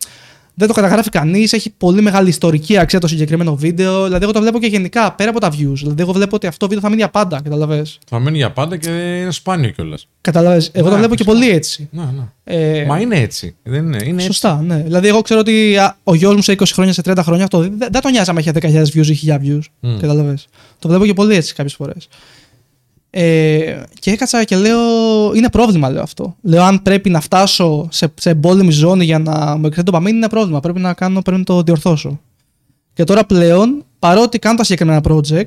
δεν το καταγράφει κανείς, έχει πολύ μεγάλη ιστορική αξία το συγκεκριμένο βίντεο. Δηλαδή, εγώ το βλέπω και γενικά πέρα από τα views. Δηλαδή, εγώ βλέπω ότι αυτό το βίντεο θα μείνει για πάντα. Καταλαβέ. Θα μείνει για πάντα και είναι σπάνιο κιόλας. Καταλαβες. Εγώ το Ναι, βλέπω και φυσικά. πολύ έτσι. Ναι, ναι. Ε, Μα είναι έτσι. Δεν είναι, είναι έτσι. Σωστά, ναι. Δηλαδή, εγώ ξέρω ότι α, ο γιος μου σε 20 χρόνια, σε 30 χρόνια αυτό δεν, δεν τον νοιάζει αν έχει 10.000 views ή 1000 views. Μμ. Καταλαβες. Το βλέπω και πολύ έτσι κάποιες φορές. Ε, και έκατσα και λέω, είναι πρόβλημα λέω αυτό. Λέω, αν πρέπει να φτάσω σε, σε εμπόλεμη ζώνη για να μου εκθέτει το παμίνι, είναι πρόβλημα. Πρέπει να, κάνω, πρέπει να το διορθώσω. Και τώρα πλέον, παρότι κάνω τα συγκεκριμένα project,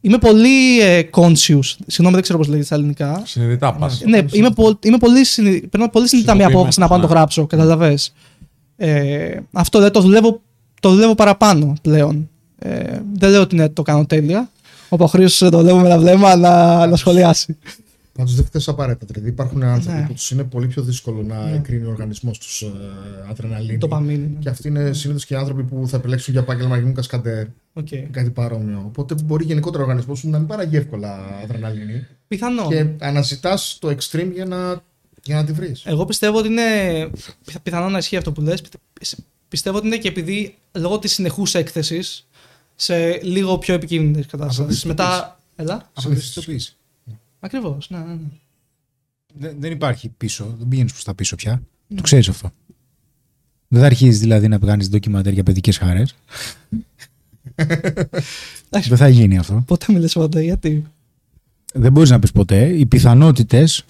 είμαι πολύ ε, conscious. Συγγνώμη, δεν ξέρω πώς λέγεται στα ελληνικά. Συνειδητά πας. Ναι, είμαι, πο- είμαι πολύ, συνει... παίρνω πολύ συνειδητά μια απόφαση να πάω να το Ναι. γράψω, καταλαβες. Ε, αυτό δεν το δουλεύω, το δουλεύω παραπάνω πλέον. Ε, δεν λέω ότι ναι, το κάνω τέλεια. Όπω ο Χρήστος το βλέπω με ένα βλέμμα να, να σχολιάσει. Πάντω δεν θε απαραίτητα. Δηλαδή υπάρχουν άνθρωποι Ναι. που τους είναι πολύ πιο δύσκολο να εκρίνει ο οργανισμός τους ε, αδρεναλίνη. Το παμίνι. ναι. Και αυτοί είναι συνήθως και οι άνθρωποι που θα επιλέξουν για επάγγελμα να γίνουν κασκαντέρ Οκ. ή κάτι παρόμοιο. Οπότε μπορεί γενικότερα ο οργανισμός σου να μην παράγει εύκολα αδρεναλίνη. Πιθανό. Και αναζητάς το extreme για να, για να τη βρεις. Εγώ πιστεύω ότι είναι. πιθα- Πιθανό να ισχύει αυτό που λες. Πιστε- Πιστεύω ότι είναι και επειδή λόγω της συνεχούς έκθεσης σε λίγο πιο επικίνδυνες καταστάσεις. Μετά. Έλα. Συνειδητοποίηση. Ακριβώς. Ναι, ναι, ναι. Δεν, δεν υπάρχει πίσω, δεν πηγαίνεις προς τα πίσω πια. Το ξέρεις αυτό. Δεν θα αρχίσεις δηλαδή να βγάλει ντοκιμαντέρ για παιδικές χαρέ. Εντάξει. δεν θα γίνει αυτό. Ποτέ μιλέ ποτέ, γιατί; Δεν μπορείς να πεις ποτέ. Οι πιθανότητες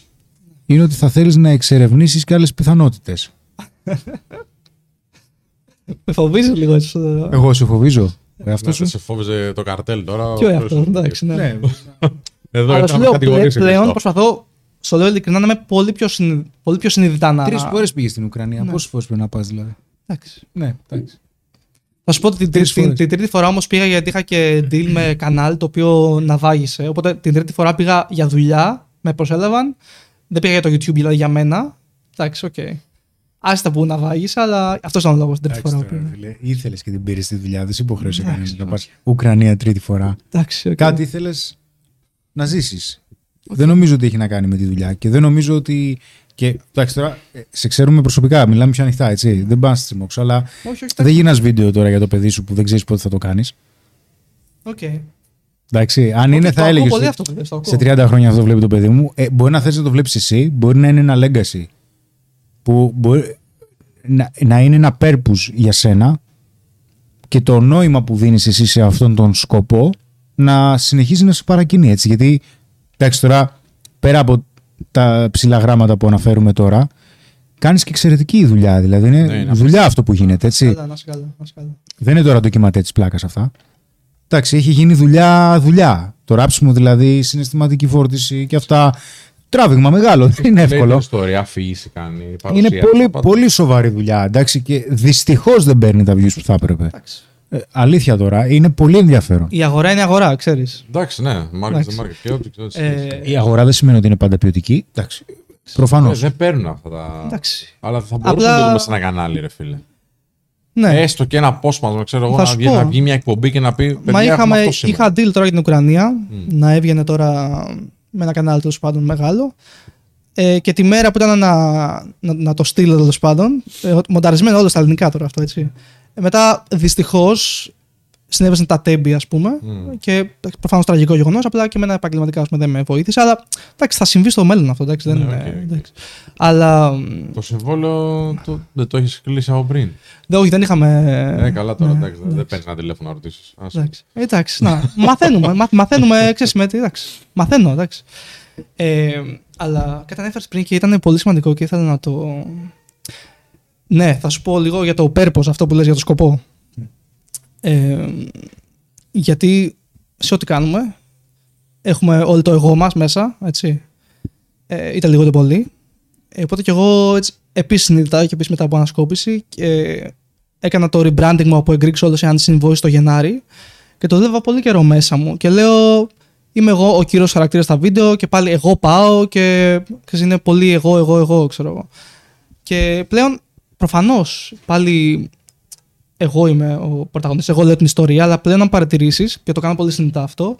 είναι ότι θα θέλεις να εξερευνήσεις και άλλες πιθανότητες. <laughs> Με φοβίζει λίγο έτσι. αυτό. Εγώ σε φοβίζω. Ε, αυτός Ναι, σου. σε φόβιζε το καρτέλ τώρα. Ποιο είναι ο αυτός, Χρήστος. εντάξει, ναι. Ναι, <laughs> Εδώ Αλλά σου ήταν λέω κατηγορίες πλέ- πλέον Χριστό. προσπαθώ, στο λέω ειλικρινά, να είμαι πολύ πιο, συνει... πολύ πιο συνειδητά να. Τρεις φορές πήγες στην Ουκρανία. Ναι. Πόσες φορές πρέπει να πας δηλαδή; Εντάξει. Ναι, εντάξει. Θα σου πω ότι την, Τρεις την, φορές. την τρίτη φορά όμως πήγα γιατί είχα και deal με κανάλι το οποίο ναυάγησε. Οπότε την τρίτη φορά πήγα για δουλειά, με προσέλαβαν. Δεν πήγα για το YouTube, δηλαδή για μένα. Εντάξει, οκ. Άστα που ναυάγησε, αλλά αυτός ήταν ο λόγος την τρίτη φορά που πήγα. Ήθελες και την πήρες στη δουλειά, δεν σε υποχρέωσε Εντάξει, κανένα να πας όχι. Ουκρανία τρίτη φορά. Εντάξει, οκ. Κάτι ήθελες να ζήσεις. Δεν νομίζω ότι έχει να κάνει με τη δουλειά και δεν νομίζω ότι. Και εντάξει, τώρα ε, σε ξέρουμε προσωπικά, μιλάμε πιο ανοιχτά, έτσι. Δεν πάω να σε στριμώξω, αλλά Όχι, όχι. δεν κάνεις βίντεο τώρα για το παιδί σου που δεν ξέρεις πότε θα το κάνεις. Οκ. Εντάξει, αν είναι, Όχι, το θα ακούω έλεγε. πολύ αυτό, παιδιά, το ακούω. Σε 30 χρόνια αυτό το βλέπει το παιδί μου. Ε, μπορεί να θες να το βλέπεις εσύ, μπορεί να είναι ένα legacy. Που μπορεί να, να είναι ένα purpose για σένα και το νόημα που δίνεις εσύ σε αυτόν τον σκοπό να συνεχίζει να σε παρακινεί έτσι. Γιατί, εντάξει τώρα, πέρα από τα ψηλά γράμματα που αναφέρουμε τώρα, κάνεις και εξαιρετική δουλειά. Δηλαδή είναι Ναι, είναι δουλειά αυτό που γίνεται, έτσι. Καλά, να είσαι καλά, να είσαι καλά. Δεν είναι τώρα ντοκιματέ της πλάκας αυτά. Εντάξει, έχει γίνει δουλειά, δουλειά. Το ράψιμο δηλαδή, η συναισθηματική φόρτιση και αυτά. Τράβηγμα μεγάλο, δεν είναι Λέει την εύκολο. ιστορία, αφήγηση κάνει. Είναι παρουσία, πολύ, πάντα. πολύ σοβαρή δουλειά, εντάξει, και δυστυχώς δεν παίρνει τα views που θα έπρεπε. Εντάξει. Ε, αλήθεια τώρα, είναι πολύ ενδιαφέρον. Η αγορά είναι αγορά, ξέρεις. Εντάξει, ναι, market Εντάξει. the market. Και ό,τι- και ό,τι Ε, σημαίνει. Η αγορά δεν σημαίνει ότι είναι πάντα ποιοτική. Εντάξει. Προφανώς. Ε, δεν παίρνουν αυτά τα. Εντάξει. Αλλά θα μπορούσαμε Απλά- να το δούμε σε ένα κανάλι, ρε φίλε. Ναι. Έστω και ένα απόσπασμα, ξέρω εγώ, Θα να σου βγει, πω. να βγει μια εκπομπή και να πει. Μα «Παιδιά, έχουμε είχαμε, αυτό σήμερα». είχα deal τώρα για την Ουκρανία να έβγαινε τώρα με ένα κανάλι τέλος πάντων μεγάλο. Ε, και τη μέρα που ήταν να, να, να το στείλω τέλος πάντων, ε, μονταρισμένο όλο στα ελληνικά τώρα αυτό έτσι. Ε, μετά δυστυχώς συνέβησαν τα Τέμπη, ας πούμε. Και προφανώς τραγικό γεγονός, απλά και εμένα επαγγελματικά ας πούμε, δεν με βοήθησε. Αλλά εντάξει, θα συμβεί στο μέλλον αυτό. Εντάξει, δεν Ναι, είναι, οκ, οκ. Εντάξει. Αλλά. μ, Το συμβόλαιο το, δεν το έχεις κλείσει από πριν. δεν, όχι, δεν είχαμε. Ε, καλά τώρα, ναι, εντάξει, δεν παίρνεις ένα τηλέφωνο να ρωτήσεις. Εντάξει, εντάξει να, <laughs> μαθαίνουμε, μαθ, μαθαίνουμε, ξέρεις, με, τι, εντάξει, μαθαίνω, εντάξει. Ε, αλλά κάτι ανέφερες πριν και ήταν πολύ σημαντικό και ήθελα να το... Ναι, θα σου πω λίγο για το purpose, αυτό που λες για το σκοπό. Ε, γιατί σε ό,τι κάνουμε, έχουμε όλο το εγώ μας μέσα, έτσι, ε, είτε λίγο είτε πολύ. Ε, οπότε και εγώ έτσι, επίσης συνειδητά και επίσης μετά από ανασκόπηση και έκανα το rebranding μου από Greek Solo σε Unseen Voice το Γενάρη και το δούλευα πολύ καιρό μέσα μου και λέω είμαι εγώ ο κύριος χαρακτήρας στα βίντεο και πάλι εγώ πάω και ξέρεις, είναι πολύ εγώ, εγώ, εγώ, ξέρω εγώ. Και πλέον προφανώς πάλι εγώ είμαι ο πρωταγωνιστής, εγώ λέω την ιστορία, αλλά πλέον αν παρατηρήσεις και το κάνω πολύ συνειδητά αυτό,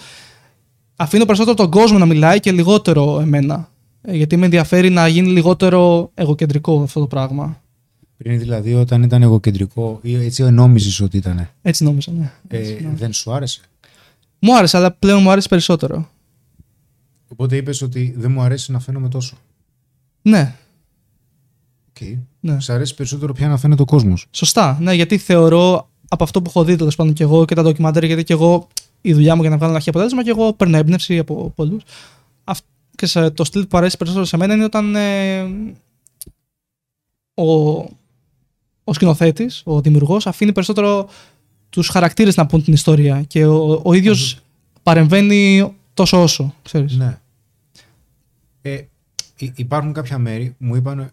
αφήνω περισσότερο τον κόσμο να μιλάει και λιγότερο εμένα. Ε, Γιατί με ενδιαφέρει να γίνει λιγότερο εγωκεντρικό αυτό το πράγμα. Πριν δηλαδή όταν ήταν εγωκεντρικό ή έτσι νόμιζε ότι ήταν. Έτσι νόμιζα, ναι. Ε, Έτσι νόμιζα. δεν σου άρεσε; Μου άρεσε, αλλά πλέον μου άρεσε περισσότερο. Οπότε είπες ότι δεν μου αρέσει να φαίνομαι τόσο. Ναι, Okay. ναι. Σ' αρέσει περισσότερο πια να φαίνεται ο κόσμος. Σωστά. Ναι, γιατί θεωρώ από αυτό που έχω δει τέλος πάντων και εγώ και τα ντοκιμαντέρ, γιατί και εγώ η δουλειά μου για να βγάλω ένα αρχή αποτέλεσμα και εγώ παίρνω έμπνευση από πολλούς. Και σε, το στυλ που αρέσει περισσότερο σε μένα είναι όταν ε, ο, ο σκηνοθέτης, ο δημιουργός, αφήνει περισσότερο τους χαρακτήρες να πούν την ιστορία και ο, ο ίδιος παρεμβαίνει τόσο όσο. Ξέρεις. Ναι. Ε, υ- υπάρχουν κάποια μέρη, μου είπαν,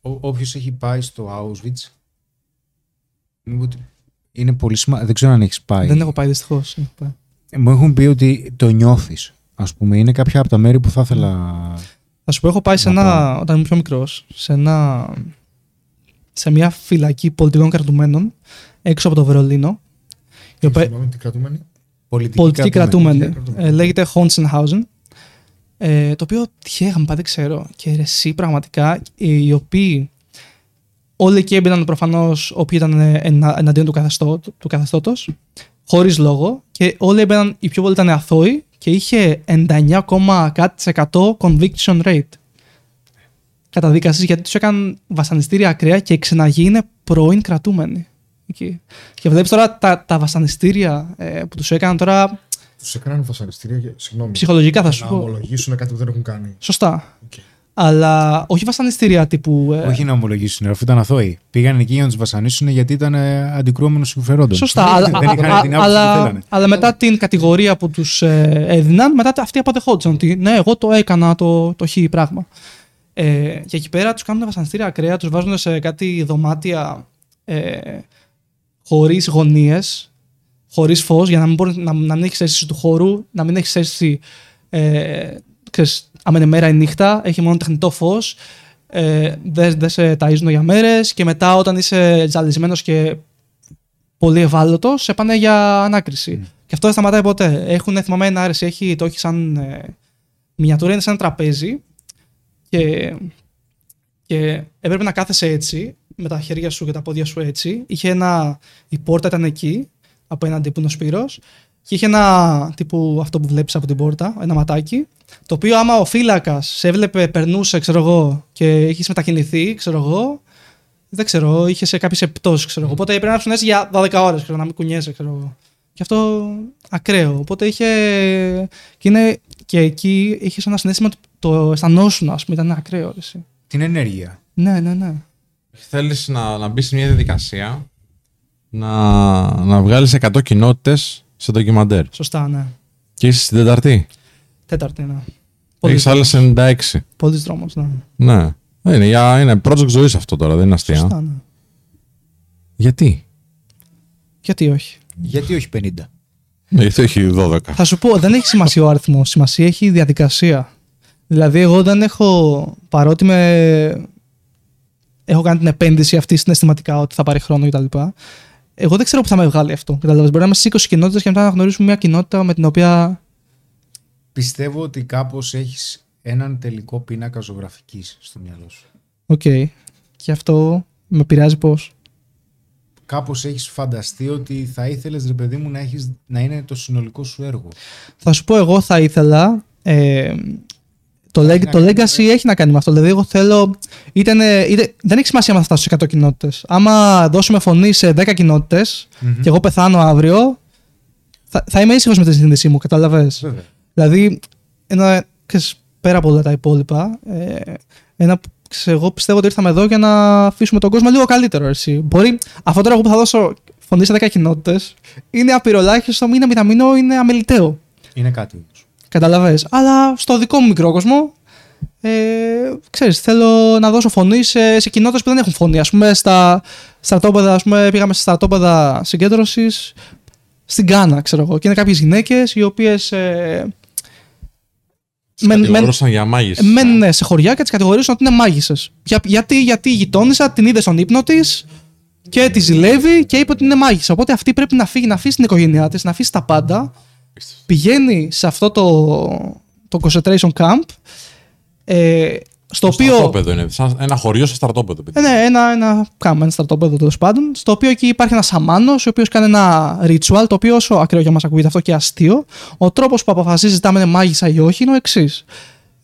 όποιος έχει πάει στο Auschwitz, μου είπε ότι είναι πολύ σημαντικό. Δεν ξέρω αν έχεις πάει. Δεν έχω πάει δυστυχώς. Μου έχουν πει ότι το νιώθεις. Α πούμε, είναι κάποια από τα μέρη που θα ήθελα. Θα σου πω, έχω πάει σε Να ένα, πάω. όταν ήμουν πιο μικρός, σε, ένα, σε μια φυλακή πολιτικών κρατουμένων έξω από το Βερολίνο. Η οποία, Συγγνώμη, τι κρατούμενοι. Πολιτική, πολιτική κρατούμενη. κρατούμενη. Ε, λέγεται Hohenschönhausen. Ε, το οποίο τυχαία είχαμε πάει, δεν ξέρω. Και ρε, εσύ πραγματικά, οι οποίοι όλοι εκεί έμπαιναν προφανώς όποιοι ήταν ε, ενα- εναντίον του, καθεστώ, του καθεστώτος, χωρίς λόγο. Και όλοι έμπαιναν, οι πιο πολλοί ήταν αθώοι και είχε 99, κάτι της εκατό conviction rate. Καταδίκασης γιατί τους έκαναν βασανιστήρια ακραία και οι ξεναγοί είναι πρώην κρατούμενοι. Εκεί. Και βλέπεις τώρα τα, τα βασανιστήρια ε, που τους έκαναν τώρα Τους έκαναν βασανιστήρια. για- Συγγνώμη. ψυχολογικά θα σου να πω. ομολογήσουν κάτι που δεν έχουν κάνει. Σωστά. Οκ. Αλλά όχι βασανιστήρια τύπου. ε, Όχι να ομολογήσουν, αφού ήταν αθώοι. Πήγαν εκεί για να τους βασανίσουν γιατί ήταν ε, αντικρουόμενων συμφερόντων. Σωστά. Δεν αλλά, είχαν α- την α- άποψη που αλλά, θέλανε. αλλά μετά την κατηγορία που τους έδιναν, μετά αυτοί αποδεχόντουσαν ότι ναι, εγώ το έκανα το, το χ πράγμα. Ε, και εκεί πέρα τους κάνουν βασανιστήρια ακραία, τους βάζουν σε κάτι δωμάτια ε, χωρίς γωνίες, χωρίς φως, για να μην, μπορεί, να, να μην έχεις αίσθηση του χώρου, να μην έχεις αίσθηση. Ε, ξέρεις, άμα είναι μέρα ή νύχτα, έχει μόνο τεχνητό φως. Ε, δεν δεν σε ταΐζουν για μέρες και μετά όταν είσαι τζαλισμένος και πολύ ευάλωτος, σε πάνε για ανάκριση. Και αυτό δεν σταματάει ποτέ. Έχουν, θυμάμαι, ένα άρεση, έχει, το έχει σαν ε, μiniατούρα, είναι σαν ένα τραπέζι και, και έπρεπε να κάθεσαι έτσι, με τα χέρια σου και τα πόδια σου έτσι. Είχε ένα, η πόρτα ήταν εκεί, απέναντι που είναι ο Σπύρος, και είχε ένα τύπου αυτό που βλέπεις από την πόρτα, ένα ματάκι, το οποίο άμα ο φύλακας σε έβλεπε, περνούσε, ξέρω εγώ, και είχες μετακινηθεί, ξέρω εγώ, δεν ξέρω, είχες σε κάποιες επιπτώσεις, ξέρω εγώ. Οπότε πρέπει να ψωνέσει για 12 ώρες, ξέρω, να μην κουνιέσαι, ξέρω εγώ. Και αυτό ακραίο. Οπότε είχε. Και, είναι... και εκεί είχε ένα συνέστημα ότι το αισθανόσουν, ας πούμε, ήταν ακραίο. ρε, εσύ. Την ενέργεια. Ναι, ναι, ναι. Θέλεις να, να μπεις σε μια διαδικασία να, να βγάλεις 100 κοινότητες σε ντοκιμαντέρ. Σωστά, ναι. Και είσαι στην Τεταρτή. Τέταρτη, ναι. Πολύ Έχει άλλες 96. Πολύ δρόμο, ναι. Ναι. Είναι, για, είναι project ζωής αυτό τώρα, δεν είναι αστεία. Σωστά, ναι. Γιατί; Γιατί όχι; Γιατί όχι 50. Ναι, Γιατί έχει 12. Θα σου πω, δεν έχει σημασία ο αριθμός. Σημασία έχει η διαδικασία. Δηλαδή, εγώ δεν έχω. Παρότι με. Έχω κάνει την επένδυση αυτή συναισθηματικά ότι θα πάρει χρόνο κτλ. Εγώ δεν ξέρω πού θα με βγάλει αυτό. Καταλαβαίνεις. Μπορεί να είμαστε στι 20 κοινότητες και μετά να γνωρίσουμε μια κοινότητα με την οποία. Πιστεύω ότι κάπως έχεις έναν τελικό πίνακα ζωγραφικής στο μυαλό σου. Οκ. Και αυτό με πειράζει πώς; Κάπως έχεις φανταστεί ότι θα ήθελες ρε παιδί μου να, έχεις, να είναι το συνολικό σου έργο. Θα σου πω, εγώ θα ήθελα. Ε, το, Έχει leg- να το κάνει legacy με- έχει να κάνει με αυτό. Δηλαδή, εγώ θέλω. Είτε, είναι- είτε, δεν έχει σημασία αν θα φτάσω σε 100 κοινότητες. Άμα δώσουμε φωνή σε 10 κοινότητες και εγώ πεθάνω αύριο, θα, θα είμαι ήσυχος με τη συνείδησή μου, κατάλαβες; Βέβαια. Δηλαδή, ένα, ξέρεις, πέρα από όλα τα υπόλοιπα, ε, ένα, ξέρω, εγώ πιστεύω ότι ήρθαμε εδώ για να αφήσουμε τον κόσμο λίγο καλύτερο. Εσύ. Μπορεί αυτό τώρα εγώ που θα δώσω φωνή σε 10 κοινότητες είναι απειρολάχιστο, είναι αμυδαμινό, είναι αμεληταίο. Είναι κάτι όμως. Καταλαβες. Αλλά στο δικό μου μικρό κόσμο, ε, ξέρεις, θέλω να δώσω φωνή σε, σε κοινότητες που δεν έχουν φωνή. Ας πούμε, στα στρατόπεδα, ας πούμε, πήγαμε στα στρατόπεδα συγκέντρωσης στην Γκάνα, ξέρω εγώ. Και είναι κάποιες γυναίκες οι οποίες ε, μεν- μεν- Κατηγορούσαν για μάγισσα. μένουν σε χωριά και τις κατηγορήσουν ότι είναι μάγισσες. Για, γιατί, γιατί η γειτόνισσα την είδε στον ύπνο της και τη ζηλεύει και είπε ότι είναι μάγισσα. Οπότε αυτή πρέπει να φύγει, να αφήσει την οικογένειά της, να αφήσει τα πάντα πηγαίνει σε αυτό το, το concentration camp ε, στο οποίο. Στρατόπεδο είναι. Σαν ένα χωριό σε στρατόπεδο. Ε, ναι, ένα, ένα κάμα, ένα στρατόπεδο τέλος πάντων. Στο οποίο εκεί υπάρχει ένας σαμάνο, ο οποίος κάνει ένα ritual, το οποίο όσο ακραίο για μας ακούγεται αυτό και αστείο, ο τρόπος που αποφασίζεις αν είναι μάγισσα ή όχι είναι ο εξής.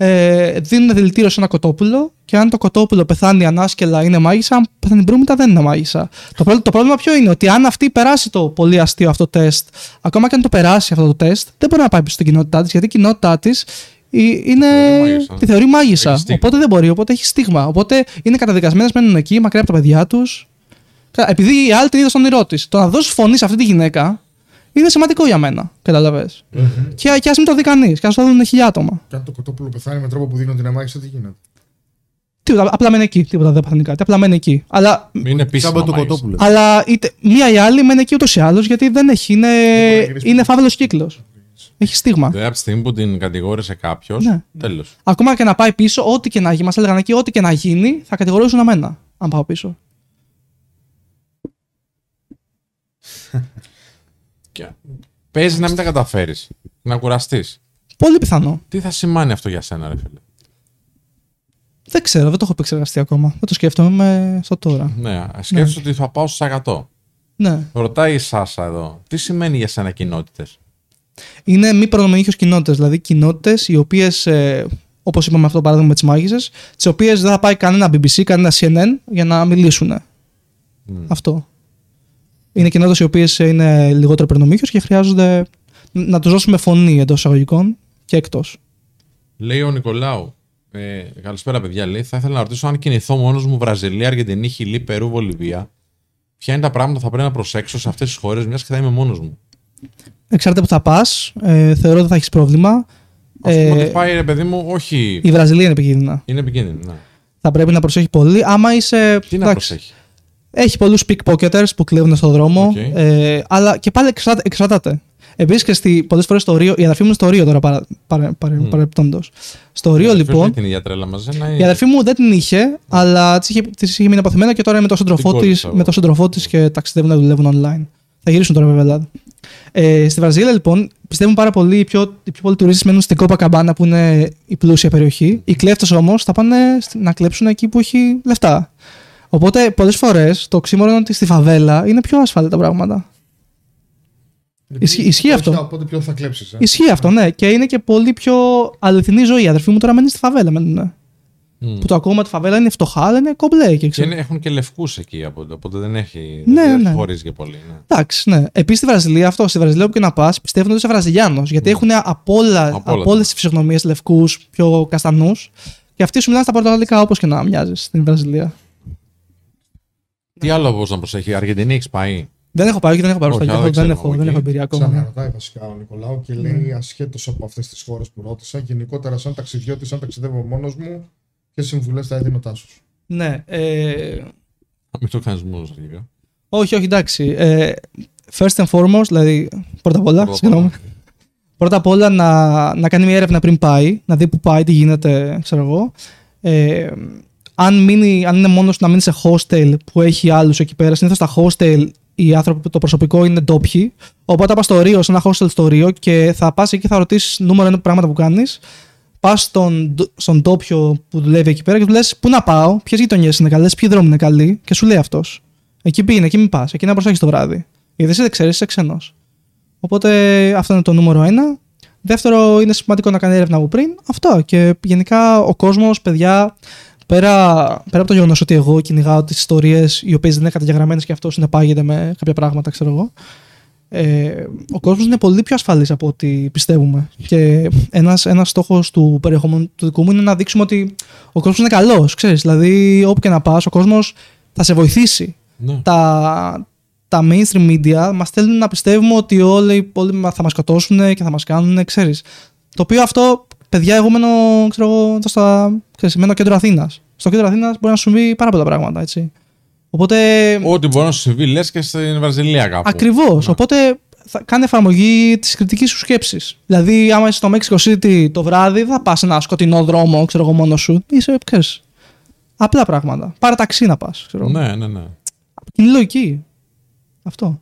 Ε, δίνουν δηλητήριο σε ένα κοτόπουλο και αν το κοτόπουλο πεθάνει ανάσκελα είναι μάγισσα, αν πεθάνει μπρούμητα δεν είναι μάγισσα. Το, πρό- το πρόβλημα ποιο είναι, ότι αν αυτή περάσει το πολύ αστείο αυτό το τεστ, ακόμα και αν το περάσει αυτό το τεστ, δεν μπορεί να πάει πίσω στην κοινότητά της, γιατί η κοινότητά της είναι. θεωρεί μάγισσα. Τη θεωρεί μάγισσα. Έχει στίγμα. Οπότε δεν μπορεί, οπότε έχει στίγμα. Οπότε είναι καταδικασμένες, μένουν εκεί, μακριά από τα παιδιά τους. Επειδή η άλλη την είδε στον όνειρό της. Το να δώσεις φωνή σε αυτή τη γυναίκα είναι σημαντικό για μένα. Καταλαβες. Και, και ας μην το δει κανείς, και ας το δουν χιλιά άτομα. Και αν το κοτόπουλο πεθάνει με τρόπο που δίνει ότι είναι μάγισσα, τι γίνεται; Τίποτα, απλά μένει εκεί. Τίποτα δεν παθαίνει κάτι. Απλά μένει εκεί. Αλλά, Είναι επίσημα Σαν το μάγισσα. κοτόπουλος. αλλά είτε μία ή άλλη μένει εκεί ούτως ή άλλως γιατί δεν έχει. Είναι, μπορεί να γυρίσει είναι φαύλος κύκλος. Έχει στίγμα. Δηλαδή από τη στιγμή που την κατηγόρησε κάποιος, Ναι. τέλος. Ακόμα και να πάει πίσω, ό,τι και να γίνει, μας έλεγαν εκεί, ό,τι και να γίνει, θα κατηγορήσουν εμένα. Αν πάω πίσω. <laughs> Παίζεις να μην τα καταφέρεις. Να κουραστείς. Πολύ πιθανό. Τι θα σημαίνει αυτό για σένα, ρε φίλε; Δεν ξέρω, δεν το έχω επεξεργαστεί ακόμα. Δεν το σκέφτομαι με στο τώρα. Ναι, σκέφτεσαι ότι θα πάω στους 100. Ναι. Ρωτάει η Σάσα εδώ, τι σημαίνει για σένα κοινότητες; Είναι μη προνομιούχες κοινότητες. Δηλαδή κοινότητες οι οποίες, ε, όπως είπαμε αυτό το παράδειγμα με τι μάγισσε, τις οποίες δεν θα πάει κανένα BBC, κανένα CNN για να μιλήσουν. Αυτό. Είναι κοινότητε οι οποίες είναι λιγότερο προνομιούχε και χρειάζονται να τους δώσουμε φωνή εντός εισαγωγικών και εκτός. Λέει ο Νικολάου. Ε, καλησπέρα, παιδιά. Λέει, θα ήθελα να ρωτήσω αν κινηθώ μόνος μου Βραζιλία, Αργεντινή, Χιλή, Περού, Βολιβία. Ποια είναι τα πράγματα που θα πρέπει να προσέξω σε αυτές τις χώρες, μιας και θα είμαι μόνος μου; Εξάρτητα που θα πας, ε, θεωρώ ότι θα έχεις πρόβλημα. Α πούμε Ε, ότι πάει, ρε παιδί μου, όχι. η Βραζιλία είναι επικίνδυνα. Είναι επικίνδυνο. Ναι. Θα πρέπει να προσέχει πολύ. Άμα είσαι. Τι να εντάξει, προσέχει; Έχει πολλούς pickpocketers που κλέβουν στον δρόμο. Οκ. Ε, αλλά και πάλι εξαρτάται. εξαρτάται. Επίσης και στη, πολλές φορές στο Ρίο, η αδερφή μου είναι στο Ρίο τώρα παρα, παρα, παρα, Μμ. παρεπτόντως. Στο Ρίο Φίλος λοιπόν, έχει την ίδια τρέλα μαζί. Να η αδερφή μου δεν την είχε, αλλά της είχε, της είχε μείνει απωθημένα και τώρα είναι με τον σύντροφό Την τη κόλλησα εγώ. με τον σύντροφό της και ταξιδεύουν να δουλεύουν online. Θα γυρίσουν τώρα βέβαια Ελλάδα. Ε, στη Βραζιλία λοιπόν πιστεύουν πάρα πολύ οι πιο, οι πιο πολλοί τουρίστες μένουν στην Κοπακαμπάνα που είναι η πλούσια περιοχή. Οι κλέφτες όμως θα πάνε στη- να κλέψουν εκεί που έχει λεφτά. Οπότε πολλές φορές το οξύμορο είναι ότι στη φαβέλα είναι πιο ασφαλή τα πράγματα. Ισχύει- ισχύει αυτό. Οπότε ποιο θα κλέψεις. Ε. Ισχύει αυτό, ναι. Και είναι και πολύ πιο αληθινή ζωή. Η αδερφή μου τώρα μένει στη φαβέλα. Μένουν. Μμ. Που το ακόμα τη φαβέλα είναι φτωχά, αλλά είναι κομπλέ. Και Και ξέρω. είναι- έχουν και λευκούς εκεί, οπότε, οπότε δεν έχει. Ναι, δεν ναι. χωρίζει και πολύ. Ναι. Εντάξει, ναι. Επίσης στη Βραζιλία, αυτό. Στη Βραζιλία, όπου και να πας, πιστεύουν ότι είσαι Βραζιλιάνος. Γιατί έχουν από, όλα, Από όλα, από όλες ναι. τις φυσιογνωμίες λευκούς, πιο καστανούς. Και αυτοί σου μιλάνε στα πορτογαλικά όπως και να μοιάζεις στην Βραζιλία. Τι άλλο μπορεί να προσέχει, η Αργεντινή έχεις πάει; Δεν έχω πάει, όχι, δεν έχω πάει. Όχι, μπροστά, αλλά δεν, δεν δεν, ξέρω έχω, εγώ δεν εκεί. έχω εμπειρία ακόμα. ναι. Ξαναρωτάει βασικά ο Νικολάου και λέει ασχέτως από αυτές τις χώρες που ρώτησα, γενικότερα σαν ταξιδιώτη, σαν ταξιδεύω μόνος μου, ποιες συμβουλές θα έδινε ο Τάσος; Ναι. Ε, Μην το κάνεις μόνος λίγα. όχι, όχι, εντάξει. Ε, first and foremost, δηλαδή πρώτα απ' όλα, Πρώτα απ' συγγνώμη. όλα. Πρώτα απ' όλα να, να κάνει μια έρευνα πριν πάει, να δει που πάει, τι γίνεται, ξέρω εγώ. Ε, αν, μείνει, αν είναι μόνος να μείνει σε hostel που έχει άλλους εκεί πέρα, συνήθως τα hostel οι άνθρωποι, το προσωπικό είναι ντόπιοι. Οπότε πας στο Ρίο, σε ένα hostel στο Ρίο και θα πας εκεί και θα ρωτήσεις νούμερο ένα πράγματα που κάνεις. Πας στον, στον ντόπιο που δουλεύει εκεί πέρα και του λες: Πού να πάω, ποιες γειτονιές είναι καλές, ποιοι δρόμοι είναι καλοί; Και σου λέει αυτός. Εκεί πήγαινε, εκεί μην πας, εκεί να προσέχεις το βράδυ. Γιατί εσύ δεν ξέρεις, είσαι ξένος. Οπότε αυτό είναι το νούμερο ένα. Δεύτερο, είναι σημαντικό να κάνει έρευνα από πριν. Αυτό. Και γενικά ο κόσμος, παιδιά, πέρα, πέρα από το γεγονός ότι εγώ κυνηγάω τις ιστορίες οι οποίες δεν είναι καταγεγραμμένες και αυτό συνεπάγεται με κάποια πράγματα, ξέρω εγώ. Ε, ο κόσμος είναι πολύ πιο ασφαλής από ό,τι πιστεύουμε. Και ένας ένας στόχος του περιεχομένου του δικού μου είναι να δείξουμε ότι ο κόσμος είναι καλός. Δηλαδή, όπου και να πας, ο κόσμος θα σε βοηθήσει Ναι. τα, τα mainstream media μας θέλουν να πιστεύουμε ότι όλοι, όλοι μα- θα μας σκοτώσουν και θα μας κάνουν, ξέρεις. Το οποίο αυτό, παιδιά, εγώ μένω, ξέρω εγώ, εδώ στα, ξέρεις, μένω κέντρο Αθήνας. Στο κέντρο Αθήνας μπορεί να σου συμβεί πάρα πολλά πράγματα, έτσι. Οπότε. Ό,τι μπορεί να σου συμβεί, λες και στην Βραζιλία κάπου. Ακριβώς. Ναι. Οπότε θα κάνει εφαρμογή της κριτικής σου σκέψης. Δηλαδή, άμα είσαι στο Mexico City το βράδυ, δεν θα πας σε ένα σκοτεινό δρόμο, ξέρω εγώ, μόνος σου. Είσαι, ξέρεις, απλά πράγματα. Πάρε ταξί να πας. Ναι, ναι, ναι. Κοινή λογική. Αυτό.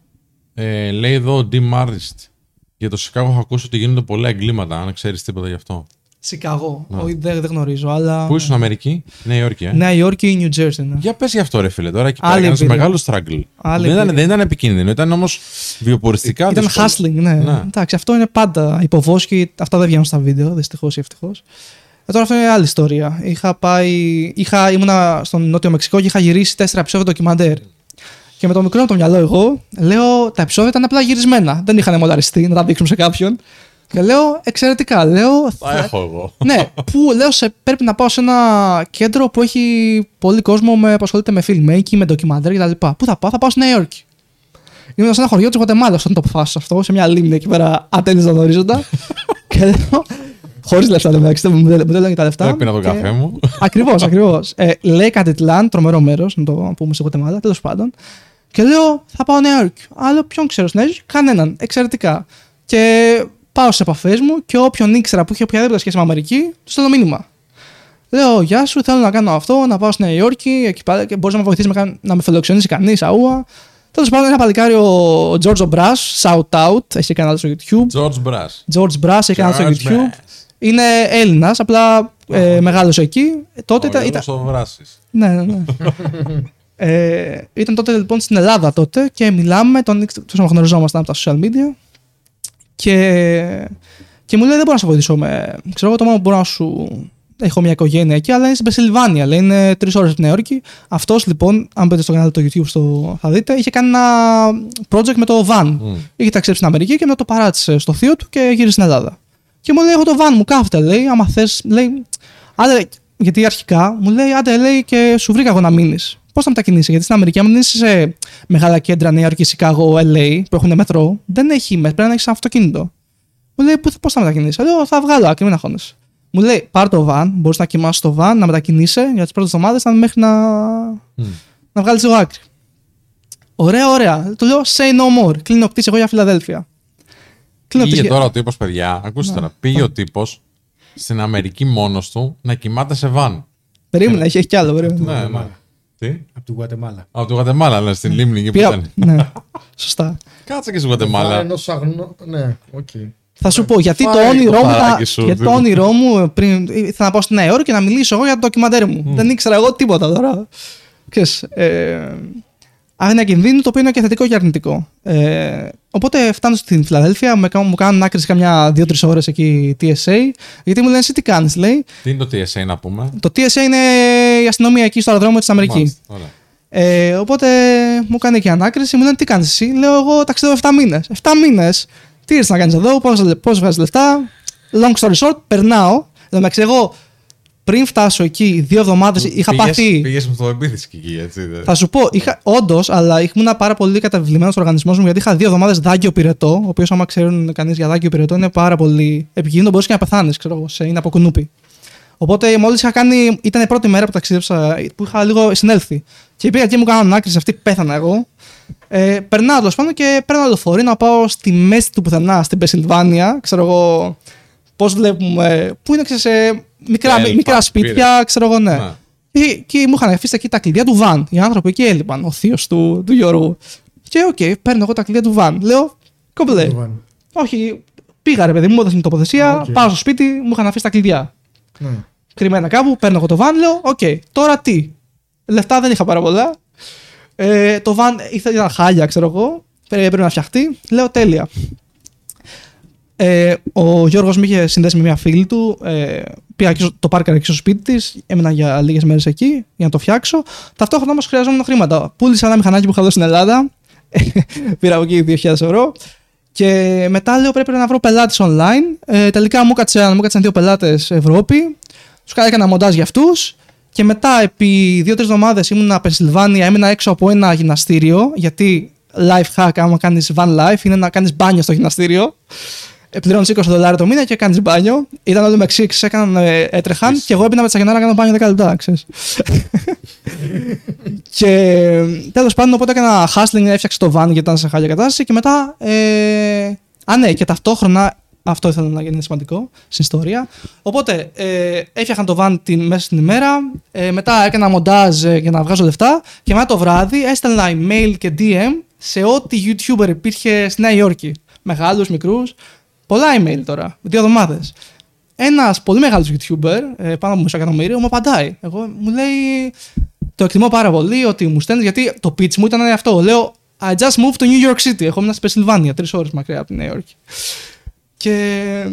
Ε, λέει εδώ ο Dim Marist. Για το Σικάγο έχω ακούσει ότι γίνονται πολλά εγκλήματα, αν ξέρεις τίποτα γι' αυτό. Σικαγό. Όχι, δεν, δεν γνωρίζω, αλλά. Πού ήσουν Αμερική, Νέα Υόρκη, ε. Νέα Υόρκη ή New Jersey. Ναι. Για πες γι' αυτό, ρε φίλε. Τώρα εκεί πέρα Άλλη έκανες εμπειρία. μεγάλο struggle. Άλλη δεν, ήταν, εμπειρία. δεν ήταν επικίνδυνο, ήταν όμως βιοποριστικά. Ήταν δύσκολο. hustling, ναι. Ναι. Εντάξει, αυτό είναι πάντα υποβόσκη. Αυτά δεν βγαίνουν στα βίντεο, δυστυχώς ή ευτυχώς. Ε, τώρα αυτό είναι άλλη ιστορία. Είχα πάει. Είχα, ήμουνα στον Νότιο Μεξικό και είχα γυρίσει τέσσερα επεισόδια ντοκιμαντέρ. Και με το μικρό μου το μυαλό, εγώ λέω τα επεισόδια ήταν απλά γυρισμένα. Δεν είχαν μολαριστεί να τα δείξουμε σε κάποιον. Και λέω εξαιρετικά. Λέω. Τα έχω εγώ. ναι, που λέω σε, πρέπει να πάω σε ένα κέντρο που έχει πολύ κόσμο με, που ασχολείται με filmmaking, με ντοκιμαντέρ κτλ. Πού θα πάω, θα πάω στη Νέα Υόρκη. Ήμουν σε ένα χωριό της Γουατεμάλας όταν το αποφάσισα αυτό, σε μια λίμνη εκεί πέρα, ατέλειω στον ορίζοντα. <laughs> και λέω. Χωρίς λεφτά δεν μεταξύ, μου δεν μου δεν λένε τα λεφτά. Έπεινα τον καφέ μου. Ακριβώς, <laughs> ακριβώς. Ε, λέει Κατιτλάν, τρομερό μέρος, να το πούμε σε Γουατεμάλα, τέλος πάντων. Και λέω, θα πάω Νέα Υόρκη. Άλλο ποιον ξέρω στη Νέα Υόρκη, κανέναν. Εξαιρετικά. Και πάω στι επαφές μου και όποιον ήξερα που είχε οποιαδήποτε σχέση με Αμερική, του στέλνω μήνυμα. Λέω, Γεια σου, θέλω να κάνω αυτό, να πάω στη Νέα Υόρκη, εκεί πέρα και μπορείς να με βοηθήσεις με κα- να με φιλοξενήσει κανείς, αούα. Τέλος πάντων, ένα παλικάρι ο George O'Brass, shout out, έχει κανένα στο YouTube. George Brass. George Brass, έχει κανένα στο George YouTube. Brass. Είναι Έλληνας, απλά ε, μεγάλωσε εκεί. Τότε ήταν, ήταν, Ο Βράσης. ναι, ναι, ναι. <laughs> ε, ήταν τότε λοιπόν στην Ελλάδα τότε και μιλάμε, τον ήξε- τον γνωριζόμασταν από τα social media και, και μου λέει δεν μπορώ να σε βοηθήσω με... Ξέρω εγώ το μόνο που μπορώ να σου... Έχω μια οικογένεια εκεί, αλλά είναι στην Πενσιλβάνια. Λέει είναι τρεις ώρες από τη Νέα Υόρκη. Αυτός λοιπόν, αν μπείτε στο κανάλι του YouTube, στο, θα δείτε, είχε κάνει ένα project με το van. Μμ. Είχε ταξιδέψει στην Αμερική και μετά το παράτησε στο θείο του και γύρισε στην Ελλάδα. Και μου λέει: Έχω το van μου, κάθεται. Λέει: Άμα θες, λέει. Άντε, γιατί αρχικά μου λέει: Άντε, λέει και σου βρήκα εγώ να μείνεις. Πώς θα μετακινήσει, Γιατί στην Αμερική, αν δεν είσαι σε μεγάλα κέντρα, Νέα Υόρκη, Σικάγο, LA, που έχουν μετρό, δεν έχει μέτρο, πρέπει να έχεις ένα αυτοκίνητο. Μου λέει: Πώς θα μετακινήσει. Λέω: Θα βγάλω άκρη, μην αγχώνεσαι. Μου λέει: Πάρ το van, μπορείς να κοιμάσαι στο van, να μετακινήσει για τις πρώτες εβδομάδες, να μέχρι να, Μμ. να βγάλεις λίγο άκρη. Ωραία, ωραία. Του λέω: Say no more. Κλείνω πτήση εγώ για Φιλαδέλφια. Κλείνω Πήγε πτήση. τώρα ο τύπος, παιδιά. Ακούστε τώρα. Πήγε ο τύπος στην Αμερική μόνος του να κοιμάται σε βαν. Περίμενα, έχει, έχει κι άλλο. περίμενα. Ναι, ναι. Γουατεμάλα. Τι; Από τη Γουατεμάλα. Από τη Γουατεμάλα, ναι, στην λίμνη εκεί που Πήγα- ήταν. ναι, σωστά. Κάτσε και στη Άρα Γουατεμάλα. ενός αγνώ. Ναι, οκ. Θα σου πω, γιατί το Φάει όνειρό το μου, θα- παράκι σου, γιατί το δηλαδή. όνειρό μου πριν ήθελα να πάω στη Νέα Υόρκη και να μιλήσω εγώ για το ντοκιμαντέρ μου. Δεν ήξερα εγώ τίποτα τώρα. Ξέρεις, ε, άγνοια κινδύνου, το οποίο είναι και θετικό και αρνητικό. Ε, οπότε φτάνω στην Φιλαδέλφια, με, κάνουν- μου κάνουν άκρη σε καμιά δύο-τρεις ώρες εκεί TSA, γιατί μου λένε εσύ τι κάνεις, λέει. Τι είναι το TSA να πούμε; Το TSA είναι η αστυνομία εκεί στο αεροδρόμιο της Αμερικής. Μάλιστα, ωραία. Ε, οπότε μου κάνει και ανάκριση, μου λένε τι κάνεις εσύ; Λέω εγώ ταξιδεύω 7 μήνες. 7 μήνες. Τι ήρθες να κάνεις εδώ, πώς βγάζει λεφτά; Long story short, περνάω. Εν τω μεταξύ, εγώ πριν φτάσω εκεί, δύο εβδομάδες είχα Πήγες- πάθει. Πήγες με το επίθεση και εκεί, έτσι. δε. Θα σου πω, είχα, όντως, αλλά ήμουν πάρα πολύ καταβλημένος ο οργανισμός μου γιατί είχα δύο εβδομάδες δάγκιο πυρετό. Ο οποίος, άμα ξέρουν κανείς για δάγκιο πυρετό, είναι πάρα πολύ επικίνδυνο. Μπορείς και να πεθάνεις, ξέρω εγώ, σε, είναι από κουνούπι. Οπότε, μόλις είχα κάνει. ήταν η πρώτη μέρα που ταξίδεψα, που είχα λίγο συνέλθει. Και πήγα και μου κάνανε άκρη αυτή, πέθανα εγώ. Ε, περνάω τέλος πάντων και παίρνω λεωφορείο να πάω στη μέση του πουθενά, στην Πεσιλβάνια. Ξέρω εγώ. Πώς βλέπουμε. Πού είναι, ξέρεις, σε μικρά, Έλπα, μικρά σπίτια, ξέρω εγώ, ναι. Να. Και, και μου είχαν αφήσει εκεί τα κλειδιά του βαν. Οι άνθρωποι εκεί έλειπαν, ο θείος του, του Γιώργου. Και οκ, παίρνω εγώ τα κλειδιά του βαν. Λέω, κομπλέ. Γιωβάνι. Όχι, πήγα ρε παιδί μου, μου έδωσαν τοποθεσία, Α, οκ. πάω στο σπίτι, μου είχαν αφήσει τα κλειδιά. Ναι. Κρυμμένα κάπου, παίρνω εγώ το βαν, λέω, οκ, τώρα τι; Λεφτά δεν είχα πάρα πολλά. Ε, το βαν ήθελα ήταν χάλια, ξέρω εγώ. Πρέπει να φτιαχτεί. Λέω, τέλεια. Ε, ο Γιώργος με είχε συνδέσει με μια φίλη του. Ε, πήγα εκεί στο- το πάρκαρα εκεί στο σπίτι της. Έμεινα για λίγες μέρες εκεί για να το φτιάξω. Ταυτόχρονα όμως χρειαζόμουν χρήματα. Πούλησα ένα μηχανάκι που είχα δώσει στην Ελλάδα. <laughs> Πήρα από εκεί 2.000 ευρώ. Και μετά λέω πρέπει να βρω πελάτες online. Ε, τελικά μου έκατσε, μου έκατσαν δύο πελάτες Ευρώπη. Τους έκανα μοντάζ για αυτούς. Και μετά επί δύο-τρεις εβδομάδες ήμουν Πενσιλβάνια, έμεινα έξω από ένα γυμναστήριο. Γιατί life hack, άμα κάνεις van life, είναι να κάνεις μπάνιο στο γυμναστήριο. Ε, Πληρώνει 20 δολάρια το μήνα και κάνεις μπάνιο. Ήταν όλοι με ξύξ, έκαναν, ε, έτρεχαν και εγώ έμπαινα με τσαγενάρα να κάνω μπάνιο 10 λεπτά, ξέρεις. <laughs> και τέλος πάντων, οπότε έκανα hustling, έφτιαξα το van γιατί ήταν σε χάλια κατάσταση και μετά. Ε, α, ναι, και ταυτόχρονα. Αυτό ήθελα να γίνει σημαντικό στην ιστορία. Οπότε ε, έφτιαχνα το van την, μέσα στην ημέρα. Ε, μετά έκανα μοντάζ ε, για να βγάζω λεφτά. Και μετά το βράδυ έστελνα email και DM σε ό,τι YouTuber υπήρχε στη Νέα Υόρκη. Μεγάλους, μικρούς. Πολλά email τώρα. Δύο εβδομάδες. Ένας πολύ μεγάλος YouTuber, ε, πάνω από μισό εκατομμύριο, μου απαντάει. Εγώ μου λέει. Το εκτιμώ πάρα πολύ ότι μου στέλνεις γιατί το pitch μου ήταν αυτό. Λέω I just moved to New York City. Εγώ ήμουν στη Πεσιλβάνια, τρεις ώρες μακριά από τη Νέα Υόρκη. Και.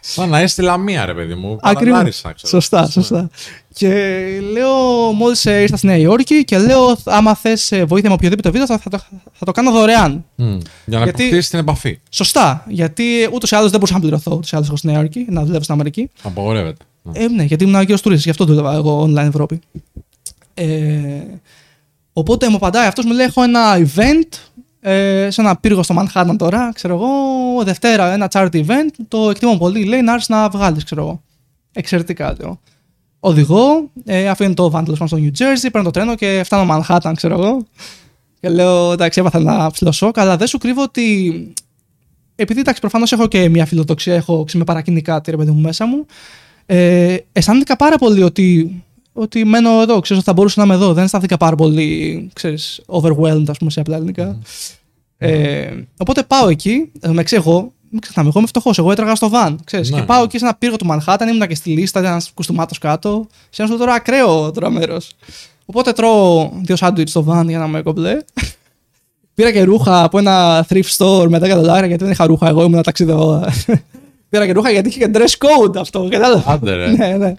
Σαν να έστειλα μία, ρε παιδί μου. Ακριβώς. Παραδάρισα, ξέρω. Σωστά, σωστά. Και λέω, μόλις ήρθα στη Νέα Υόρκη και λέω, άμα θες βοήθεια με οποιοδήποτε βίντεο, θα, θα, το, θα το κάνω δωρεάν. Μμ. Για να Γιατί- αποκτήσεις την επαφή. Σωστά. Γιατί ούτως ή άλλως δεν μπορούσα να πληρωθώ ούτως ή άλλως στη Νέα Υόρκη, να δουλεύω στην Αμερική. Απαγορεύεται. Ε, ναι, γιατί ήμουν κύριο τουριστή, γι' αυτό δούλευα εγώ online Ευρώπη. Ε, οπότε μου απαντάει αυτός, μου λέει: Έχω ένα event ε, σε ένα πύργο στο Manhattan τώρα, ξέρω εγώ. Δευτέρα ένα charity event. Το εκτιμώ πολύ. Λέει να έρθεις να βγάλεις, ξέρω εγώ. Εξαιρετικά, λέω. Οδηγώ, ε, αφήνω το van τέλος πάντων στο New Jersey, παίρνω το τρένο και φτάνω Manhattan, ξέρω εγώ. Και λέω: Εντάξει, έπαθα ένα ψηλό σοκ, αλλά δεν σου κρύβω ότι. Επειδή εντάξει, προφανώς έχω και μια φιλοδοξία, έχω με παρακινεί κάτι ρε παιδί μου μέσα μου. Ε, αισθάνθηκα πάρα πολύ ότι, ότι μένω εδώ, ξέρεις, ότι θα μπορούσα να είμαι εδώ. Δεν αισθάνθηκα πάρα πολύ, ξέρεις, overwhelmed, ας πούμε, σε απλά ελληνικά. Ε, οπότε πάω εκεί, ε, με εγώ, μην ξεχνάμε, εγώ είμαι φτωχός. Εγώ έτρεγα στο van. Ξέρεις, Ναι. Και πάω εκεί σε ένα πύργο του Manhattan, ήμουν και στη λίστα, ήταν ένας κουστούμάτος κάτω. Σε ένα τώρα ακραίο τώρα μέρος. Οπότε τρώω δύο σάντουιτς στο van για να με κομπλέ. <laughs> Πήρα και ρούχα από ένα thrift store με 10 δολάρια γιατί δεν είχα ρούχα. Εγώ ήμουν ταξίδευα. <laughs> Πήρα και ρούχα γιατί είχε και dress code αυτό. Κατάλαβα. Άντε, ρε. <laughs> ναι, ναι.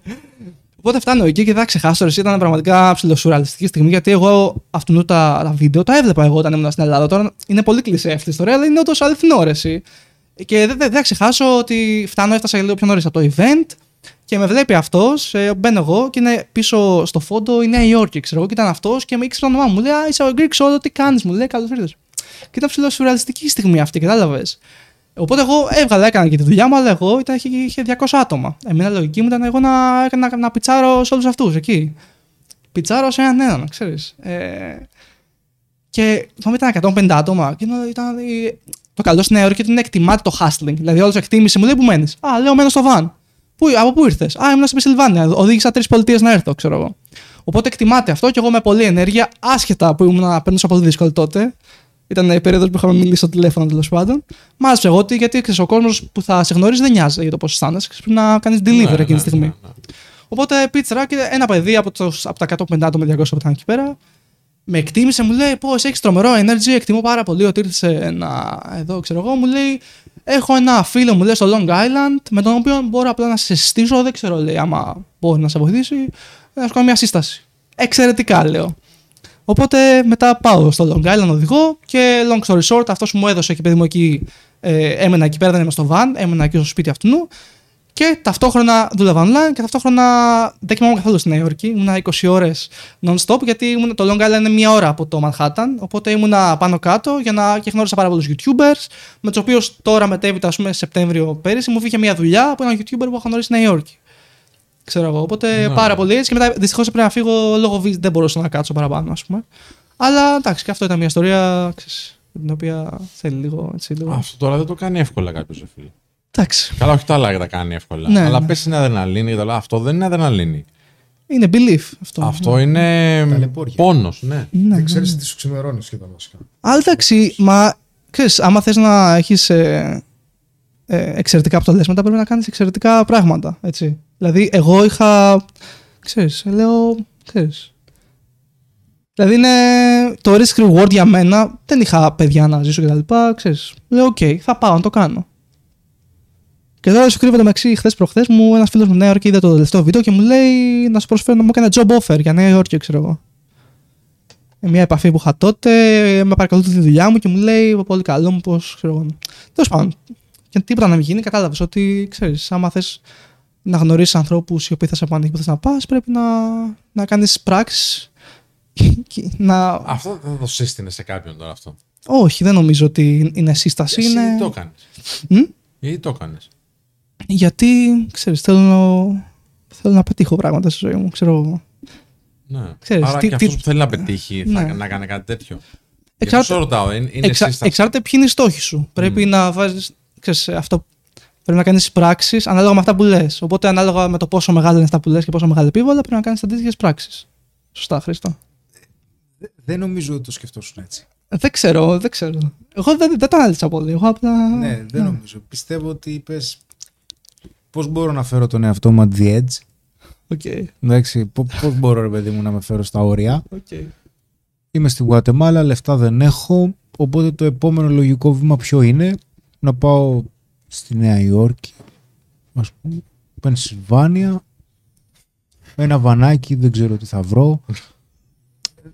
Οπότε φτάνω εκεί και δεν θα ξεχάσω. Εσύ ήταν πραγματικά ψηλοσουραλιστική στιγμή γιατί εγώ αυτού τα, τα βίντεο τα έβλεπα εγώ όταν ήμουν στην Ελλάδα. Τώρα είναι πολύ κλεισέ αυτή η ιστορία, αλλά είναι όντω αληθινό ρε, εσύ. Και δεν, δεν, δεν θα ξεχάσω ότι φτάνω, έφτασα λίγο πιο νωρίς από το event και με βλέπει αυτός, ε, μπαίνω εγώ και είναι πίσω στο φόντο η Νέα Υόρκη, ξέρω εγώ, και ήταν αυτός και με ήξερε το όνομά μου. Μου λέει Α, είσαι ο Greek Solo, τι κάνεις, μου λέει, καλώ ήρθες. Και ήταν ψηλοσουραλιστική στιγμή αυτή, κατάλαβες. Οπότε εγώ έβγαλα, έκανα και τη δουλειά μου, αλλά εγώ ήταν, είχε, είχε 200 άτομα. Εμένα η λογική μου ήταν εγώ να, να, να πιτσάρω σε όλους αυτούς εκεί. Πιτσάρω σε έναν έναν, ξέρεις. Ε, και θυμάμαι ήταν 150 άτομα. Και ήταν, ήταν, ε, το καλό στην Νέα Υόρκη είναι εκτιμάται το hustling. Δηλαδή, όλος εκτίμησε, μου λέει που μένεις; Α, λέω μένω στο van. Πού, από πού ήρθες; Α, ήμουν στην Πεσιλβάνια. Οδήγησα τρεις πολιτείες να έρθω, ξέρω εγώ. Οπότε εκτιμάται αυτό και εγώ με πολλή ενέργεια, άσχετα που ήμουν παίρνουσα πολύ δύσκολο τότε. Ήταν η περίοδος που είχαμε μιλήσει στο τηλέφωνο τέλος πάντων. Μάζεψε εγώ ότι γιατί ξέρεις, ο κόσμος που θα σε γνωρίζει δεν νοιάζει για το πώς αισθάνεσαι. Πρέπει να κάνεις deliver Ναι, εκείνη τη ναι, στιγμή. ναι, ναι. Οπότε πίτσα και ένα παιδί από, τους, από τα 150 άτομα 200 που ήταν εκεί πέρα με εκτίμησε, μου λέει: Πώς έχεις τρομερό energy, εκτιμώ πάρα πολύ ότι ήρθες να. Εδώ, ξέρω εγώ, μου λέει: Έχω ένα φίλο μου λέει στο Long Island με τον οποίο μπορώ απλά να σε συστήσω. Δεν ξέρω, λέει, άμα μπορεί να σε βοηθήσει, να σου κάνω μια σύσταση. Εξαιρετικά, λέω. Οπότε μετά πάω στο Long Island, οδηγώ και long story short, αυτός μου έδωσε και παιδί μου εκεί. Ε, έμενα εκεί πέρα, δεν ήμουν στο van, έμενα εκεί στο σπίτι αυτού. Και ταυτόχρονα δούλευα online και ταυτόχρονα δεν κοιμόμουν καθόλου στη Νέα Υόρκη. Ήμουνα 20 ώρες non-stop γιατί ήμουν, το Long Island είναι μία ώρα από το Manhattan. Οπότε ήμουνα πάνω κάτω για να, και γνώρισα πάρα πολλούς YouTubers. Με τους οποίους τώρα μετέβητα, ας πούμε, Σεπτέμβριο πέρυσι, μου βγήκε μία δουλειά από έναν YouTuber που είχα γνωρίσει στη Νέα Υόρκη. Ξέρω εγώ. Οπότε Ναι. πάρα πολύ έτσι. Και μετά δυστυχώς έπρεπε να φύγω λόγω βίζα. Δεν μπορούσα να κάτσω παραπάνω, ας πούμε. Αλλά εντάξει, και αυτό ήταν μια ιστορία ξέρεις, την οποία θέλει λίγο. Έτσι, λίγο. Αυτό τώρα δεν το κάνει εύκολα κάποιος, φίλε. Εντάξει. Καλά, όχι τα άλλα τα κάνει εύκολα. Ναι, αλλά ναι. πες είναι αδρεναλίνη και τα άλλα. Αυτό δεν είναι αδρεναλίνη. Είναι belief αυτό. Αυτό είναι Ταλαιπώρια. πόνος, ναι. Ναι, Δεν ξέρεις τι σου ξημερώνει σχεδόν βασικά. Αλλά εντάξει, μα ξέρεις, άμα θες να έχεις ε, ε, εξαιρετικά αποτελέσματα, πρέπει να κάνεις εξαιρετικά πράγματα, έτσι. Δηλαδή, εγώ είχα, ξέρεις, λέω, ξέρεις. Δηλαδή, είναι το risk reward για μένα, δεν είχα παιδιά να ζήσω κτλ. Ξέρεις, λέω, οκ, θα πάω να το κάνω. Και τώρα σου κρύβω το μεταξύ, χθες προχθές μου ένας φίλος μου Νέα Υόρκη είδε το τελευταίο βίντεο και μου λέει να σου προσφέρω να μου έκανε job offer για Νέα Υόρκη, ξέρω εγώ. Ε, μια επαφή που είχα τότε, με παρακολουθεί τη δουλειά μου και μου λέει πολύ καλό μου πώς. ξέρω εγώ. Τέλος πάντων. Και τίποτα να μην γίνει, κατάλαβες ότι ξέρεις, άμα θες να γνωρίσεις ανθρώπους οι οποίοι θα σε πάνε εκεί που θε να πα, πρέπει να, να κάνεις πράξεις. να... Αυτό δεν θα το σύστηνες σε κάποιον τώρα αυτό. Όχι, δεν νομίζω ότι είναι σύσταση. Εσύ είναι... το έκανε. Μμ; Γιατί το έκανε. Γιατί, ξέρεις, θέλω να, θέλω να πετύχω πράγματα στη ζωή μου, ξέρω εγώ. Ναι. Ξέρεις, Άρα τι- και τι- αυτός που θέλει να πετύχει θα, Ναι. να κάνει κάτι τέτοιο. Εξάρτητα- Εξάρτητα... σου ρωτάω, είναι, είναι Εξα... σύσταση. Εξάρτηται ποιοι είναι οι στόχοι σου. Πρέπει να βάζεις, ξέρεις, αυτό, πρέπει να κάνεις πράξεις ανάλογα με αυτά που λες. Οπότε ανάλογα με το πόσο μεγάλα είναι αυτά που λες και πόσο μεγάλη επίβολα πρέπει να κάνεις αντίστοιχες πράξεις. Σωστά, Χρήστο. Δεν νομίζω ότι το σκεφτόσουν έτσι. Δεν ξέρω, δεν ξέρω. Εγώ δεν, δεν το ανάλυσα πολύ. Εγώ απλά... Ναι, δεν νομίζω. Πιστεύω ότι είπες. Πώς μπορώ να φέρω τον εαυτό μου at the edge; Οκ, Εντάξει, πώς μπορώ, ρε παιδί μου, να με φέρω στα όρια; οκ. Είμαι στη Γουατεμάλα, λεφτά δεν έχω. Οπότε το επόμενο λογικό βήμα ποιο είναι, να πάω στη Νέα Υόρκη, ας πούμε, Πενσιλβάνια, ένα βανάκι, δεν ξέρω τι θα βρω.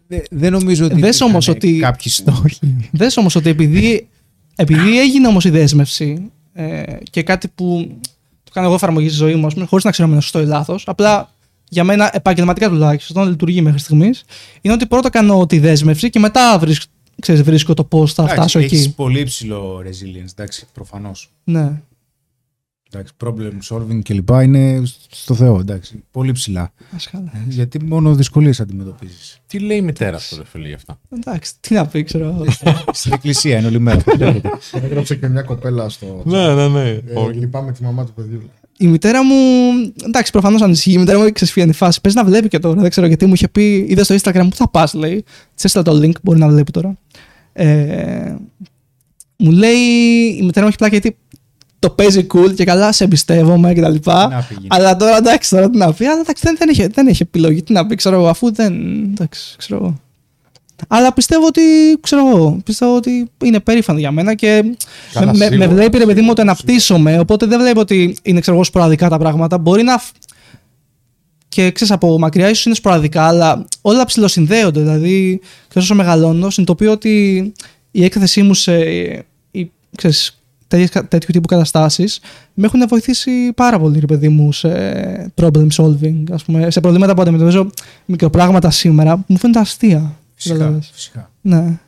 Δε- δεν νομίζω ότι Δες όμως υπήρχαν ότι- κάποιοι στόχοι. Δες όμως ότι επειδή, επειδή έγινε όμως η δέσμευση ε, και κάτι που το κάνω εγώ εφαρμογή στη ζωή μου, ας πούμε, χωρίς να ξέρω αν είναι σωστό ή λάθος, απλά για μένα επαγγελματικά τουλάχιστον λειτουργεί μέχρι στιγμής, είναι ότι πρώτα κάνω τη δέσμευση και μετά βρίσκω, ξέρεις, βρίσκω το πώς θα φτάσω έχεις εκεί. πολύ ψηλό resilience, εντάξει, προφανώς. Ναι. Εντάξει, problem solving κλπ. είναι στο Θεό, εντάξει, πολύ ψηλά. Ασχάλα. Γιατί μόνο δυσκολίες αντιμετωπίζεις. Τι λέει η μητέρα αυτό, ρε φίλε, γι' αυτά. Εντάξει, τι να πει, ξέρω. <laughs> Στην εκκλησία είναι όλη μέρα. Έγραψε και μια κοπέλα στο. ναι, ναι, ναι. Ε, λυπάμαι τη μαμά του παιδιού. Η μητέρα μου, εντάξει, προφανώς ανησυχεί. Η μητέρα μου ξεσφύγει τη φάση. Πες να βλέπει και τώρα. Δεν ξέρω γιατί μου είχε πει, είδες στο Instagram που θα πας, λέει. Τη έστειλα το link, μπορεί να βλέπει τώρα. Ε, μου λέει, η μητέρα μου έχει πλάκα γιατί το παίζει cool και καλά, σε εμπιστεύομαι κτλ. Να φύγεις. Αλλά τώρα εντάξει, τώρα τι να πει. Αλλά εντάξει, δεν, δεν, έχει, δεν έχει επιλογή. Τι να πει, ξέρω εγώ, αφού δεν. Εντάξει, ξέρω εγώ. Αλλά πιστεύω ότι, ξέρω εγώ, πιστεύω ότι είναι περήφανο για μένα και Καλά, με, με, σίγουρα, με βλέπει ρε παιδί μου σίγουρα, ότι αναπτύσσομαι, οπότε δεν βλέπει ότι είναι ξέρω εγώ σποραδικά τα πράγματα. Μπορεί να. φ- Και ξέρεις από μακριά ίσως είναι σποραδικά, αλλά όλα ψηλοσυνδέονται. Δηλαδή, και όσο μεγαλώνω, συνειδητοποιώ ότι η έκθεσή μου σε ή, ξέρεις, τέτοιες, κα- τέτοιου τύπου καταστάσεις με έχουν βοηθήσει πάρα πολύ, ρε παιδί μου, σε problem solving, ας πούμε, σε προβλήματα που αντιμετωπίζω μικροπράγματα σήμερα που μου φαίνονται αστεία. Φυσικά, Καταλάβες. φυσικά. Ναι.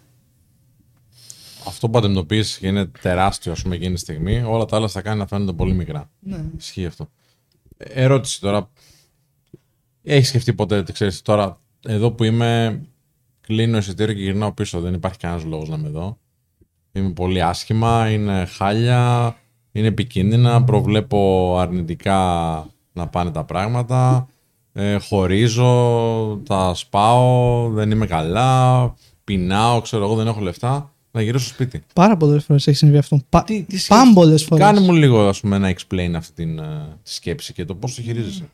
Αυτό που αντιμετωπίζεις και είναι τεράστιο, ας πούμε, εκείνη τη στιγμή, όλα τα άλλα θα κάνει να φαίνονται πολύ μικρά. ναι. Ισχύει αυτό. Ε, Ερώτηση τώρα. Έχεις σκεφτεί ποτέ, ότι ξέρεις, τώρα εδώ που είμαι, κλείνω εισιτήριο και γυρνάω πίσω. Δεν υπάρχει κανένας λόγος να είμαι εδώ. Είμαι πολύ άσχημα, είναι χάλια, είναι επικίνδυνα, προβλέπω αρνητικά να πάνε τα πράγματα. Ε, χωρίζω, τα σπάω, δεν είμαι καλά, πεινάω, ξέρω εγώ, δεν έχω λεφτά. Να γυρίσω στο σπίτι. Πάρα πολλές φορές έχει συμβεί αυτό. Πα... Τι- τι σχέση- Πάμπολε φορές. Κάνε μου λίγο ας πούμε, να explain αυτή την, ε, τη σκέψη και το πώς το χειρίζεσαι.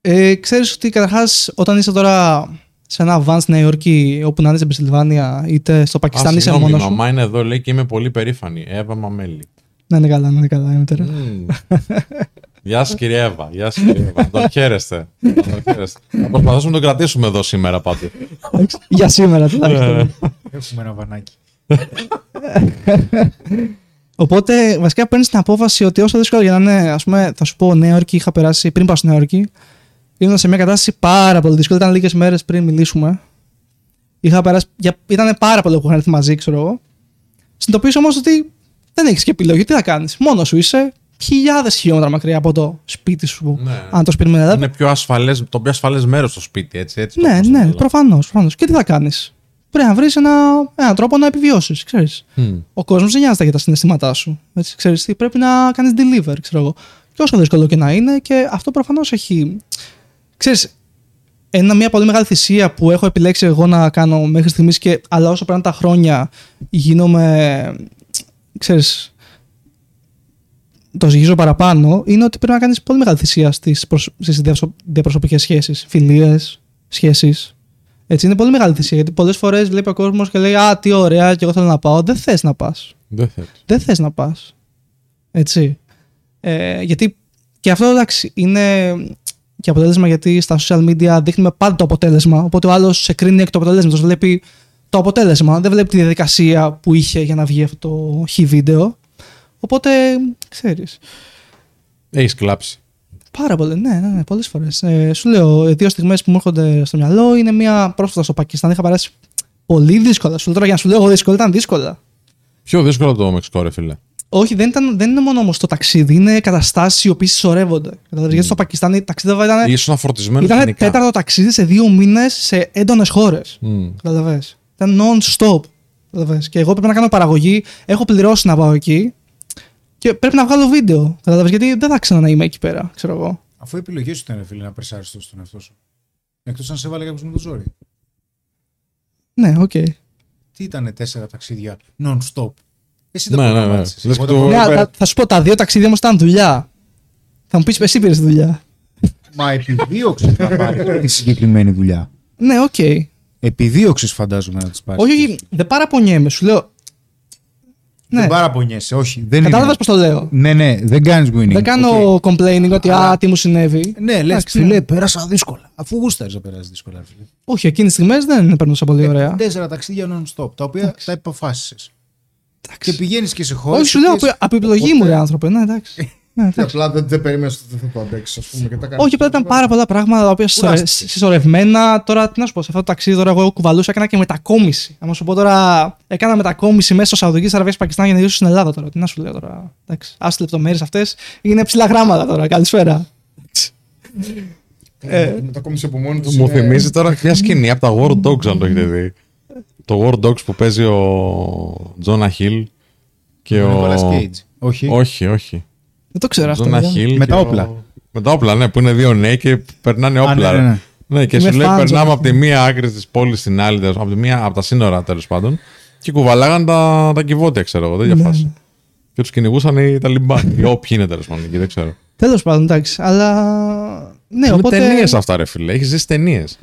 Ε, ξέρεις ότι καταρχάς όταν είσαι τώρα σε ένα van στη Νέα Υόρκη όπου να είναι στην Πενσιλβάνια είτε στο Πακιστάν Α, είσαι συγγνώμη, μόνος η σου. μαμά είναι εδώ, λέει και είμαι πολύ περήφανη. Εύα Μαμέλη. Να είναι καλά, να είναι καλά η μητέρα. Μμμ. <laughs> Γεια σας κυρία Εύα. Γεια σας κυρία Εύα. Τον χαίρεστε. Τον χαίρεστε. Θα προσπαθήσουμε να τον κρατήσουμε εδώ σήμερα πάντως. Για σήμερα Ε. τουλάχιστον. Έχουμε ένα βανάκι. Οπότε βασικά παίρνεις την απόφαση ότι όσο δύσκολο για να είναι, ας πούμε, θα σου πω Νέα Υόρκη, είχα περάσει πριν πάω στη Νέα Υόρκη. Ήμουν σε μια κατάσταση πάρα πολύ δύσκολη. Ήταν λίγες μέρες πριν μιλήσουμε. Είχα περάσει, για, ήταν πάρα πολύ που είχαν έρθει μαζί, ξέρω εγώ. Συνειδητοποιήσω όμως ότι δεν έχεις και επιλογή. Τι θα κάνεις; Μόνος σου είσαι χιλιάδες χιλιόμετρα μακριά από το σπίτι σου. Ναι. Αν το σπίτι με Ελλάδα. Είναι πιο ασφαλές, το πιο ασφαλές μέρος στο σπίτι, έτσι. έτσι το Ναι, έχω στο ναι, μυαλό. προφανώς. Προφανώς. Και τι θα κάνεις; Πρέπει να βρεις ένα, έναν τρόπο να επιβιώσεις. Ξέρεις. Μμ. Ο κόσμος δεν νοιάζεται για τα συναισθήματά σου. Έτσι, ξέρεις τι, πρέπει να κάνεις deliver, ξέρω εγώ. Και όσο δύσκολο και να είναι, και αυτό προφανώς έχει. Ξέρεις, ένα, μια πολύ μεγάλη θυσία που έχω επιλέξει εγώ να κάνω μέχρι στιγμής και αλλά όσο περνάνε τα χρόνια γίνομαι, ξέρεις, το ζυγίζω παραπάνω, είναι ότι πρέπει να κάνεις πολύ μεγάλη θυσία στις, προσ... στις διαπροσω- διαπροσωπικές σχέσεις, φιλίες, σχέσεις. Έτσι, είναι πολύ μεγάλη θυσία γιατί πολλές φορές βλέπει ο κόσμος και λέει «Α, τι ωραία και εγώ θέλω να πάω». Δεν θες να πας Δεν θέλει. δεν θες να πας. Έτσι. Ε, γιατί και αυτό εντάξει είναι και αποτέλεσμα γιατί στα social media δείχνουμε πάντα το αποτέλεσμα. Οπότε ο άλλος σε κρίνει εκ του αποτελέσματος. Βλέπει το αποτέλεσμα. Δεν βλέπει τη διαδικασία που είχε για να βγει αυτό το χ βίντεο. Οπότε ξέρεις. Έχεις κλάψει. Πάρα πολύ, ναι, ναι, ναι πολλές φορές. Ε, σου λέω, οι δύο στιγμές που μου έρχονται στο μυαλό είναι μία πρόσφατα στο Πακιστάν. Είχα περάσει πολύ δύσκολα. Σου λέω τώρα για να σου λέω εγώ δύσκολα, ήταν δύσκολα. Πιο δύσκολο από το Μεξικό, ρε φίλε. Όχι, δεν, ήταν, δεν είναι μόνο όμως το ταξίδι, είναι καταστάσεις οι οποίες συσσωρεύονται. Καταλαβαίνεις, Γιατί στο Πακιστάν η ταξίδευα ήταν, Ήσουν φορτισμένο ήταν γενικά. τέταρτο ταξίδι σε δύο μήνες σε έντονες χώρες. Μμ. Καταλαβες. Ήταν non-stop. Καταλαβες. Και εγώ πρέπει να κάνω παραγωγή, έχω πληρώσει να πάω εκεί και πρέπει να βγάλω βίντεο. Καταλαβες, γιατί δεν θα ξανά να είμαι εκεί πέρα, ξέρω εγώ. Αφού η επιλογή σου ήταν, ρε φίλε, να περσάρει τόσο τον εαυτό σου. Εκτός αν σε βάλε κάποιος με το ζόρι. Ναι, οκ. Τι ήταν τέσσερα ταξίδια non-stop; Εσύ το Ναι, ναι, ναι. προγραμμάτισες. Λες Εγώ και το το- Ναι, Ωραία. αλλά θα σου πω, τα δύο ταξίδια όμως ήταν δουλειά. Θα μου πεις, εσύ πήρες δουλειά. Μα επιδίωξες να πάρεις τη συγκεκριμένη δουλειά; Ναι, οκ. Επιδίωξες, φαντάζομαι, να τις πάρεις. Όχι, όχι, δεν παραπονιέμαι. Σου λέω. Ναι, Δεν παραπονιέσαι, όχι. Δεν κατάλαβες είναι. πώς το λέω. Ναι, ναι, δεν κάνεις whining. Δεν κάνω Οκ. complaining ότι Αλλά- α, τι μου συνέβη. Ναι, λες, Εντάξει, φίλε, ναι. πέρασα δύσκολα. Αφού γούσταρες να περάσεις δύσκολα, ρε φίλε. Όχι, εκείνες τις στιγμές δεν περνούσα πολύ ωραία. Τέσσερα ταξίδια non-stop, τα οποία τα υποφάσισες. Και πηγαίνεις και σε χώρες. Όχι, σου λέω από- από επιλογή μου, ρε άνθρωπε. Ναι, εντάξει. <laughs> Ναι, Και εντάξει. απλά δεν, δεν περίμενες ότι δεν θα το αντέξεις, ας πούμε. Και τα κάνεις. Όχι, απλά ήταν πάρα πολλά πράγματα τα οποία συσσωρε- Κουράστηκες. συσσωρευμένα. Τώρα, τι να σου πω, σε αυτό το ταξίδι τώρα εγώ κουβαλούσα, έκανα και μετακόμιση. Αν σου πω τώρα, έκανα μετακόμιση μέσα στο Σαουδικής Αραβίας Πακιστάν για να γυρίσω στην Ελλάδα τώρα. Τι να σου λέω τώρα. Εντάξει, άσε λεπτομέρειες αυτές. Είναι ψηλά γράμματα τώρα. Καλησπέρα. Ε, μετακόμισε από μόνη του. Μου θυμίζεις τώρα μια σκηνή από τα War Dogs, αν το έχετε δει. Το War Dogs που παίζει ο Τζόνα Χιλ και Ο ο. Νίκολας Κέιτζ. Όχι. Όχι, όχι. Δεν το ξέρω αυτό. Τζόνα βέβαια. Χιλ. Με και τα ο- όπλα. Με τα όπλα, ναι, που είναι δύο νέοι και περνάνε Α, όπλα. ναι, ρε. ναι, ναι. Ναι, και Είμαι σου λέει φαν, περνάμε Τζόνα από τη μία άκρη της πόλης στην άλλη, τέλος, από, τη μία, από τα σύνορα τέλος πάντων. Και κουβαλάγαν τα, τα κυβότια, ξέρω εγώ. Δεν Ναι, διαφάσαι. ναι. Και τους κυνηγούσαν οι Ταλιμπάν. ή όποιοι είναι τέλος πάντων εκεί, δεν ξέρω. Τέλος πάντων, εντάξει. Αλλά. Ναι, είναι οπότε. ταινίες αυτά, ρε φίλε. Έχεις ζήσει ταινίες.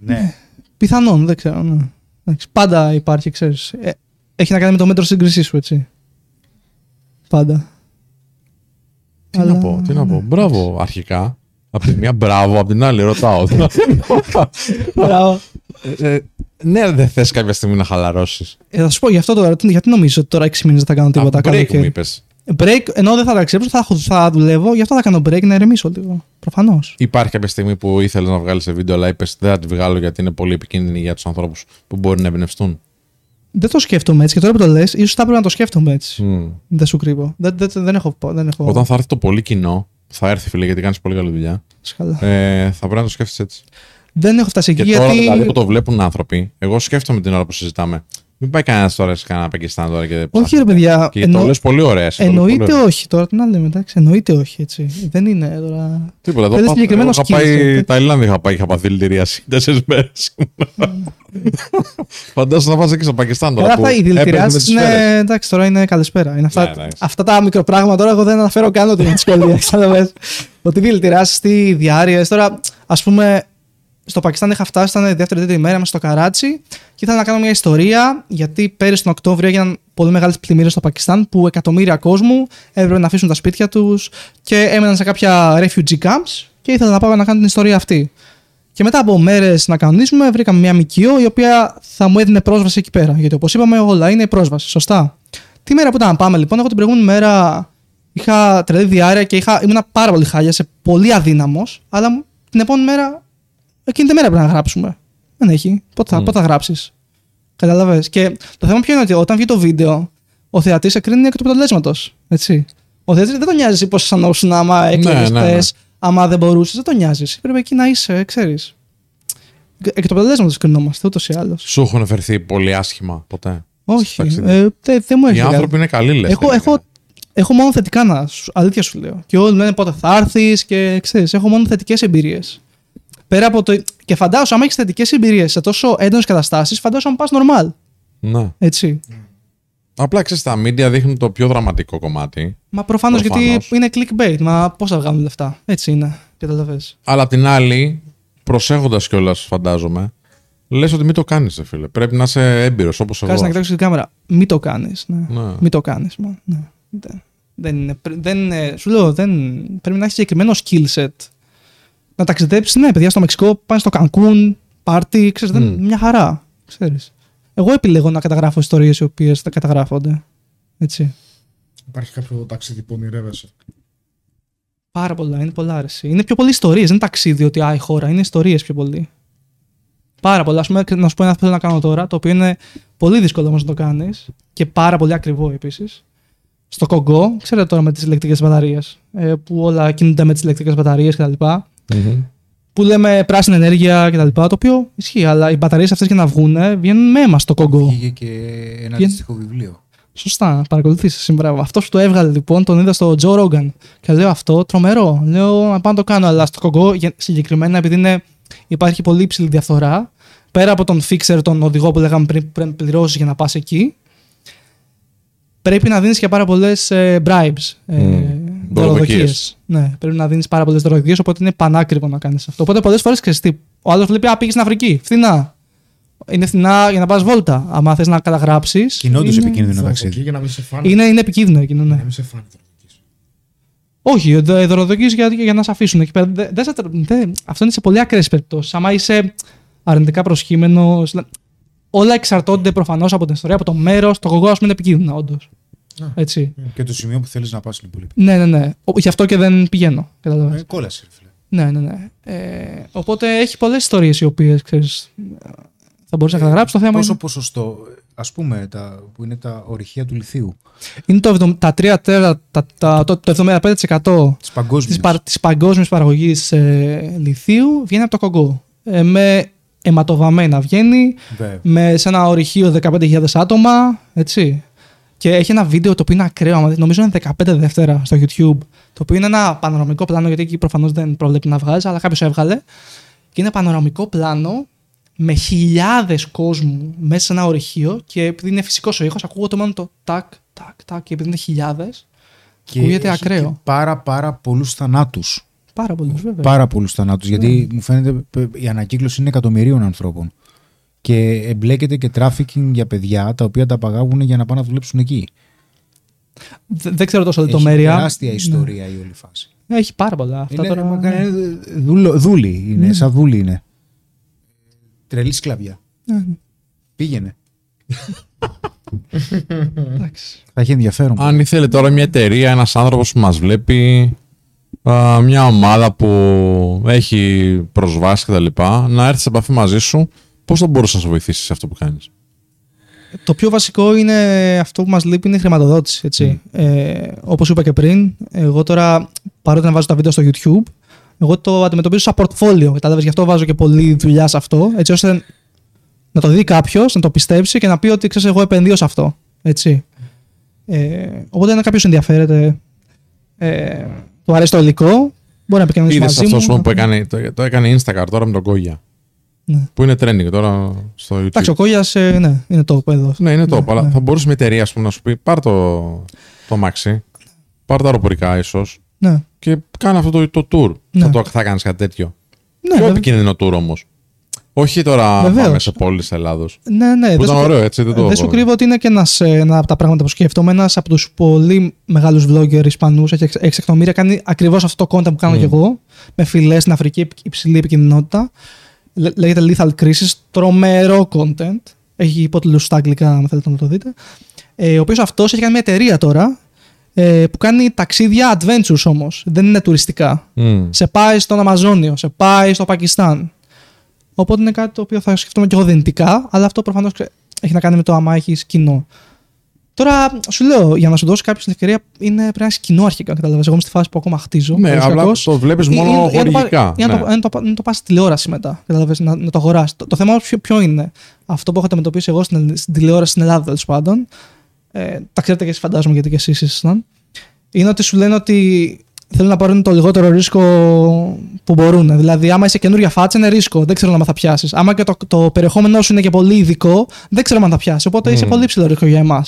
Ναι. Πιθανόν, δεν ξέρω. Ναι. Εντάξει, πάντα υπάρχει, ξέρεις. Ε, έχει να κάνει με το μέτρο σύγκρισή σου, έτσι. Πάντα. Τι Αλλά- να πω, τι να πω. ναι. Μπράβο, αρχικά. Απ' τη μία μπράβο, απ' την άλλη ρωτάω. Μπράβο. Ε, ε, ναι, δεν θες κάποια στιγμή να χαλαρώσεις. Ε, θα σου πω γι' αυτό τώρα. τι- Γιατί νομίζω ότι τώρα 6 μήνες δεν θα κάνω τίποτα. break καλοκαίρι. μου είπες. Break, ενώ δεν θα ταξιδέψω, θα, έχω- θα δουλεύω, γι' αυτό θα κάνω break να ηρεμήσω λίγο. Προφανώς. Υπάρχει κάποια στιγμή που ήθελες να βγάλεις σε βίντεο, αλλά είπες δεν θα τη βγάλω γιατί είναι πολύ επικίνδυνη για τους ανθρώπους που μπορεί να εμπνευστούν. Δεν το σκέφτομαι έτσι και τώρα που το λες, ίσως θα έπρεπε να το σκέφτομαι έτσι. Μμ. Δεν σου κρύβω. Δεν, δεν, δεν έχω. Δεν έχω... Όταν θα έρθει το πολύ κοινό, θα έρθει φίλε γιατί κάνεις πολύ καλή δουλειά. Σκαλά. Ε, θα πρέπει να το σκέφτεσαι έτσι. Δεν έχω φτάσει Και εκεί τώρα γιατί. δηλαδή που το βλέπουν άνθρωποι, εγώ σκέφτομαι την ώρα που συζητάμε. Μην πάει κανένας τώρα σε κανένα Πακιστάν τώρα και. Όχι, ρε παιδιά. Και εννο- το λες πολύ ωραία. εσύ, το λες πολύ Εννοείται ωραία. όχι. Τώρα τι να λέμε, εντάξει. Εννοείται όχι έτσι. Δεν είναι τώρα. Τίποτα. Εδώ Θέλεις πάω- συγκεκριμένο εγώ είχα skills, πάει ε. Ταϊλάνδη, είχα πάει, είχα πάθει δηλητηρίαση τέσσερις μέρες. <laughs> Φαντάζομαι να πας εκεί στο Πακιστάν τώρα. Τώρα που αυτά οι έπαιζε με δηλητηριάσεις τις είναι. σφαίρες. Εντάξει, τώρα είναι καλησπέρα. Είναι αυτά, Ναι, εντάξει. αυτά τα μικροπράγματα τώρα εγώ δεν αναφέρω καν ότι είναι δυσκολία. Κατάλαβες. <laughs> Ότι δηλητηριάσεις, τι διάρειε. Τώρα, ας πούμε, στο Πακιστάν είχα φτάσει, ήταν η δεύτερη τρίτη ημέρα μέσα στο Καράτσι και ήθελα να κάνω μια ιστορία γιατί πέρυσι τον Οκτώβριο έγιναν πολύ μεγάλες πλημμύρες στο Πακιστάν που εκατομμύρια κόσμου έπρεπε να αφήσουν τα σπίτια τους και έμεναν σε κάποια refugee camps και ήθελα να πάω να κάνω την ιστορία αυτή. Και μετά από μέρες να κανονίσουμε, βρήκαμε μια ΜΚΟ η οποία θα μου έδινε πρόσβαση εκεί πέρα. Γιατί όπως είπαμε, όλα είναι η πρόσβαση. Σωστά. Τη μέρα που ήταν να πάμε λοιπόν, εγώ την προηγούμενη μέρα είχα τρελή διάρκεια και είχα, ήμουν πάρα πολύ χάλια, σε πολύ αδύναμος, αλλά μου- την επόμενη μέρα, εκείνη τη μέρα πρέπει να γράψουμε. Δεν έχει. Πότε θα, Mm. πότε θα γράψεις. Κατάλαβε. Και το θέμα ποιο είναι ότι όταν βγει το βίντεο, ο θεατής εκρίνει εκ του αποτελέσματος. Έτσι. Ο θεατής δεν τον νοιάζει πώς αισθανόσουν άμα έκλαιγε ναι, ναι. άμα δεν μπορούσες. Δεν τον νοιάζεις. Πρέπει εκεί να είσαι, ξέρεις. Εκ του αποτελέσματος κρινόμαστε, ούτως ή άλλως. Σου έχουν φερθεί πολύ άσχημα ποτέ. Όχι. ταξίδι; Ε, δεν δεν μου Οι έχει. άνθρωποι είναι καλοί, λες. Έχω, τελικά. έχω, έχω μόνο θετικά να σου, αλήθεια σου λέω. Και όλοι λένε πότε θα έρθεις και ξέρεις, έχω μόνο θετικές εμπειρίες. Πέρα από το. Και φαντάζομαι, άμα έχεις θετικές εμπειρίες σε τόσο έντονες καταστάσεις, φαντάζομαι πας normal. Ναι. Έτσι. Απλά ξέρεις, τα media δείχνουν το πιο δραματικό κομμάτι. Μα προφανώς γιατί Προφανώς. είναι clickbait. Μα πώς θα βγάλουν λεφτά. Έτσι είναι. Καταλαβες. Αλλά απ' την άλλη, προσέχοντας κιόλας, φαντάζομαι, λες ότι μην το κάνεις, φίλε. Πρέπει να είσαι έμπειρος όπως εγώ. Κάτσε να κοιτάξω την κάμερα. Μην το κάνεις. Ναι. Ναι. Μην το κάνεις. Ναι. Δεν, δεν είναι. πρέ- Δεν, είναι- σου λέω, δεν, πρέπει να έχεις συγκεκριμένο skill set. Να ταξιδέψεις, ναι, παιδιά, στο Μεξικό, πάνε στο Κανκούν, πάρτι, ξέρεις, δεν, Μμ. μια χαρά. Ξέρεις. Εγώ επιλέγω να καταγράφω ιστορίες οι οποίες δεν καταγράφονται. Έτσι. Υπάρχει κάποιο ταξίδι που ονειρεύεσαι; Πάρα πολλά, είναι πολλά αρέσει. Είναι πιο πολλοί ιστορίες, δεν είναι ταξίδι ότι α, η χώρα, είναι ιστορίες πιο πολύ. Πάρα πολλά. Α πούμε, να σου πω ένα που θέλω να κάνω τώρα, το οποίο είναι πολύ δύσκολο όμως να το κάνεις και πάρα πολύ ακριβό επίσης. Στο Κογκό, ξέρετε τώρα με τις ηλεκτρικές μπαταρίες, που όλα κινούνται με τις ηλεκτρικές μπαταρίες κτλ. Μμμ. Που λέμε πράσινη ενέργεια κτλ. Το οποίο ισχύει, αλλά οι μπαταρίες αυτές για να βγουν βγαίνουν με αίμα στο Κογκό. Βγήκε και ένα Βγαίνει- αντίστοιχο βιβλίο. Σωστά, παρακολουθήσει σήμερα. Αυτό που το έβγαλε λοιπόν, τον είδα στο Joe Rogan. Και λέω αυτό τρομερό. Λέω να πάω να το κάνω. Αλλά στο κογκό για- συγκεκριμένα επειδή είναι, υπάρχει πολύ υψηλή διαφθορά, πέρα από τον fixer, τον οδηγό που λέγαμε πριν, πρέπει να πληρώσεις για να πας εκεί, πρέπει να δίνεις και πάρα πολλές bribes. Ε, Μμμ. Δωροδοκίες. Δωροδοκίες. Ναι, πρέπει να δίνεις πάρα πολλές δωροδοκίες, οπότε είναι πανάκριβο να κάνεις αυτό. Οπότε πολλές φορές ξέρεις Ο άλλος βλέπει, Α, πήγες στην Αφρική. Φθηνά. Είναι φθηνά για να πας βόλτα. Αν θες να καταγράψεις. Και είναι όντως επικίνδυνο Δωροδοκεί ταξίδι. για να μην σε φάνε. Είναι, είναι επικίνδυνο εκείνο, Να ναι. μην σε φάνε δωροδοκείς. Όχι, δω- δωροδοκείς για, για να σε αφήσουν εκεί πέρα. Δεν- δεν σε τρα- δεν- αυτό είναι σε πολύ ακραίες περιπτώσεις. Άμα είσαι αρνητικά προσχήμενο. Όλα εξαρτώνται προφανώς από την ιστορία, από το μέρος. Το κογό, ας πούμε, είναι επικίνδυνο, όντως. Ναι. Έτσι. Και το σημείο που θέλεις να πας είναι πολύ. Ναι, ναι, ναι. Ο- Γι' αυτό και δεν πηγαίνω. Καταλαβαίνεις. Ε, κόλασε, ρε φίλε. Ναι, ναι, ναι. Ε, οπότε έχει πολλές ιστορίες οι οποίες θα μπορούσε να καταγράψεις. Το θέμα Πόσο είναι, ποσοστό, ας πούμε, τα, που είναι τα ορυχεία του λιθίου; Είναι το, 70 τα 3 τέταρτα, τα, τα, το, το 75% της παγκόσμιας. της, πα, της παγκόσμιας παραγωγής ε, λιθίου βγαίνει από το Κογκό. Ε, με αιματοβαμμένα βγαίνει, με, σε ένα ορυχείο 15.000 άτομα, έτσι. Και έχει ένα βίντεο το οποίο είναι ακραίο, άμα δείτε, νομίζω είναι 15 δεύτερα στο YouTube, το οποίο είναι ένα πανοραμικό πλάνο, γιατί εκεί προφανώς δεν προβλέπει να βγάζει, αλλά κάποιος έβγαλε. Και είναι πανοραμικό πλάνο με χιλιάδες κόσμου μέσα σε ένα ορυχείο και επειδή είναι φυσικός ο ήχος, ακούγεται μόνο το τάκ, τάκ, τάκ και επειδή είναι χιλιάδες, Και ακούγεται έχει ακραίο. και πάρα πάρα πολλούς θανάτους. πάρα πολύ βέβαια. Πάρα πολλούς θανάτους. Γιατί μου φαίνεται π- η ανακύκλωση είναι εκατομμυρίων ανθρώπων. Και εμπλέκεται και τράφικινγκ για παιδιά τα οποία τα απαγάγουν για να πάνε να δουλέψουν εκεί. Δε- Δεν ξέρω τόσο Έχει λεπτομέρεια. τεράστια ιστορία η όλη φάση. Ναι. Έχει πάρα πολλά. Αυτά Είναι, τώρα... μα, είναι δούλο- δούλη είναι, Ναι. σαν δούλη είναι. Τρελή σκλαβιά. Ναι, Πήγαινε. εντάξει. Θα έχει ενδιαφέρον. Αν ήθελε τώρα μια εταιρεία, ένας άνθρωπος που μας βλέπει, α, μια ομάδα που έχει προσβάσεις κτλ., να έρθεις σε επαφή μαζί σου, πώς θα μπορούσες να σε βοηθήσεις σε αυτό που κάνεις; Το πιο βασικό είναι αυτό που μας λείπει είναι η χρηματοδότηση. Έτσι. Ε, όπως είπα και πριν, εγώ τώρα παρότι να βάζω τα βίντεο στο YouTube, εγώ το αντιμετωπίζω σαν portfolio. Κατάλαβες, γι' αυτό βάζω και πολλή δουλειά σε αυτό, έτσι ώστε να το δει κάποιος, να το πιστέψει και να πει ότι ξέρεις, εγώ επενδύω σε αυτό. Έτσι. Ε, οπότε αν κάποιος ενδιαφέρεται, ε, του αρέσει το υλικό, μπορεί να επικοινωνήσει Είδες μαζί αυτός μου. πούμε, που έκανε, το, το έκανε Instagram τώρα με τον Κόγια. Ναι. Που είναι trending τώρα στο YouTube. Εντάξει, ο Κόγιας, ε, ναι, είναι το εδώ. Ναι, είναι top, αλλά ναι. θα μπορούσε μια εταιρεία ας πούμε, να σου πει: Πάρ το, το μάξι, πάρ τα αεροπορικά ίσως Ναι. και κάνε αυτό το, το tour. Ναι. Θα, το, θα κάνεις κάτι τέτοιο. Ναι, Πιο βέβαια. επικίνδυνο tour όμως. Όχι τώρα Βεβαίως. πάμε σε πόλεις τη Ελλάδος. Ναι, ναι. Που δεν ήταν σου- ωραίο, έτσι. Δεν το Δεν σου κρύβω ότι είναι και ένας, ε, ένα από τα πράγματα που σκέφτομαι. Ένας από τους πολύ μεγάλους vlogger Ισπανούς, έχει 6 εκατομμύρια, κάνει ακριβώς αυτό το content που κάνω Mm. κι εγώ. Με φυλέ στην Αφρική, επι- υψηλή επικινδυνότητα. Λέ- Λέγεται Lethal Crisis. Τρομερό content. Έχει υπότιτλου στα αγγλικά, αν θέλετε να το δείτε. ε, ο οποίος αυτός έχει κάνει μια εταιρεία τώρα ε, που κάνει ταξίδια adventures όμως. Δεν είναι τουριστικά. Μμ. Σε πάει στον Αμαζόνιο, σε πάει στο Πακιστάν. Οπότε είναι κάτι το οποίο θα σκεφτούμε και εγώ δυνητικά, αλλά αυτό προφανώς έχει να κάνει με το άμα έχεις κοινό. Τώρα σου λέω, για να σου δώσει κάποιο την ευκαιρία, είναι, πρέπει να έχει κοινό αρχικά. Κατάλαβε. Εγώ είμαι στη φάση που ακόμα χτίζω. Ναι, καλώς απλά κακώς. το βλέπει Ή- μόνο ή- ή να το πα- χορηγικά. ή να ναι. το- να το, να το πα στη τηλεόραση μετά. Κατάλαβες, να, να το αγοράσει. Το, το θέμα όμως ποιο, ποιο είναι. Αυτό που έχω αντιμετωπίσει εγώ στην, στην τηλεόραση στην Ελλάδα, τέλο πάντων. Ε, τα ξέρετε και εσεί, φαντάζομαι, γιατί και εσεί ήσασταν. Είναι ότι σου λένε ότι θέλουν να πάρουν το λιγότερο ρίσκο που μπορούν. Δηλαδή, άμα είσαι καινούργια φάτσα, είναι ρίσκο. Δεν ξέρω αν θα πιάσει. Άμα και το, το περιεχόμενό σου είναι και πολύ ειδικό, δεν ξέρω αν θα πιάσει. Οπότε είσαι Μμ. πολύ ψηλό ρίσκο για εμά.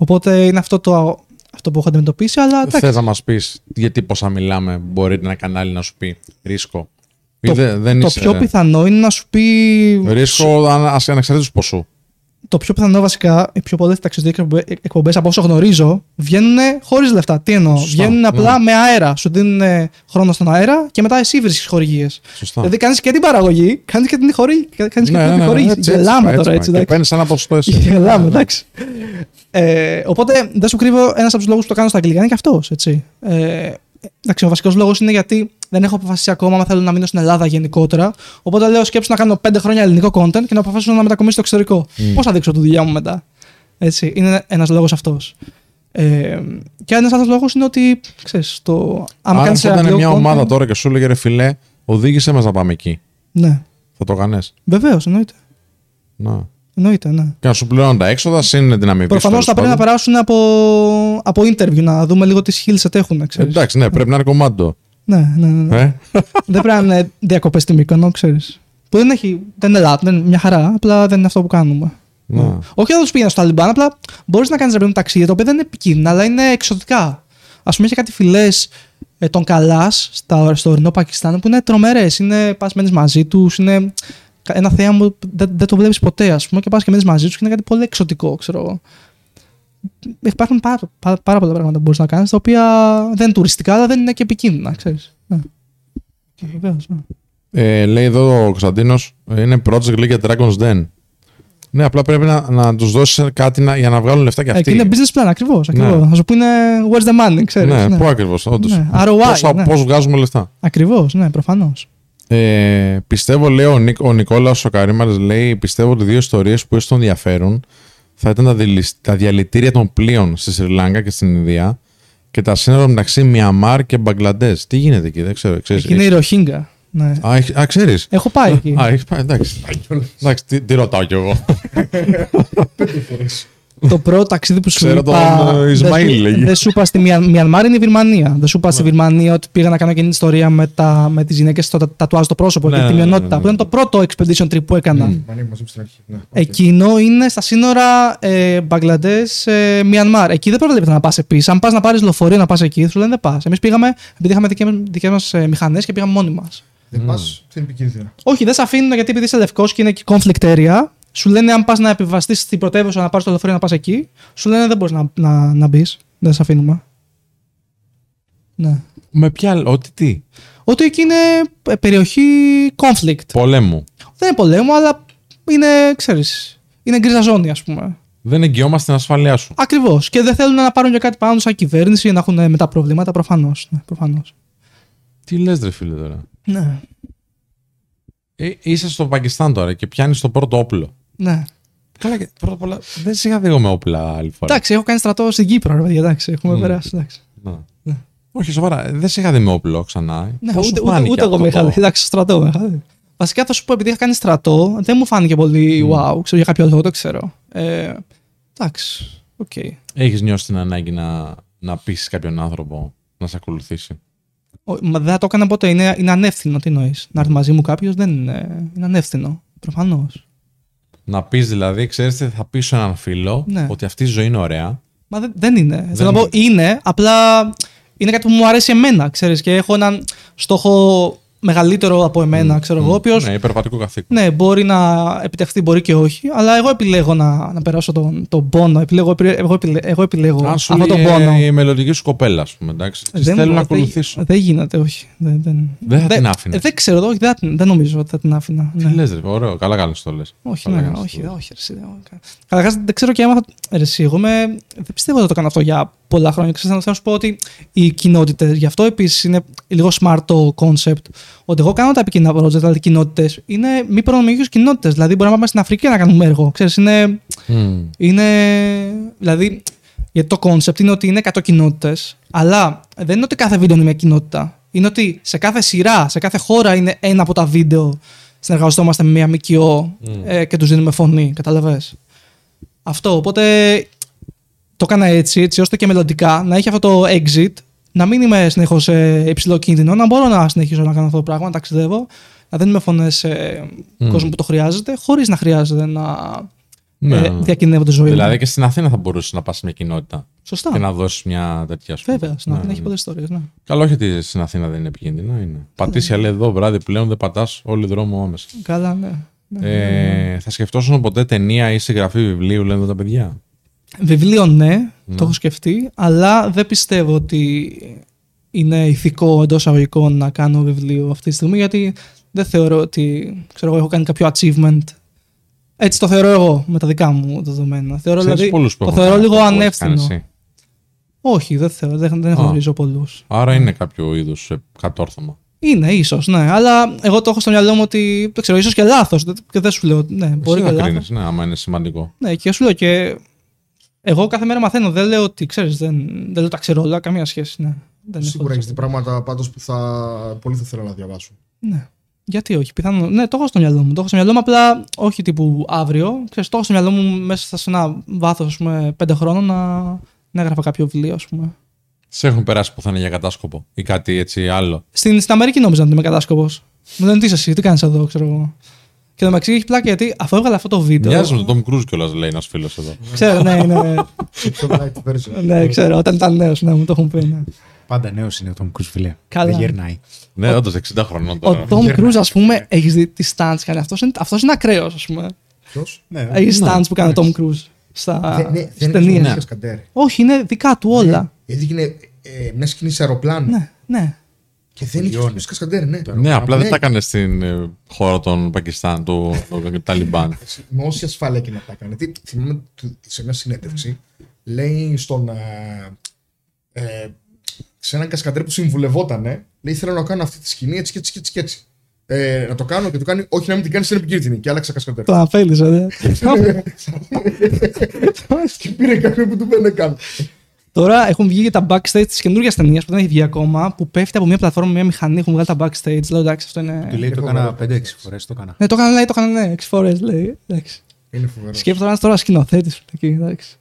Οπότε είναι αυτό, το, αυτό που έχω αντιμετωπίσει. Αλλά εντάξει, Θες να μας πεις γιατί πόσα μιλάμε, μπορεί ένα κανάλι να σου πει ρίσκο; Ή Το- δε- δεν το είσαι- πιο πιθανό είναι να σου πει. Ρίσκο ανεξαρτήτως ποσού. Το πιο πιθανό βασικά, οι πιο πολλές ταξιδιωτικές εκπομπές από όσο γνωρίζω βγαίνουν χωρίς λεφτά. Τι εννοώ, Σωστά, βγαίνουν απλά ναι. με αέρα. Σου δίνουν χρόνο στον αέρα και μετά εσύ βρίσκεις χορηγίες. Σωστά. Δηλαδή κάνεις και την παραγωγή, κάνεις και την χορήγηση. Κάνεις και Ναι, ναι, την ναι, χορήγηση. έτσι, έτσι Γελάμε πάει, τώρα πάει. έτσι. Και εντάξει. παίρνεις ένα ποσοστό εσύ. <laughs> Γελάμε, εντάξει. Ε, οπότε δεν σου κρύβω ένας από τους λόγους που το κάνω στα αγγλικά είναι και αυτός. Ε, εντάξει, ο βασικός λόγος είναι γιατί δεν έχω αποφασίσει ακόμα αν θέλω να μείνω στην Ελλάδα γενικότερα. Οπότε λέω σκέψου να κάνω πέντε χρόνια ελληνικό content και να αποφασίσω να μετακομίσω στο εξωτερικό. Πώς θα δείξω τη δουλειά μου μετά; Έτσι, είναι ένας λόγος αυτός. Ε, και ένας άλλος λόγος είναι ότι ξέρεις, το. Αν κάνεις ήταν αγγλικό μια content- ομάδα τώρα και σου έλεγε ρε φιλέ, οδήγησε μας να πάμε εκεί. Ναι, Θα το έκανε. βεβαίως, εννοείται. Να. Εννοείται ναι. Και να σου πληρώνουν τα έξοδα, συν την αμοιβή. σου, Προφανώς τέλος θα πρέπει να πάντων. περάσουν από, από interview, να δούμε λίγο τι skills έχουν. Ξέρεις. Εντάξει, ναι, πρέπει να είναι κομμάτι. Ναι, ναι, ναι. ναι. Ε; δεν πρέπει να είναι διακοπές στη Μύκονο, ξέρεις. Που δεν, έχει, δεν είναι λάθος, δεν είναι μια χαρά, απλά δεν είναι αυτό που κάνουμε. Ναι. Όχι να τους πήγαινε στο Ταλιμπάν, απλά μπορείς να κάνεις ρε παιδί μου ταξίδια τα οποία δεν είναι επικίνδυνα, αλλά είναι εξωτικά. Α πούμε, έχει κάτι φυλές ε, των Καλάς στο ορεινό Πακιστάν που είναι τρομερές. Είναι πα μένει μαζί τους, είναι ένα θέαμα που δεν, δεν το βλέπεις ποτέ, ας πούμε, και πας και μένει μαζί τους και είναι κάτι πολύ εξωτικό, ξέρω εγώ. Υπάρχουν πάρα, πάρα, πάρα πολλά πράγματα που μπορείς να κάνεις τα οποία δεν είναι τουριστικά, αλλά δεν είναι και επικίνδυνα, ξέρεις. Ναι. Και βεβαίως, ναι. Ε, λέει εδώ ο Κωνσταντίνος, είναι project λέει για Dragon's Den. Ναι, απλά πρέπει να, να τους δώσεις κάτι να, για να βγάλουν λεφτά και Ε, αυτοί. και είναι business plan, ακριβώς. Ναι. Θα σου πούνε where's the money, ξέρεις. ναι, πού ακριβώς, όντως. Ναι, ROI, ναι. Πώς βγάζουμε λεφτά. Ακριβώς, ναι, προφανώς. Ε, πιστεύω, λέει ο, Νίκ, ο Νικόλα ο Καρύμαρης, λέει, πιστεύω ότι δύο ιστορίες που ίσω τον ενδιαφέρουν θα ήταν τα, δηλη- τα διαλυτήρια των πλοίων στη Σρι Λάγκα και στην Ινδία και τα σύνορα μεταξύ Μιανμάρ και Μπαγκλαντές. Τι γίνεται εκεί, δεν ξέρω. Ξέρεις, Εκεί είναι η Ροχίνγκα. Ναι. Α, έχ- α, ξέρεις. Έχω πάει εκεί. Α, έχεις πάει, εντάξει. εντάξει, τι, τι ρωτάω κι εγώ. <laughs> το πρώτο ταξίδι που σου Ξέρω είπα. τον, ε, δεν Ισμαήλ, σου- λέγει. Δεν σου είπα στη Μια- Μιανμάρ είναι η Βυρμανία. Δεν σου είπα Ναι. στη Βυρμανία ότι πήγα να κάνω εκείνη την ιστορία με, τα, με τις γυναίκες στο τα- τατουάζ στο πρόσωπο Ναι, και τη ναι, ναι, μειονότητα. ναι, Που ήταν το πρώτο expedition trip που έκανα. Μανί μαζί μου στην αρχή. Ναι, οκ. Εκείνο είναι στα σύνορα ε, Μπαγκλαντές, ε, Μιανμάρ. Εκεί δεν προβλέπεται να πας επίσης. Αν πας να πάρεις λεωφορείο να πας εκεί, σου λένε δεν πας. Εμείς πήγαμε, επειδή είχαμε δικέ μα μηχανές και πήγαμε μόνοι μας. Δεν πας στην επικίνδυνα. Όχι, δεν σε αφήνουν γιατί επειδή είσαι λευκός και είναι και conflict area, σου λένε αν πας να επιβαστείς στην πρωτεύουσα να πάρεις το λεωφορείο να πας εκεί, σου λένε δεν μπορείς να, να, να μπεις. Δεν σε αφήνουμε. Ναι. Με ποια, ό,τι τι; Ότι εκεί είναι ε, περιοχή conflict. Πολέμου. Δεν είναι πολέμου, αλλά είναι, ξέρεις, είναι γκρίζα ζώνη, ας πούμε. Δεν εγγυόμαστε την ασφάλειά σου. Ακριβώς. Και δεν θέλουν να πάρουν για κάτι πάνω σαν κυβέρνηση ή να έχουν μετά προβλήματα, προφανώς. Ναι, προφανώς. Τι λες ρε φίλε τώρα; Ναι. Ε, είσαι στο Πακιστάν τώρα και πιάνεις το πρώτο όπλο. Ναι. Καλά, και πρώτα απ' όλα δεν σε είχα δει εγώ με όπλα άλλη φορά. Εντάξει, έχω κάνει στρατό στην Κύπρο, ρε παιδιά. Εντάξει, έχουμε Μμ. περάσει. Εντάξει. Να. Ναι. Όχι, σοβαρά. Δεν σε είχα δει με όπλο ξανά. Ναι, Πώς σου ούτε, ούτε, φάνηκε ούτε εγώ αυτό με είχα το- δει. Εντάξει, στο στρατό με είχα δει. Βασικά θα σου πω, επειδή είχα κάνει στρατό, δεν μου φάνηκε πολύ wow. Ξέρω για κάποιο λόγο, το ξέρω. Ε, εντάξει. Οκ. Έχεις νιώσει την ανάγκη να, να πείσεις κάποιον άνθρωπο να σε ακολουθήσει; Ο- Μα δεν θα το έκανα ποτέ. Είναι, είναι ανεύθυνο. Τι εννοείς. Να έρθει μαζί μου κάποιος δεν είναι. Είναι ανεύθυνο. Προφανώς. Να πεις δηλαδή, ξέρεις τι, θα πείσω έναν φίλο Ναι. ότι αυτή η ζωή είναι ωραία. Μα δεν, δεν είναι. Θέλω να είναι. πω, είναι, απλά είναι κάτι που μου αρέσει εμένα, ξέρεις, και έχω έναν στόχο μεγαλύτερο από εμένα, ξέρω εγώ, ο οποίος, Ναι, υπερβατικό καθήκον. ναι, μπορεί να επιτευχθεί, μπορεί και όχι, αλλά εγώ επιλέγω να, να περάσω τον, τον πόνο. Επιλέγω, εγώ, επιλέγω, εγώ επιλέγω Αν σου αυτόν τον λέει πόνο. η μελλοντική σου κοπέλα, ας πούμε, εντάξει. Τις Δεν- θέλω να δεν- ακολουθήσω. Δεν γίνεται, όχι. Δεν, δεν, Δεν θα την άφηνες. Δεν ξέρω, όχι, δεν, δεν νομίζω ότι θα την άφηνα. Τι ναι. λες, ρε, ωραίο, καλά κάνεις το λες. Όχι, Καλά ναι, κάνεις όχι, το. όχι. Ρε, εσύ, δεν- Καταρχάς δεν ξέρω και άμα θα. Ρε, εσύ, εγώ είμαι... δεν πιστεύω ότι το κάνω αυτό για πολλά χρόνια. Ξέρεις, θέλω να σου πω ότι οι κοινότητες, γι' αυτό επίσης είναι λίγο smart το concept, ότι εγώ κάνω τα επικίνδυνα project, δηλαδή οι κοινότητες είναι μη προνομιακέ κοινότητες. Δηλαδή, μπορούμε να πάμε στην Αφρική να κάνουμε έργο. Ξέρεις, είναι, Μμμ. είναι. Δηλαδή, γιατί το concept είναι ότι είναι 100 κοινότητες, αλλά δεν είναι ότι κάθε βίντεο είναι μια κοινότητα. Είναι ότι σε κάθε σειρά, σε κάθε χώρα είναι ένα από τα βίντεο. Συνεργαζόμαστε με μια ΜΚΟ ε, και τους δίνουμε φωνή. Καταλαβες. Αυτό. Οπότε το έκανα έτσι, έτσι ώστε και μελλοντικά να έχει αυτό το exit, να μην είμαι συνεχώς σε υψηλό κίνδυνο, να μπορώ να συνεχίσω να κάνω αυτό το πράγμα, να ταξιδεύω, να δίνουμε φωνές σε κόσμο που το χρειάζεται, χωρίς να χρειάζεται να Ναι, ε, ναι. διακινδυνεύω τη ζωή μου. Δηλαδή και στην Αθήνα θα μπορούσες να πας σε μια κοινότητα Σωστά. και να δώσεις μια τέτοια σου. Βέβαια, στην Ναι, Αθήνα έχει ναι. πολλές ιστορίες. Ναι. Καλό, όχι ότι στην Αθήνα δεν είναι επικίνδυνο. Είναι. Πατήσια λέει εδώ βράδυ πλέον δεν πατάς όλη δρόμο άμεσα. Καλά, ναι. ναι. Ε, θα σκεφτόσουν ποτέ ταινία ή συγγραφή βιβλίου, λένε εδώ τα παιδιά. Βιβλίο ναι, το έχω σκεφτεί, αλλά δεν πιστεύω ότι είναι ηθικό εντός αγωγικών να κάνω βιβλίο αυτή τη στιγμή, γιατί δεν θεωρώ ότι ξέρω, εγώ, έχω κάνει κάποιο achievement. Έτσι το θεωρώ εγώ με τα δικά μου δεδομένα. Θεωρώ, Ξέρεις δηλαδή, πολλούς που το έχουν θεωρώ κάνει λίγο αυτό που έχεις κάνει ανεύθυνο. εσύ; Όχι, δεν, θεωρώ, δεν, δεν γνωρίζω πολλούς. Άρα είναι κάποιο είδου κατόρθωμα. Είναι, ίσως, ναι. Αλλά εγώ το έχω στο μυαλό μου ότι. Δεν ξέρω, ίσως και λάθος. Και δεν σου λέω. Ναι, μπορεί Εσύ και να λάθος. κρίνεις, ναι, άμα είναι σημαντικό. Ναι, και σου λέω και. Εγώ κάθε μέρα μαθαίνω. Δεν λέω ότι ξέρεις, δεν, δεν λέω τα ξέρω όλα. Καμία σχέση. Ναι. Δεν έχω Σίγουρα έτσι. έχει δει πράγματα πάντως που θα πολύ θα θέλω να διαβάσω. Ναι. Γιατί όχι, πιθανόν. Ναι, το έχω στο μυαλό μου. Το έχω στο μυαλό μου, απλά όχι τύπου αύριο. Ξέρεις, το έχω στο μυαλό μου μέσα σε ένα βάθος, ας πούμε, πέντε χρόνων να, να έγραφα κάποιο βιβλίο, ας πούμε. Σε έχουν περάσει που θα είναι για κατάσκοπο ή κάτι έτσι άλλο; Στην, στην Αμερική νόμιζα ότι είμαι κατάσκοπος. Μου λένε τι είσαι εσύ, τι κάνεις εδώ, ξέρω εγώ. Και το μεταξύ έχει πλάκα γιατί αφού έβγαλε αυτό το βίντεο. Μοιάζει με τον Tom Cruise κιόλας, λέει ένας φίλος εδώ. Ξέρω, ναι, είναι. Πιο light version. ναι, ξέρω, όταν ήταν νέος, ναι, μου το έχουν πει. Ναι. Πάντα νέος είναι ο Tom Cruise, φίλε. Καλά. Δεν γερνάει. ναι, όντως 60 χρονών Ο τώρα. Tom Cruise, ας πούμε, έχεις δει τις stunts κάνει. Αυτός είναι, αυτός είναι ακραίος, ας πούμε. Ποιος; Ναι, Έχεις stunts που κάνει ο Tom Cruise στα Δεν στις είναι ταινίες. ναι. Κασκαντέρ. Όχι, είναι δικά του όλα. Έδειχνε ε, μια σκηνή σε αεροπλάνο. Ναι, ναι. Και δεν είχε Λιώνει. χρησιμοποιήσει Κασκαντέρ, ναι. Ναι, απλά δεν Ναι. τα έκανε στην ε, χώρα των Πακιστάν, του του Ταλιμπάν. <laughs> Με όση ασφάλεια και να τα έκανε. Τι, θυμάμαι του- σε μια συνέντευξη, λέει στον. ε, ε, σε έναν κασκαντέρ που συμβουλευότανε, λέει: Θέλω να κάνω αυτή τη σκηνή έτσι και έτσι και έτσι. Και έτσι. Ε, να το κάνω και του κάνει: Όχι, να μην την κάνει, είναι επικίνδυνη. Και άλλαξα κασκαντέρ. Το απέλησε, ναι. <laughs> και πήρε κάποιον που του πένε καν. Τώρα έχουν βγει και τα backstage της καινούργιας ταινίας που δεν έχει βγει ακόμα. Που πέφτει από μια πλατφόρμα, μια μηχανή. Έχουν βγάλει τα backstage. Λέω εντάξει, αυτό είναι. Του λέει το Έχω έκανα βάλει. 5-6 φορές. Το έκανα. Ναι, το έκανα, λέει, το έκανα, ναι, 6 φορές λέει. Εντάξει. Είναι φοβερός. Σκέφτομαι τώρα σκηνοθέτης εκεί, εντάξει.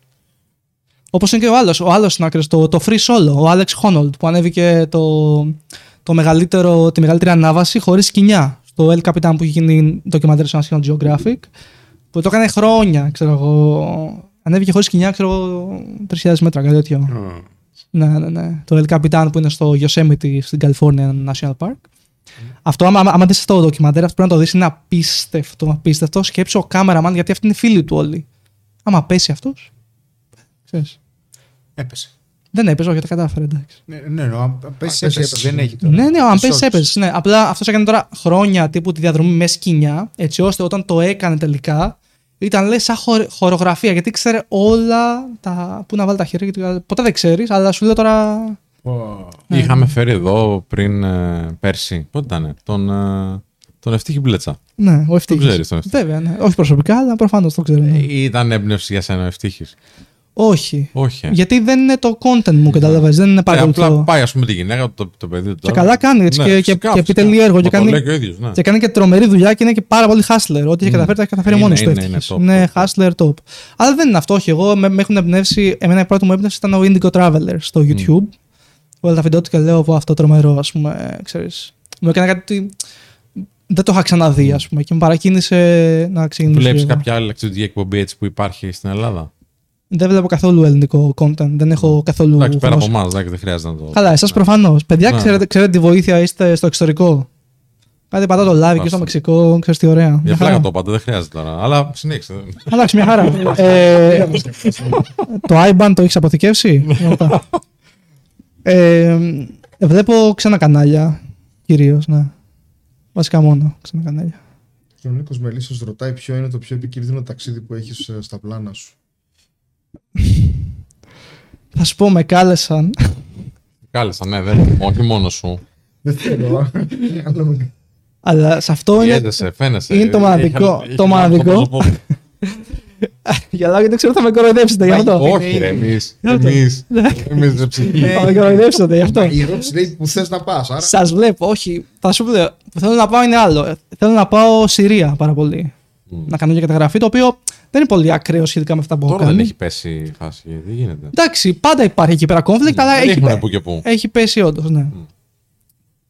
Όπως είναι και ο άλλος. Ο άλλος είναι άκρη, το, το Free Solo, ο Alex Honnold, που ανέβηκε το, το μεγαλύτερο, τη μεγαλύτερη ανάβαση χωρίς σκηνιά. Στο El Capitan που είχε γίνει ντοκιμαντέρ στο National Geographic. Που το έκανε χρόνια, ξέρω εγώ. Ανέβηκε χωρίς σκηνιά, ξέρω εγώ, 3.000 μέτρα, κάτι τέτοιο. Ναι, ναι, ναι. Το El Capitan που είναι στο Yosemite στην California National Park. Αυτό, άμα, άμα δεις το ντοκιμαντέρ, αυτό πρέπει να το δεις, είναι απίστευτο, απίστευτο. Σκέψου ο κάμεραμαν, γιατί αυτοί είναι οι φίλοι του όλοι. Άμα πέσει αυτός, ξέρεις. Έπεσε. Δεν έπαιζε, όχι, τα κατάφερε, εντάξει. Ναι, ναι, ναι, αν πέσει, πέσει, έπεσε. έπεσε. Δεν έχει τώρα. Ναι, ναι, αν Τις πέσει, shorts. έπαιζε. Ναι. Απλά αυτός έκανε τώρα χρόνια τύπου τη διαδρομή με σκηνιά, έτσι ώστε όταν το έκανε τελικά, ήταν λες σαν χορ- χορογραφία. Γιατί ξέρει όλα τα. Πού να βάλει τα χέρια. Γιατί ποτέ δεν ξέρεις, αλλά σου λέω τώρα. Ναι. Είχαμε φέρει εδώ πριν ε, πέρσι. Πότε ήταν, τον, ε, τον Ευτύχη Μπλέτσα. Ναι, ο ευτύχης. ξέρεις τον Ευτύχη. Βέβαια, ναι. Όχι προσωπικά, αλλά προφανώς το ξέρω. ναι. Ή ήταν έμπνευση για σένα ο Ευτύχης. Όχι. Όχι. ε. Γιατί δεν είναι το content μου, κατάλαβε. Δεν είναι Ε, απλά παρακολουθώ. πάει, ας πούμε, τη γυναίκα, το, το παιδί του. Και τώρα. καλά κάνει έτσι. Ναι, και, και, φυσικά, και φυσικά. επιτελεί έργο. Και Μα το κάνει, λέει και ο ίδιος, ναι. και κάνει και τρομερή δουλειά και είναι και πάρα πολύ hustler. Ό,τι έχει καταφέρει, τα έχει καταφέρει Είναι, μόνο του. είναι, ευτυχής. είναι top, Είναι top, hustler top. Αλλά δεν είναι αυτό, όχι. Εγώ με, με έχουν εμπνεύσει. Εμένα η πρώτη μου έμπνευση ήταν ο Indigo Traveler στο YouTube. Όλα τα βίντεο του και λέω από αυτό τρομερό, ας πούμε. Ξέρεις. Μου έκανε κάτι. ότι Δεν το είχα ξαναδεί, ας πούμε. Και με παρακίνησε να ξεκινήσω. Βλέπεις εγώ. κάποια άλλη ταξιδιωτική εκπομπή έτσι που υπάρχει στην Ελλάδα; Δεν βλέπω καθόλου ελληνικό content. Δεν έχω καθόλου. Εντάξει, πέρα από γνώση. εμά, δεν χρειάζεται να το. Καλά, εσάς προφανώς. Παιδιά, Ναι. ξέρετε, ξέρετε τη βοήθεια είστε στο εξωτερικό. Κάτι πατάω το live και στο Βάστε. Μεξικό, ξέρεις τι ωραία. Για Μια χαρά. πλάκα το πάντα, δεν χρειάζεται τώρα. Αλλά συνέχισε. Εντάξει, μια χαρά. <laughs> ε, το iBand το έχεις αποθηκεύσει; Ρωτά. ε, βλέπω ξένα κανάλια, κυρίως, ναι. Βασικά μόνο ξένα κανάλια. Και ο Νίκος Μελίσσος ρωτάει ποιο είναι το πιο επικίνδυνο ταξίδι που έχεις στα πλάνα σου. Θα σου πω, με κάλεσαν. Κάλεσα, ναι, δεν. Όχι μόνος σου. Δεν θέλω. α. Άλλο με- αλλά σε αυτό είναι. Πιέζεσαι, φαίνεσαι. είναι το μοναδικό- Έχει- το έχει μοναδικό. πρόσωπο. Γελάω γιατί ξέρω ότι θα με κοροϊδέψετε γι' αυτό. Όχι, ρε, εμείς. αυτό. Εμείς. Ναι. Εμείς δεν ψυχή. Θα με κοροϊδέψετε γι' αυτό. Η ερώτηση λέει που θες να πας. Άρα Σας βλέπω, όχι. Θα σου πω, που θέλω να πάω είναι άλλο. Ε, Θέλω να πάω Συρία πάρα πολύ. Να κάνω μια καταγραφή, το οποίο δεν είναι πολύ ακραίο σχετικά με αυτά που έχω Τώρα δεν κάνει. έχει πέσει η φάση. Δεν γίνεται. Εντάξει, πάντα υπάρχει εκεί πέρα conflict, αλλά Δεν έχει, ρίχνουν πέ- που και που. έχει πέσει όντως, ναι.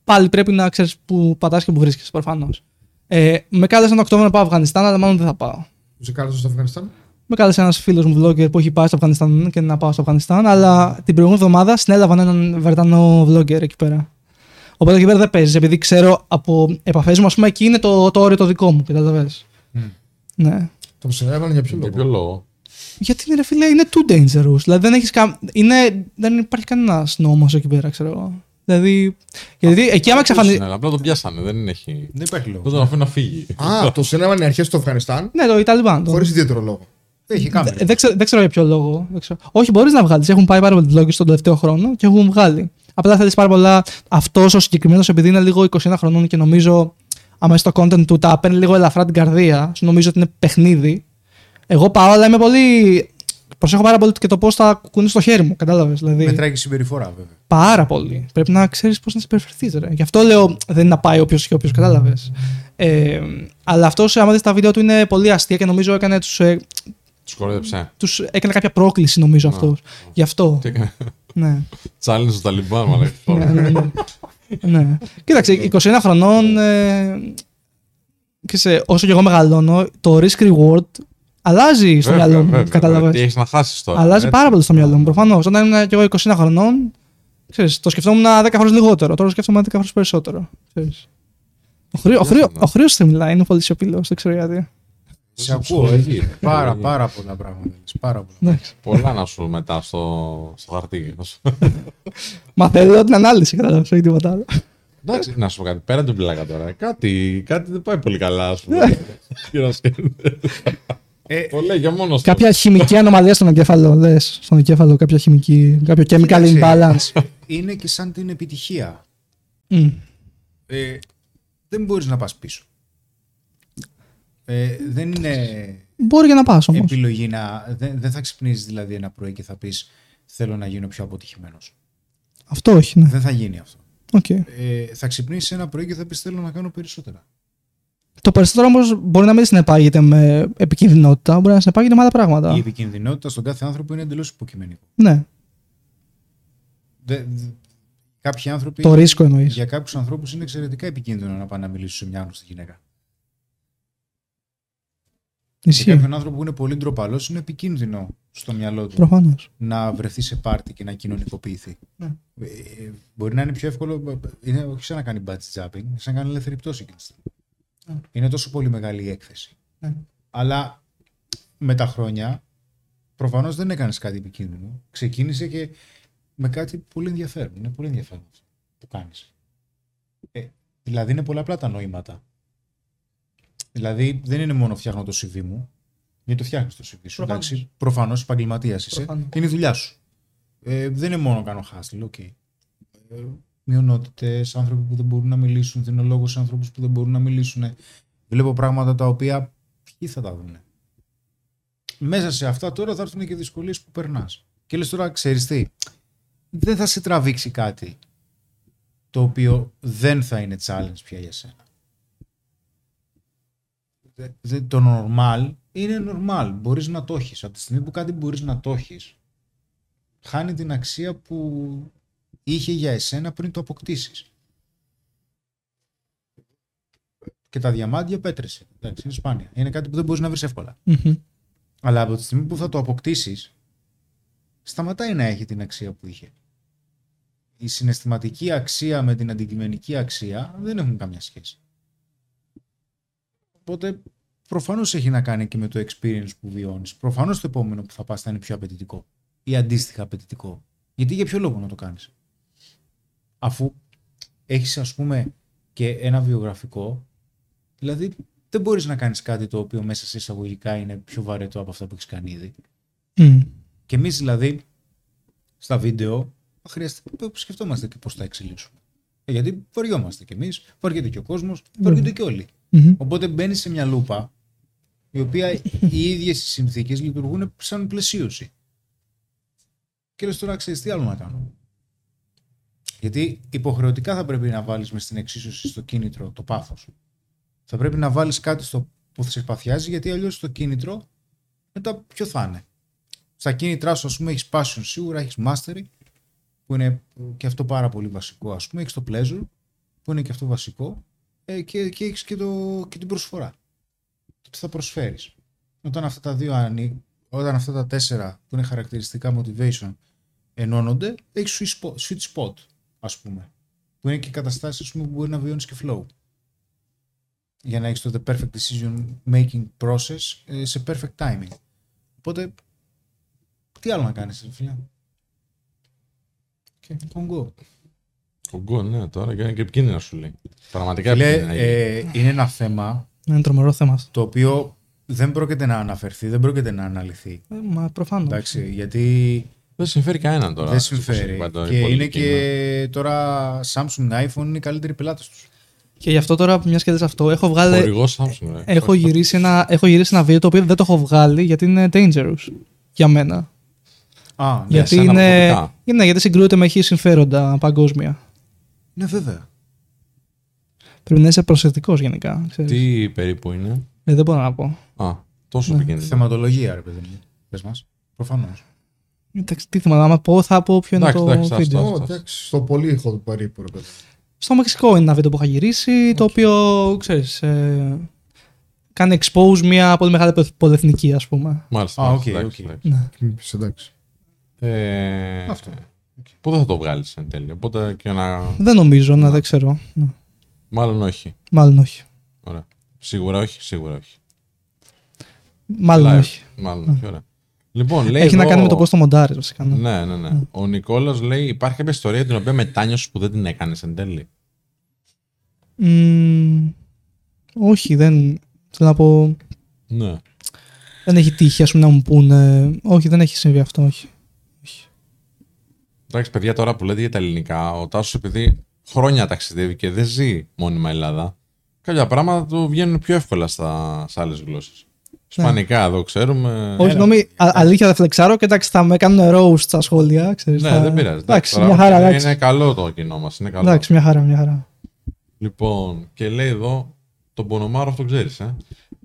Πάλι πρέπει να ξέρεις που πατάς και που βρίσκεσαι προφανώς. Ε, με κάλεσαν τον Οκτώβριο να πάω Αφγανιστάν, αλλά μάλλον δεν θα πάω. που σε κάλεσες στο Αφγανιστάν; Με κάλεσε ένας φίλος μου vlogger που έχει πάει στο Αφγανιστάν και να πάω στο Αφγανιστάν, αλλά την προηγούμενη εβδομάδα συνέλαβαν έναν Βρετανό vlogger εκεί πέρα. Οπότε εκεί πέρα δεν παίζεις, επειδή ξέρω από επαφές μου, ας πούμε, εκεί είναι το, το όριο το δικό μου, καταλαβες. Ναι. Το συνέβαλε για ποιο Για λόγο; ποιο λόγο; Γιατί είναι, ρε φίλε, είναι too dangerous. Δηλαδή δεν, έχεις κα... είναι... δεν υπάρχει κανένα νόμος εκεί πέρα, ξέρω εγώ. Δηλαδή. Γιατί εκεί άμα εξαφανιστεί. Ναι, Απλά τον πιάσανε. Δεν έχει. Δεν υπάρχει λόγος. Δεν τον αφήνει να φύγει. Α, το συνέβαλε αρχές στο Αφγανιστάν; Ναι, το Ιταλιμπάν. Το... χωρίς ιδιαίτερο λόγο. Δεν έχει κάμερα. Ε, Δεν ξέρω, δεν ξέρω για ποιο λόγο. Δεν ξέρω. Όχι, μπορείς να βγάλεις. Έχουν πάει πάρα πολλοί vloggers τον τελευταίο χρόνο και έχουν βγάλει. Απλά θέλεις πάρα πολλά. Αυτός ο συγκεκριμένος, επειδή είναι λίγο 21 χρονών και νομίζω άμα στο content του τα παίρνει λίγο ελαφρά την καρδία, σου νομίζω ότι είναι παιχνίδι. Εγώ πάω, αλλά είμαι πολύ. Προσέχω πάρα πολύ και το πώς θα κουνεί στο χέρι μου. Κατάλαβες. Δηλαδή, Μετράει και η συμπεριφορά, βέβαια. πάρα πολύ. Πρέπει να ξέρεις πώς να συμπεριφερθείς. Γι' αυτό λέω δεν είναι να πάει όποιος και όποιος, κατάλαβες. Ε, αλλά αυτό, άμα δεις τα βίντεο του, είναι πολύ αστεία και νομίζω έκανε τους ε, Τους κοροϊδέψε. τους έκανε κάποια πρόκληση νομίζω αυτός. Γι' αυτό. Τι έκανε. ναι. Challenge στο Ταλιμπάν, μα ναι, λέει. Ναι, ναι. ναι. Κοίταξε, 21 χρονών. Ε, ξέρεις, όσο και εγώ μεγαλώνω, το risk reward αλλάζει στο μυαλό μου. Τι Κατάλαβες; έχεις να χάσεις τώρα. Αλλάζει έτσι. πάρα πολύ στο μυαλό μου. Προφανώς. Όταν ήμουν και εγώ 20 χρονών, ξέρεις, το σκεφτόμουν 10 φορές λιγότερο. Τώρα το σκέφτομαι 10 φορές περισσότερο. Ξέρεις. Ο Χρήο- ο Χρήο- ο Χρήο δεν μιλάει, είναι πολύ σιωπηλός, δεν ξέρω γιατί. Σε ακούω. ψυχολογεί, ρε. Πάρα, Ψυχολογεί. πάρα πολλά πράγματα. λες, Πάρα πολλά. Εντάξει. Πολλά να σου μετά στο, στο χαρτί. Μα θέλω την ανάλυση, κατάλαβες, όχι τίποτα άλλο. Εντάξει, να σου πω κάτι. Πέρα την πλάκα τώρα. Κάτι, κάτι δεν πάει πολύ καλά, ας πούμε. Και να σκέφτεται. Ε, Το λέει για μόνος του. Κάποια χημική ανομαλία στον εγκέφαλο, λες. Στον εγκέφαλο, κάποια χημική. Κάποιο chemical Κοίταξε. imbalance. είναι και σαν την επιτυχία. Μμ. Ε, δεν μπορείς να πας πίσω. Ε, δεν είναι Μπορεί για να πας όμως. επιλογή να... Δεν, δεν θα ξυπνήσεις δηλαδή ένα πρωί και θα πεις θέλω να γίνω πιο αποτυχημένος. Αυτό όχι, ναι. Δεν θα γίνει αυτό. Οκ. Ε, θα ξυπνήσεις ένα πρωί και θα πεις θέλω να κάνω περισσότερα. Το περισσότερο όμως μπορεί να μην συνεπάγεται με επικινδυνότητα, μπορεί να συνεπάγεται με άλλα πράγματα. Η επικινδυνότητα στον κάθε άνθρωπο είναι εντελώς υποκειμενικό. Ναι, Δε, δε- κάποιοι άνθρωποι... το ρίσκο εννοείς. Για κάποιους ανθρώπους είναι εξαιρετικά επικίνδυνο να πάνε να μιλήσουν σε μια άγνωστη γυναίκα. Για Ισχύει. κάποιον άνθρωπο που είναι πολύ ντροπαλός, είναι επικίνδυνο στο μυαλό του Προφανώς. να βρεθεί σε πάρτι και να κοινωνικοποιηθεί. Ναι. Ε, μπορεί να είναι πιο εύκολο, είναι όχι σαν να κάνει budget jumping, σαν να κάνει ελεύθερη πτώση εκείνη τη στιγμή. Ναι. Είναι τόσο πολύ μεγάλη η έκθεση. Ναι. Αλλά με τα χρόνια προφανώς δεν έκανες κάτι επικίνδυνο. Ξεκίνησε και με κάτι πολύ ενδιαφέρον. Είναι πολύ ενδιαφέρον αυτό που κάνεις. Ε, δηλαδή είναι πολλαπλά τα νοήματα. Δηλαδή δεν είναι μόνο φτιάχνω το CV μου, γιατί το φτιάχνεις το CV σου. Προφανώς. Εντάξει, προφανώς επαγγελματίας είσαι. Προφανώς. Είναι η δουλειά σου. Ε, δεν είναι μόνο κάνω hustle, οκ. Ε, Μειονότητες, άνθρωποι που δεν μπορούν να μιλήσουν, δίνω λόγο σε ανθρώπους που δεν μπορούν να μιλήσουν. Βλέπω πράγματα τα οποία ποιοι θα τα δουν. Μέσα σε αυτά τώρα θα έρθουν και δυσκολίες που περνάς. Και λες τώρα, ξέρεις τι, δεν θα σε τραβήξει κάτι το οποίο δεν θα είναι challenge πια για σένα. Δε- δε- Το normal είναι normal. Μπορείς να το έχεις. Από τη στιγμή που κάτι μπορείς να το έχεις, χάνει την αξία που είχε για εσένα πριν το αποκτήσεις. Και τα διαμάντια πέτρεσε. Εντάξει, είναι σπάνια. Είναι κάτι που δεν μπορείς να βρεις εύκολα. Μμμ. Αλλά από τη στιγμή που θα το αποκτήσεις, σταματάει να έχει την αξία που είχε. Η συναισθηματική αξία με την αντικειμενική αξία δεν έχουν καμιά σχέση. Οπότε προφανώς έχει να κάνει και με το experience που βιώνεις. Προφανώς το επόμενο που θα πας θα είναι πιο απαιτητικό ή αντίστοιχα απαιτητικό. Γιατί για ποιο λόγο να το κάνεις; Αφού έχεις, ας πούμε, και ένα βιογραφικό, δηλαδή δεν μπορείς να κάνεις κάτι το οποίο μέσα σε εισαγωγικά είναι πιο βαρετό από αυτά που έχεις κάνει ήδη. Μμ. Και εμείς δηλαδή στα βίντεο χρειάζεται σκεφτόμαστε και πώς θα εξελίσσουμε. Ε, γιατί βαριόμαστε κι εμείς, βαριέται και ο κόσμος, βαριούνται και όλοι. Μμμ. Οπότε μπαίνει σε μια λούπα η οποία οι ίδιες οι συνθήκες λειτουργούν σαν πλαισίωση. Και λες τώρα, ξέρεις τι άλλο να κάνω. Γιατί υποχρεωτικά θα πρέπει να βάλεις μες στην εξίσωση στο κίνητρο το πάθος. Θα πρέπει να βάλεις κάτι στο που θα σε παθιάζει, γιατί αλλιώς το κίνητρο μετά ποιο θα είναι. Στα κίνητρά σου, ας πούμε, έχεις passion σίγουρα, έχεις mastery, που είναι και αυτό πάρα πολύ βασικό, ας πούμε, έχεις το pleasure, που είναι και αυτό βασικό, ε, και, και έχεις και, το, και την προσφορά. Το τι θα προσφέρεις. Όταν αυτά τα δύο ανοί, όταν αυτά τα τέσσερα που είναι χαρακτηριστικά motivation ενώνονται, έχεις sweet spot, sweet spot ας πούμε. Που είναι και καταστάσεις ας πούμε, που μπορεί να βιώνεις και flow. Για να έχεις το the perfect decision making process ε, σε perfect timing. Οπότε, τι άλλο να κάνεις, φίλε; Και Κονγκό. Ο Γκο, ναι, τώρα και είναι και επικίνδυνα σου λέει. Πραγματικά Φίλε, επικίνδυνα. ε, είναι ένα θέμα Είναι τρομερό θέμα αυτό. το οποίο δεν πρόκειται να αναφερθεί, δεν πρόκειται να αναλυθεί. Ε, μα προφανώς. Εντάξει, γιατί Δεν συμφέρει κανέναν τώρα. δεν έτσι, όπως συμφέρει. είπα, το Και είναι πολιτική, ναι. και τώρα Samsung iPhone είναι οι καλύτεροι πελάτες τους. Και γι' αυτό τώρα, μιας και δες αυτό, έχω βγάλει. Χορηγός Samsung, ρε. Έχω γυρίσει, ένα, έχω γυρίσει ένα βίντεο το οποίο δεν το έχω βγάλει γιατί είναι dangerous για μένα. Α, ναι. γιατί εσένα είναι, προσωπικά. είναι, γιατί συγκρούεται με χι συμφέροντα παγκόσμια. Ναι, βέβαια. Πρέπει να είσαι προσεκτικός γενικά. Ξέρεις. Τι περίπου είναι; Ε, δεν μπορώ να πω. Α, τόσο Ναι. επικίνδυνο. Θεματολογία, ρε παιδί μου. Πες μας. Προφανώς. Εντάξει, τι θυμάμαι, άμα πω, θα πω ποιο είναι Εντάξει, το εντάξει, άστο, βίντεο. άστο. Ω, εντάξει, στο πολύ έχω το περίπου, ρε παιδί. Στο Μεξικό είναι ένα βίντεο που είχα γυρίσει, το οποίο, ξέρεις, ε, κάνει expose μια πολύ μεγάλη πολυεθνική, ας πούμε. Μάλιστα. Α, μάλιστα, οκ, εντάξει, Ναι. οκ. εντάξει. Μου είπες, εντάξει. Ε, Αυτό. Πότε θα το βγάλεις εν τέλει. Οπότε και να. Δεν νομίζω, να δεν ξέρω. Ναι. Μάλλον όχι. Μάλλον όχι. Ωραία. Σίγουρα όχι, σίγουρα όχι. Μάλλον Live. όχι. Μάλλον όχι, ωραία. Λοιπόν, λέει Έχει να εδώ- κάνει με το πώ το μοντάρει, βασικά. ναι. Ναι, ναι, ναι. Ο Νικόλας λέει: Υπάρχει κάποια ιστορία την οποία μετάνιωσες που δεν την έκανες εν τέλει; Μμμ, όχι, δεν. Θέλω να πω. Ναι. Δεν έχει τύχει, ας πούμε, να μου πούνε. Όχι, δεν έχει συμβεί αυτό, όχι. Εντάξει, παιδιά, τώρα που λέτε για τα ελληνικά, ο Τάσος επειδή χρόνια ταξιδεύει και δεν ζει μόνιμα Ελλάδα, κάποια πράγματα του βγαίνουν πιο εύκολα στα, σε άλλες γλώσσες. Ισπανικά εδώ ξέρουμε. Όχι, συγγνώμη, α- αλήθεια δεν φλεξάρω και εντάξει, θα με κάνουν roast στα σχόλια. Ξέρεις, Ναι, θα... δεν πειράζει. Εντάξει, τώρα, μια χαρά, είναι εντάξει. καλό το κοινό μας. Είναι καλό. Εντάξει, μια χαρά, μια χαρά. Λοιπόν, και λέει εδώ, τον Πονομάρο αυτό ξέρεις, ε.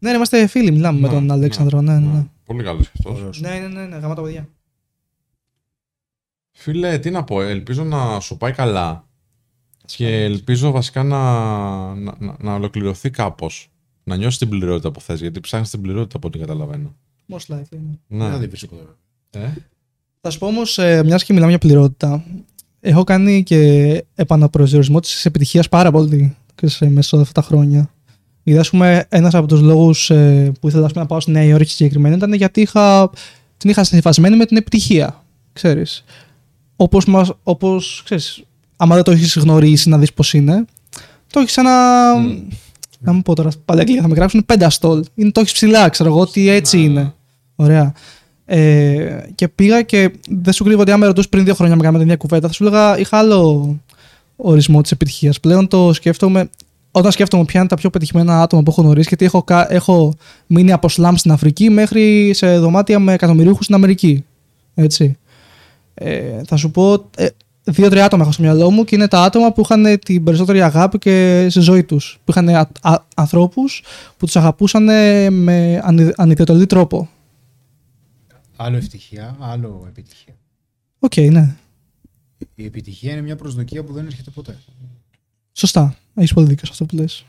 Ναι, ναι, είμαστε φίλοι, μιλάμε με Ναι, τον Αλέξανδρο. Ναι, ναι, ναι. Πολύ καλός και αυτός. Ωραίος. Ναι, ναι, ναι, ναι, γάμα τα παιδιά. Φίλε, τι να πω, ελπίζω να σου πάει καλά. Και ελπίζω βασικά να, να, να, να ολοκληρωθεί κάπως. Να νιώσεις την πληρότητα που θες, γιατί ψάχνεις την πληρότητα από ό,τι καταλαβαίνω. Most likely. ναι. Ναι. Δεν βρίσκω εδώ. Ε; Θα σου πω όμως, ε, μιας και μιλάμε για πληρότητα, έχω κάνει και επαναπροσδιορισμό της επιτυχίας πάρα πολύ ξέρεις, ε, μέσα σε όλα αυτά τα χρόνια. Γιατί, ας πούμε, ένας από τους λόγους που ήθελα ας πούμε, να πάω στη Νέα Υόρκη συγκεκριμένα ήταν γιατί είχα, την είχα συνηθισμένη με την επιτυχία. Ξέρεις. Όπως, μας, όπως ξέρεις, άμα δεν το έχεις γνωρίσει να δεις πώς είναι, το έχεις ένα. Να μου πω τώρα, πάλι αγγλικά θα με γράψουν πενταστόλ. Είναι, το έχεις ψηλά, ξέρω εγώ ότι έτσι Ναι. είναι. Ωραία. Ε, και πήγα και δεν σου κρύβω ότι άμα με ρωτούσες πριν δύο χρόνια με κάναμε μια κουβέντα, θα σου έλεγα είχα άλλο ορισμό της επιτυχίας. Πλέον το σκέφτομαι. Όταν σκέφτομαι ποια είναι τα πιο πετυχημένα άτομα που έχω γνωρίσει, γιατί έχω, κα- έχω μείνει από σλάμ στην Αφρική μέχρι σε δωμάτια με εκατομμυρίουχους στην Αμερική. Έτσι. Ε, θα σου πω. Ε, Δύο-τρία άτομα έχω στο μυαλό μου και είναι τα άτομα που είχαν την περισσότερη αγάπη και στη ζωή τους. Που είχαν α, α, ανθρώπους που τους αγαπούσαν με ανι, ανιδιοτελή τρόπο. Άλλο ευτυχία, άλλο επιτυχία. Οκ, ναι. Η επιτυχία είναι μια προσδοκία που δεν έρχεται ποτέ. Σωστά. Έχεις πολύ δίκιο σε αυτό που λες.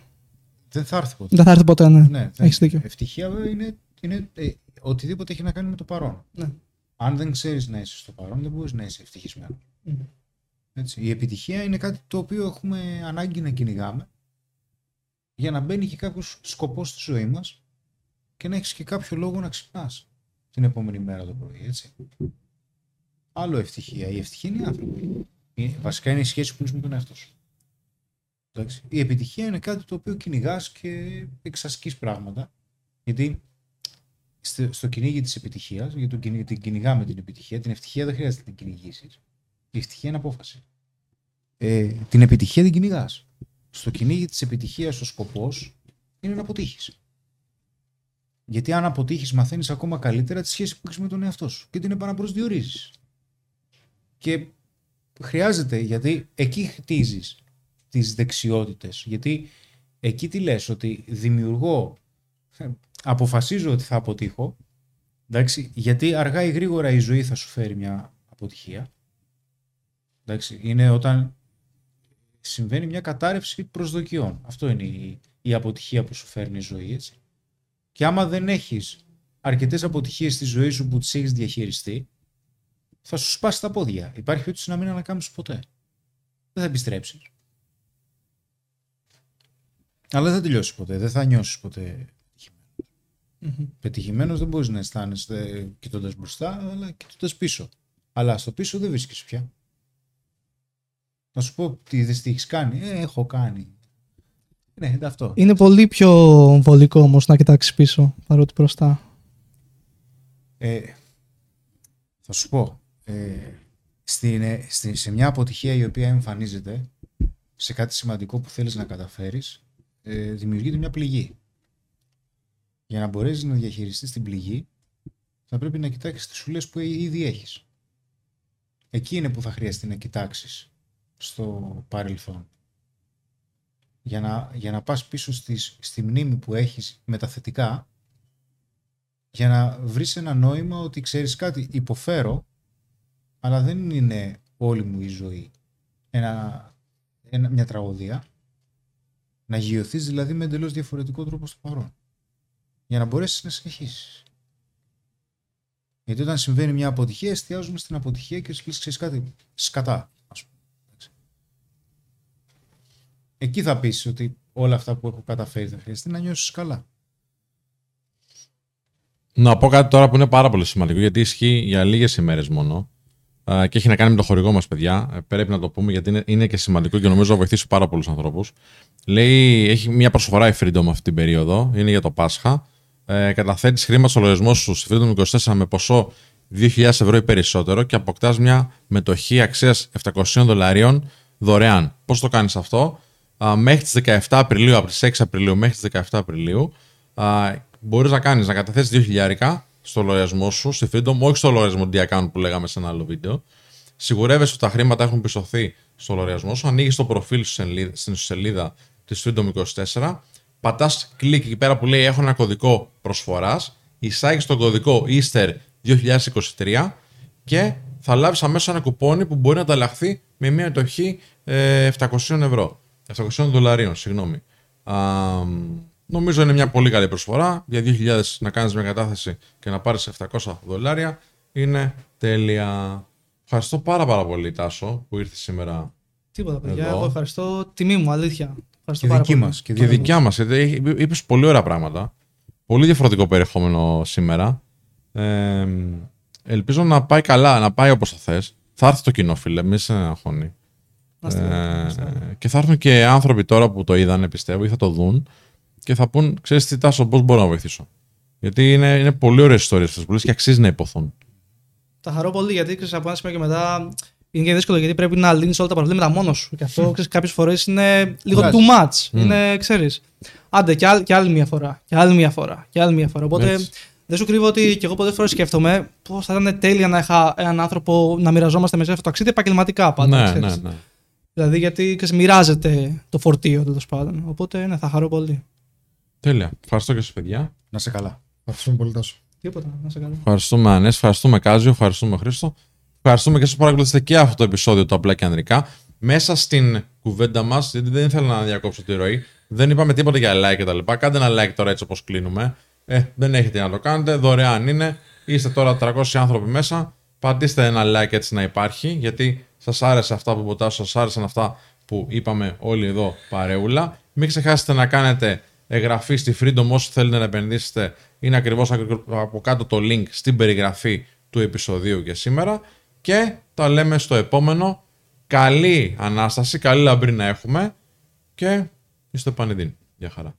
Δεν θα έρθει ποτέ. Δεν θα έρθει ποτέ, ναι. Ναι, δεν- Έχεις δίκιο. Ευτυχία βέβαια είναι, είναι ε, οτιδήποτε έχει να κάνει με το παρόν. Ναι. Αν δεν ξέρεις να είσαι στο παρόν, δεν μπορείς να είσαι ευτυχισμένος. Έτσι. Η επιτυχία είναι κάτι το οποίο έχουμε ανάγκη να κυνηγάμε για να μπαίνει και κάποιος σκοπός στη ζωή μας και να έχεις και κάποιο λόγο να ξυπνάς την επόμενη μέρα το πρωί, έτσι. Άλλο ευτυχία. Η ευτυχία είναι οι άνθρωποι. Είναι- Βασικά είναι η σχέση που έχει με τον εαυτό σου. Εντάξει. Η επιτυχία είναι κάτι το οποίο κυνηγάς και εξασκείς πράγματα. Γιατί στο, στο κυνήγι της επιτυχίας, γιατί το κυνη- την κυνηγάμε την επιτυχία, την ευτυχία δεν χρειάζεται να την κυνηγήσεις. Η ευτυχία είναι απόφαση. Ε, την επιτυχία την κυνηγάς. Στο κυνήγι της επιτυχίας ο σκοπός είναι να αποτύχεις. Γιατί αν αποτύχεις, μαθαίνεις ακόμα καλύτερα τη σχέση που έχεις με τον εαυτό σου και την επαναπροσδιορίζεις. Και χρειάζεται γιατί εκεί χτίζεις τις δεξιότητες. Γιατί εκεί τι λες ότι δημιουργώ, αποφασίζω ότι θα αποτύχω. Εντάξει, γιατί αργά ή γρήγορα η ζωή θα σου φέρει μια αποτυχία. Εντάξει, είναι όταν συμβαίνει μια κατάρρευση προσδοκιών. Αυτό είναι η, η αποτυχία που σου φέρνει η ζωή, έτσι. Και άμα δεν έχεις αρκετές αποτυχίες στη ζωή σου που τις έχεις διαχειριστεί, θα σου σπάσει τα πόδια. Υπάρχει περίπτωση να μην ανακάμψεις ποτέ. Δεν θα επιστρέψεις. Αλλά δεν θα τελειώσεις ποτέ. Δεν θα νιώσεις ποτέ Μμμ. πετυχημένος. Δεν μπορείς να αισθάνεσαι κοιτώντας μπροστά, αλλά κοιτώντας πίσω. Αλλά στο πίσω δεν βρίσκεις πια. Να σου πω τι δεν τι έχεις κάνει. Ε, έχω κάνει. Ναι, είναι αυτό. Είναι πολύ πιο βολικό όμως να κοιτάξεις πίσω παρότι μπροστά. Ε, θα σου πω. Ε, στην, ε, στη- σε μια αποτυχία η οποία εμφανίζεται σε κάτι σημαντικό που θέλεις να καταφέρεις ε, δημιουργείται μια πληγή. Για να μπορέσεις να διαχειριστείς την πληγή θα πρέπει να κοιτάξεις τις σουλές που ήδη έχεις. Εκεί είναι που θα χρειαστεί να κοιτάξεις στο παρελθόν. Για να, για να πας πίσω στις, στη μνήμη που έχεις με τα θετικά για να βρεις ένα νόημα ότι ξέρεις κάτι, υποφέρω, αλλά δεν είναι όλη μου η ζωή ένα, ένα, μια τραγωδία. Να γειωθείς δηλαδή με εντελώς διαφορετικό τρόπο στο παρόν. Για να μπορέσεις να συνεχίσεις. Γιατί όταν συμβαίνει μια αποτυχία, εστιάζουμε στην αποτυχία και σου λες, ξέρεις κάτι, σκατά. Ας πούμε. Εντάξει. Εκεί θα πεις ότι όλα αυτά που έχω καταφέρει θα χρειαστεί να νιώσεις καλά. Να πω κάτι τώρα που είναι πάρα πολύ σημαντικό γιατί ισχύει για λίγες ημέρες μόνο α, και έχει να κάνει με το χορηγό μας, παιδιά. Ε, Πρέπει να το πούμε γιατί είναι, είναι και σημαντικό και νομίζω θα βοηθήσει πάρα πολλούς ανθρώπους. Λέει, έχει μια προσφορά η Freedom αυτή την περίοδο, είναι για το Πάσχα. Ε, Καταθέτεις χρήμα στο λογαριασμό σου στη Freedom 24 με ποσό 2.000 ευρώ ή περισσότερο και αποκτάς μια μετοχή αξίας 700 δολαρίων δωρεάν. Πώς το κάνεις αυτό, α, μέχρι τις 17 Απριλίου, από τις 6 Απριλίου μέχρι τις 17 Απριλίου, α, μπορείς να κάνεις να καταθέσει 2.000 στο λογαριασμό σου, στη Freedom, όχι στο λογαριασμό D-Account που λέγαμε σε ένα άλλο βίντεο. Σιγουρεύεσαι ότι τα χρήματα έχουν πιστωθεί στο λογαριασμό σου. Ανοίγεις το προφίλ σου σελίδα- στην σελίδα της Freedom 24. Πατάς κλικ εκεί πέρα που λέει Έχω ένα κωδικό προσφοράς. Εισάγεις τον κωδικό Easter 2023 και θα λάβεις αμέσως ένα κουπόνι που μπορεί να ανταλλαχθεί με μια μετοχή ε, 700 ευρώ. 700 δολαρίων, συγγνώμη. Α, νομίζω είναι μια πολύ καλή προσφορά. Για 2.000 να κάνεις μια κατάθεση και να πάρεις 700 δολάρια είναι τέλεια. Ευχαριστώ πάρα πάρα πολύ Τάσο που ήρθες σήμερα Τίποτα, παιδιά. Εδώ. Εγώ ευχαριστώ. Τιμή μου, αλήθεια. Ευχαριστώ Και πάρα δική πολύ. μας. Και και δική δικιά μας. γιατί είπες πολύ ωραία πράγματα. Πολύ διαφορετικό περιεχόμενο σήμερα. Ε, ελπίζω να πάει καλά, να πάει όπως θα θες. Θα έρθει το κοινό, φίλε, μη σε αγχώνει. Να είστε καλά, να είστε καλά. Ε, και θα έρθουν και άνθρωποι τώρα που το είδανε, πιστεύω, ή θα το δουν και θα πούν, ξέρεις τι Τάσο, πώς μπορώ να βοηθήσω. Γιατί είναι, είναι πολύ ωραίες ιστορίες αυτές που λες και αξίζει να υποθούν. Τα χαρώ πολύ γιατί ξέρεις, από ένα σημείο και μετά είναι και δύσκολο γιατί πρέπει να λύνεις όλα τα προβλήματα μόνο σου. Και αυτό ξέρεις, κάποιες φορές είναι λίγο Κουράζει. too much. Είναι, ξέρεις. Άντε, και, άλλη, και άλλη μια φορά. Και άλλη μια φορά. Και άλλη μια φορά. Οπότε Έτσι. δεν σου κρύβω ότι και εγώ πολλές φορές σκέφτομαι πώς θα ήταν τέλεια να είχα έναν άνθρωπο να μοιραζόμαστε μαζί αυτό το ταξίδι επαγγελματικά πάντα. ναι, ξέρεις. ναι, ναι. Δηλαδή γιατί ξέρεις, μοιράζεται το φορτίο τέλος πάντων. Οπότε ναι, θα χαρώ πολύ. Τέλεια. Ευχαριστώ και σας παιδιά. Να σε καλά. Ευχαριστούμε πολύ, Τάσο. Τίποτα, να σε καλά. Ευχαριστούμε Ανές, ευχαριστούμε Κάζιο, ευχαριστούμε Χρήστο. Ευχαριστούμε και σας που παρακολουθήσατε και αυτό το επεισόδιο του Απλά και Ανδρικά. Μέσα στην κουβέντα μας, γιατί δεν ήθελα να διακόψω τη ροή, δεν είπαμε τίποτα για like και τα λοιπά. Κάντε ένα like τώρα έτσι όπως κλείνουμε. Ε, δεν έχετε να το κάνετε, δωρεάν είναι. Είστε τώρα 300 άνθρωποι μέσα. Πατήστε ένα like έτσι να υπάρχει, γιατί σας άρεσε αυτά που ποτάσω, σας άρεσαν αυτά που είπαμε όλοι εδώ παρεούλα. Μην ξεχάσετε να κάνετε εγγραφή στη Freedom όσοι θέλετε να επενδύσετε. Είναι ακριβώς από κάτω το link στην περιγραφή του επεισοδίου για σήμερα. Και τα λέμε στο επόμενο. Καλή Ανάσταση, καλή λαμπρή να έχουμε και στο επανειδήν. Γεια χαρά.